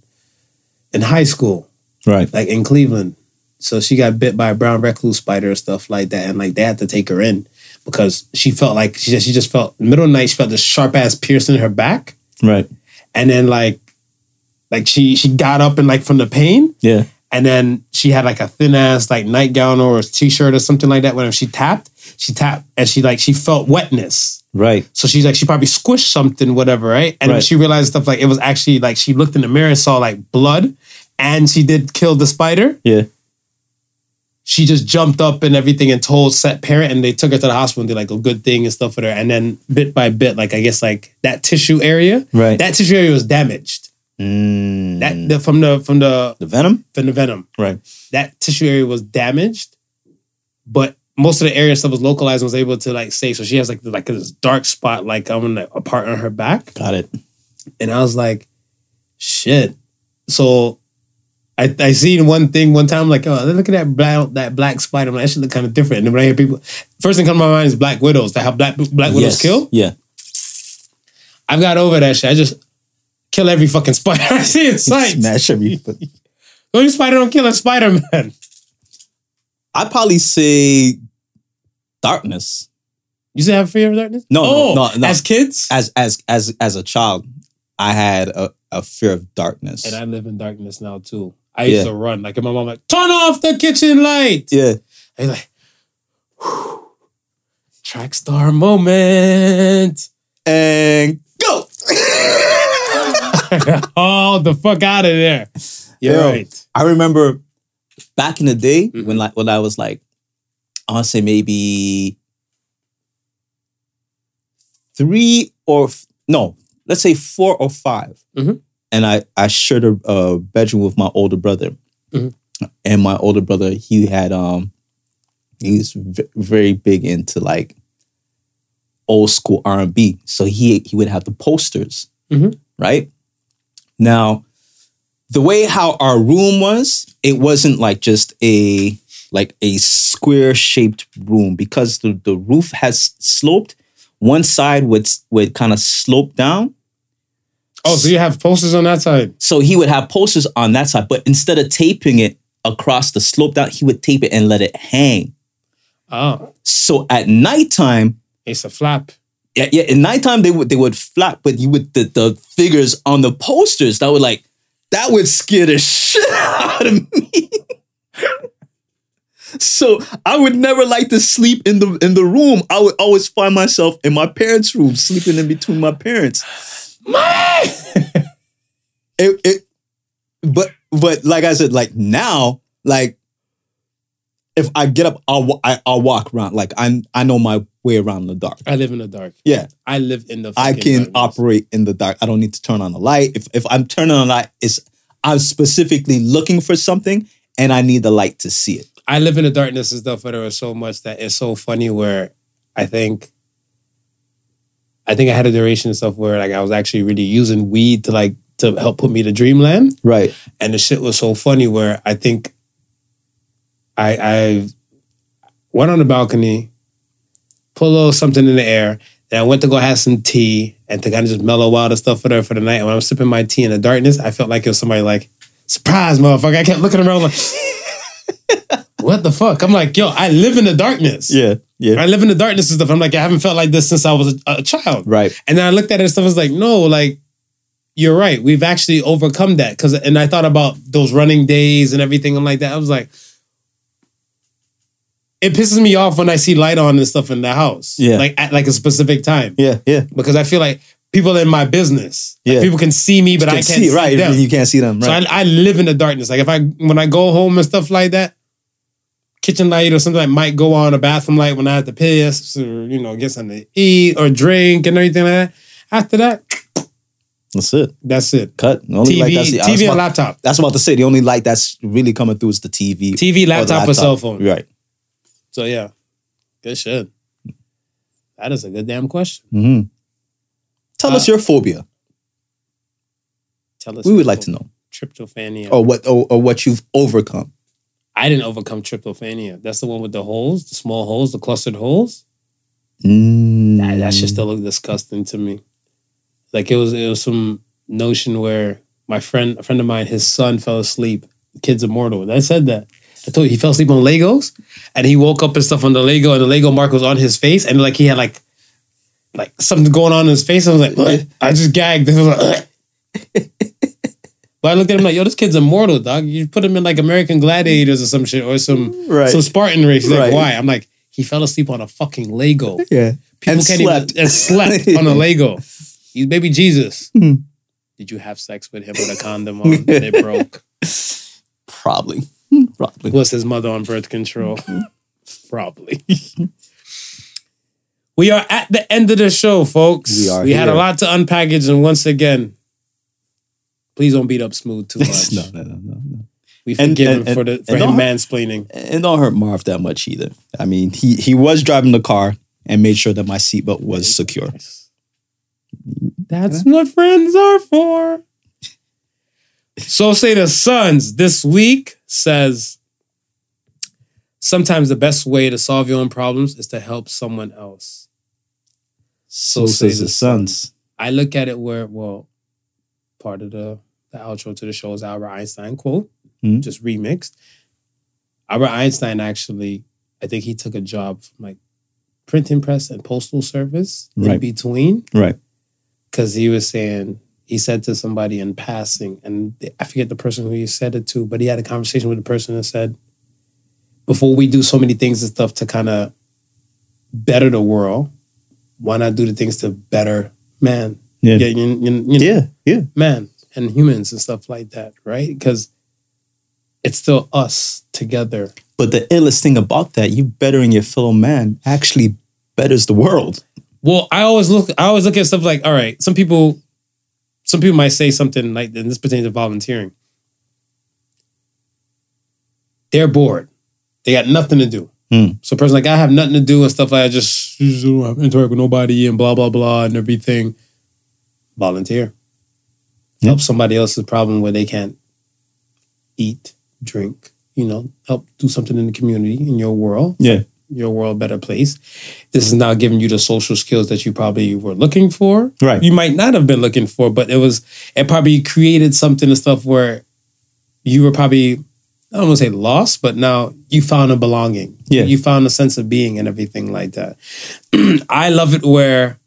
in high school, Right. like in Cleveland. So she got bit by a brown recluse spider and stuff like that, and like they had to take her in because she felt like she just she just felt middle of the night she felt this sharp ass piercing in her back, Right. and then like like she she got up and like from the pain, Yeah. and then she had like a thin ass like nightgown or a t-shirt or something like that. Whenever she tapped, she tapped and she like she felt wetness. Right. So she's like, she probably squished something, whatever, right? And Right. she realized stuff like it was actually like she looked in the mirror and saw like blood, and she did kill the spider. Yeah. She just jumped up and everything and told set parent, and they took her to the hospital and did like a good thing and stuff with her. And then bit by bit, like I guess like that tissue area, Right. that tissue area was damaged. Mm. That the, from the from the the venom? from the venom, Right. that tissue area was damaged, but most of the area stuff was localized and was able to like say. So she has like like this dark spot like on the, a part on her back. Got it. And I was like, shit. So I I seen one thing one time, like, oh, look at that black that black spider. Like, that should look kind of different. And when I hear people, first thing come to my mind is black widows. That how black black widows Yes. kill. Yeah. I've got over that shit. I just kill every fucking spider I see in sight. Smash every. Only spider don't kill a Spider Man. I'd probably say darkness. You still have fear of darkness? No, no, oh, no, no. As kids, As as as as a child, I had a, a fear of darkness. and I live in darkness now too. I used Yeah. to run like, and my mom like, turn off the kitchen light. yeah. I was like, whew, track star moment. And go. oh, the fuck out of there. You're Yo. right. I remember back in the day Mhm. when like when I was like, I want to say maybe three or f- no, let's say four or 5 Mhm. And I I shared a, a bedroom with my older brother, Mhm. and my older brother he had um he was v- very big into like old school R and B, so he he would have the posters, Mhm. right? Now, the way how our room was, it wasn't like just a like a square shaped room because the, the roof has sloped. One side would would kind of slope down. Oh, so you have posters on that side? So he would have posters on that side, but instead of taping it across the slope down, he would tape it and let it hang. Oh, So at nighttime, it's a flap. yeah, yeah, at nighttime they would they would flap, but you would the, the figures on the posters that would like that would scare the shit out of me. so I would never like to sleep in the in the room. I would always find myself in my parents' room, sleeping in between my parents. It, it but but like I said, like now, like if I get up, I'll wa- I, I'll walk around. Like I I know my way around the dark. I live in the dark. Yeah. I live in the. Dark. I can darkness. operate in the dark. I don't need to turn on the light. If if I'm turning on the light, it's I'm specifically looking for something and I need the light to see it. I live in the darkness and stuff, but there was so much that it's so funny where I think I think I had a duration and stuff where like I was actually really using weed to like to help put me to dreamland. Right. And the shit was so funny where I think I I went on the balcony, put a little something in the air, then I went to go have some tea and to kind of just mellow out and stuff for there for the night. And when I was sipping my tea in the darkness, I felt like it was somebody like, surprise, motherfucker. I kept looking around like, what the fuck? I'm like, yo, I live in the darkness. Yeah. Yeah. I live in the darkness and stuff. I'm like, I haven't felt like this since I was a, a child. Right. And then I looked at it and stuff. I was like, no, like, you're right. We've actually overcome that. Cause and I thought about those running days and everything. I'm like that. I was like, it pisses me off when I see light on and stuff in the house. Yeah. Like at like a specific time. Yeah. Yeah. Because I feel like people in my business. like, Yeah. people can see me, but I can't see, right. them. You can't see them. So I, I live in the darkness. Like if I when I go home and stuff like that, kitchen light or something that might go on, a bathroom light when I have to piss or you know get something to eat or drink and everything like that. After that, that's it. that's it. Cut. The only TV, light that's, the, TV and laptop. that's about to say the only light that's really coming through is the TV. TV, or laptop, or cell phone. Right. So yeah, good shit. That is a good damn question. Mhm. Tell us Uh, your phobia. Tell us. We would like to know, Tryptophania. or what, or, or what you've overcome. I didn't overcome tryptophania. That's the one with the holes, the small holes, the clustered holes. Mm. That, that shit still look disgusting to me. Like it was, it was some notion where my friend, a friend of mine, his son fell asleep. The kid's immortal. I said that. I told you he fell asleep on Legos, and he woke up and stuff on the Lego, and the Lego mark was on his face, and like he had like, like something going on in his face. I was like, "Ugh." I just gagged. I was like. But I looked at him like, yo, this kid's immortal, dog. You put him in like American Gladiators or some shit, or some Right. some Spartan race. He's Right. like, why? I'm like, he fell asleep on a fucking Lego. Yeah. People And can't slept. even and slept on a Lego. He's baby Jesus. Hmm. Did you have sex with him with a condom on and it broke? Probably. Probably. Was his mother on birth control? Probably. we are at the end of the show, folks. We are We had a lot to unpackage, and once again, please don't beat up Smooth too much. no, no, no, no, no. We And- forgive and- him for the and- for and him don't- mansplaining. It don't hurt Marv that much either. I mean, he he was driving the car and made sure that my seatbelt was secure. That's what friends are for. So say the Sons this week says sometimes the best way to solve your own problems is to help someone else. So, say says the the sons. I look at it where, well, part of the, the outro to the show is Albert Einstein quote, Mhm. just remixed. Albert Einstein actually, I think he took a job from like printing press and postal service in between Right. because he was saying he said to somebody in passing, and I forget the person who he said it to, but he had a conversation with the person and said, "Before we do so many things and stuff to kind of better the world, why not do the things to better man? Yeah. you, you- you- you know, Yeah. Yeah. man and humans and stuff like that, right? Because it's still us together. But the illest thing about that, you bettering your fellow man actually betters the world. Well, I always look. I always look at stuff like, all right, some people, some people might say something like, and this pertains to volunteering. They're bored. They got nothing to do. Hmm. So, a person like I have nothing to do and stuff like I just, just don't have interact with nobody and blah blah blah and everything. Volunteer. Help somebody else's problem where they can't eat, drink. You know, help do something in the community in your world Yeah. your world better place. This is now giving you the social skills that you probably were looking for. Right. You might not have been looking for, but it was it probably created something and stuff where you were probably I don't want to say lost, but now you found a belonging. Yeah. You found a sense of being and everything like that. I love it where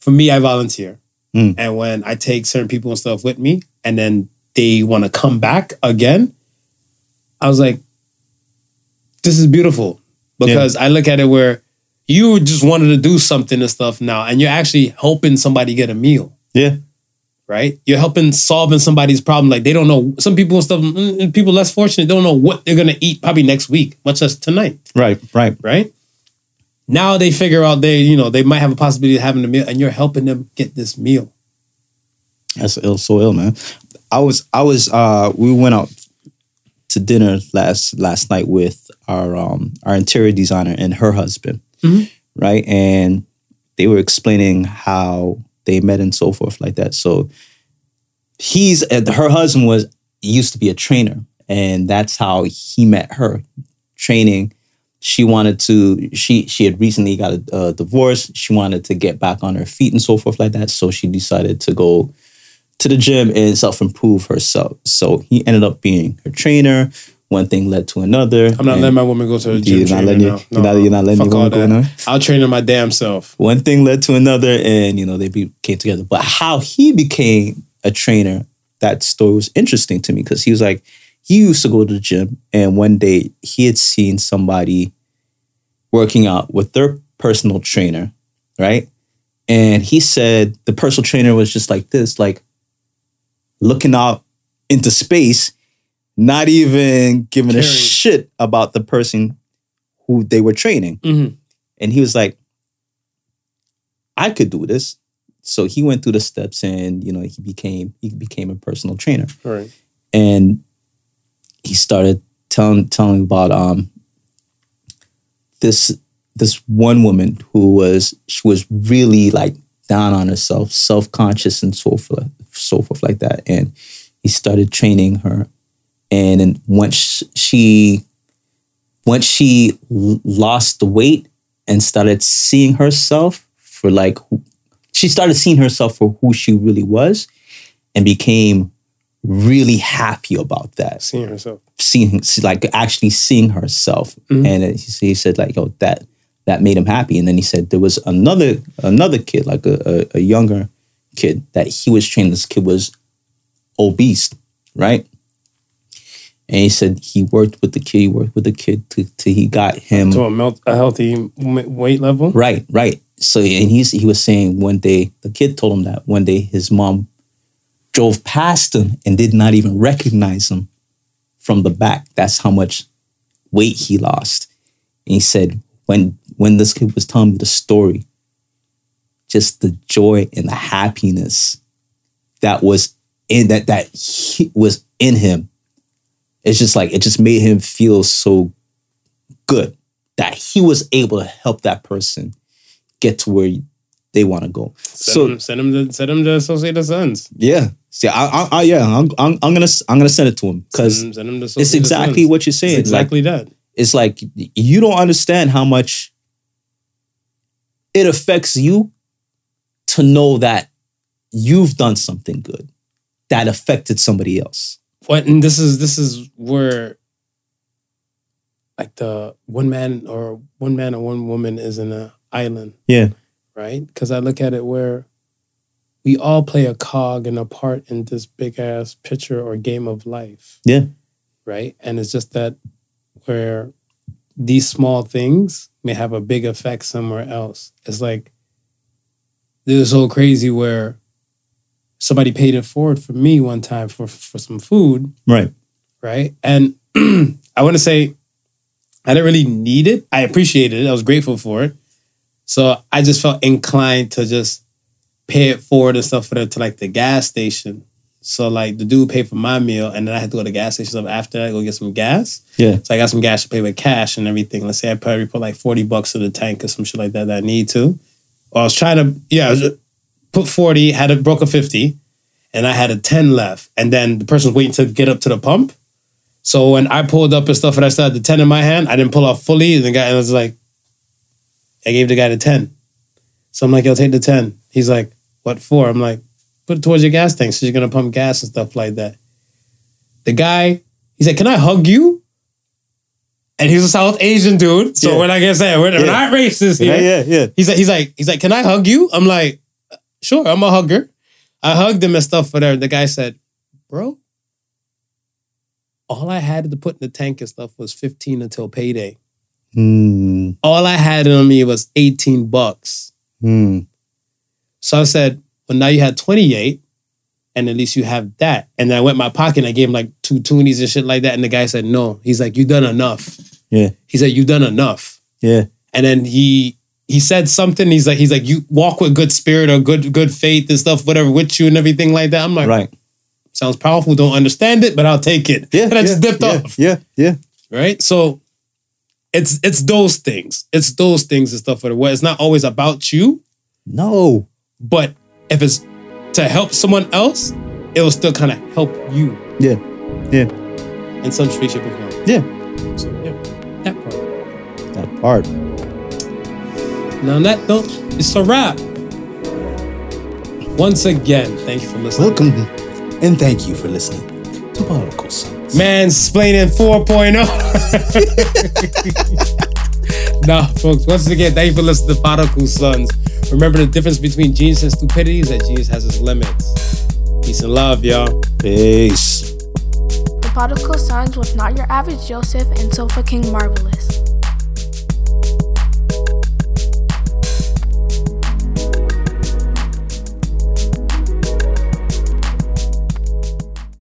for me I volunteer. Mm. And when I take certain people and stuff with me and then they want to come back again, I was like, this is beautiful because I look at it where you just wanted to do something and stuff now, and you're actually helping somebody get a meal, Yeah. right? You're helping solving somebody's problem. Like they don't know. Some people and stuff, mm, people less fortunate don't know what they're gonna eat probably next week, much less tonight, Right. Right. right? Now they figure out they, you know, they might have a possibility of having a meal, and you're helping them get this meal. That's ill, so ill, man. I was, I was, uh, we went out to dinner last last night with our um our interior designer and her husband, Mhm. right? And they were explaining how they met and so forth like that. So he's her husband was used to be a trainer, and that's how he met her training. She wanted to. She she had recently got a, a divorce. She wanted to get back on her feet and so forth like that. So she decided to go to the gym and self improve herself. So he ended up being her trainer. One thing led to another. I'm not letting my woman go to the gym. You're not letting your- now. you're not- you're not letting your woman go that. now? I'll train her my damn self. one thing led to another, and you know they be, came together. But how he became a trainer, that story was interesting to me because he was like, he used to go to the gym, and one day he had seen somebody working out with their personal trainer, right? And he said the personal trainer was just like this, like looking out into space, not even giving a shit about the person who they were training. Mhm. And he was like, I could do this. So he went through the steps and, you know, he became he became a personal trainer. Right. And he started telling telling about um this this one woman who was she was really like down on herself, self conscious, and so forth, so forth like that. And he started training her, and then once she once she lost the weight and started seeing herself for like she started seeing herself for who she really was and became really happy about that Seeing herself. seeing like actually seeing herself Mhm. and it- he, he said like yo that that made him happy and then he said there was another another kid like a, a, a younger kid that he was training this kid was obese right and he said he worked with the kid he worked with the kid till till he got him To a, melt, a healthy weight level. Right, right. So and he's he was saying one day the kid told him that one day his mom drove past him and did not even recognize him from the back. That's how much weight he lost. And he said when when this kid was telling me the story, just the joy and the happiness that was in that that he was in him. It's just like it just made him feel so good that he was able to help that person get to where they want to go. Send So him, send him to send him to Associated Sons. yeah, see, I, I, I yeah, I'm, I'm, I'm gonna, I'm gonna send it to him because Send him, send him it's exactly Sons. what you're saying. It's exactly that. It's like you don't understand how much it affects you to know that you've done something good that affected somebody else. What and this is this is where like the one man or one man or one woman is in an island. Yeah. Right? Because I look at it where we all play a cog and a part in this big ass picture or game of life. Yeah. Right? And it's just that where these small things may have a big effect somewhere else. It's like this is so crazy where somebody paid it forward for me one time for for some food Right. right? And I want to say I didn't really need it. I appreciated it. I was grateful for it. So I just felt inclined to just pay it forward and stuff for it to like the gas station. So like the dude paid for my meal and then I had to go to the gas station stuff after that, go get some gas. Yeah. So I got some gas to pay with cash and everything. Let's say I probably put like 40 bucks in the tank or some shit like that that I need to. Or I was trying to, yeah, was- uh, put 40, had it broke a 50, and I had a 10 left. And then the person was waiting to get up to the pump. So when I pulled up and stuff and I still had the 10 in my hand, I didn't pull off fully. And the guy was like, I gave the guy the 10. So I'm like, yo, take the 10. He's like, what for? I'm like, put it towards your gas tank so you're gonna pump gas and stuff like that. The guy, he said, Can I hug you? And he's a South Asian dude. So Yeah. when I guess that we're, we're not racist here. yeah, yeah. He's like, he's like, he's like, can I hug you? I'm like, sure, I'm a hugger. I hugged him and stuff for there. The guy said, bro, all I had to put in the tank and stuff was 15 until payday. Hmm. All I had on me was 18 bucks. Hmm. So I said, well, now you had 28, and at least you have that. And then I went in my pocket and I gave him like two toonies and shit like that. And the guy said, no. He's like, you've done enough. Yeah. He said, "You've done enough. Yeah. and then he he said something. He's like, he's like, you walk with good spirit or good good faith and stuff, whatever, with you and everything like that. I'm like, Right. sounds powerful. Don't understand it, but I'll take it. Yeah. and I just dipped yeah, off. Yeah. Yeah. Right. So it's it's those things. It's those things and stuff. for the Where it's not always about you, No. but if it's to help someone else, it will still kind of help you Yeah. Yeah. in some shape, shape, or form. Yeah. So yeah, that part. That part. Now on that note, it's a wrap. Once again, thank you for listening. Welcome and thank you for listening to Prodigal Sons. Mansplaining 4.0. nah, folks, once again, thank you for listening to Prodigal Sons. Remember the difference between genius and stupidity is that genius has its limits. Peace and love, y'all. Peace. The Prodigal Sons was not your average Joseph and Sofa King Marvelous.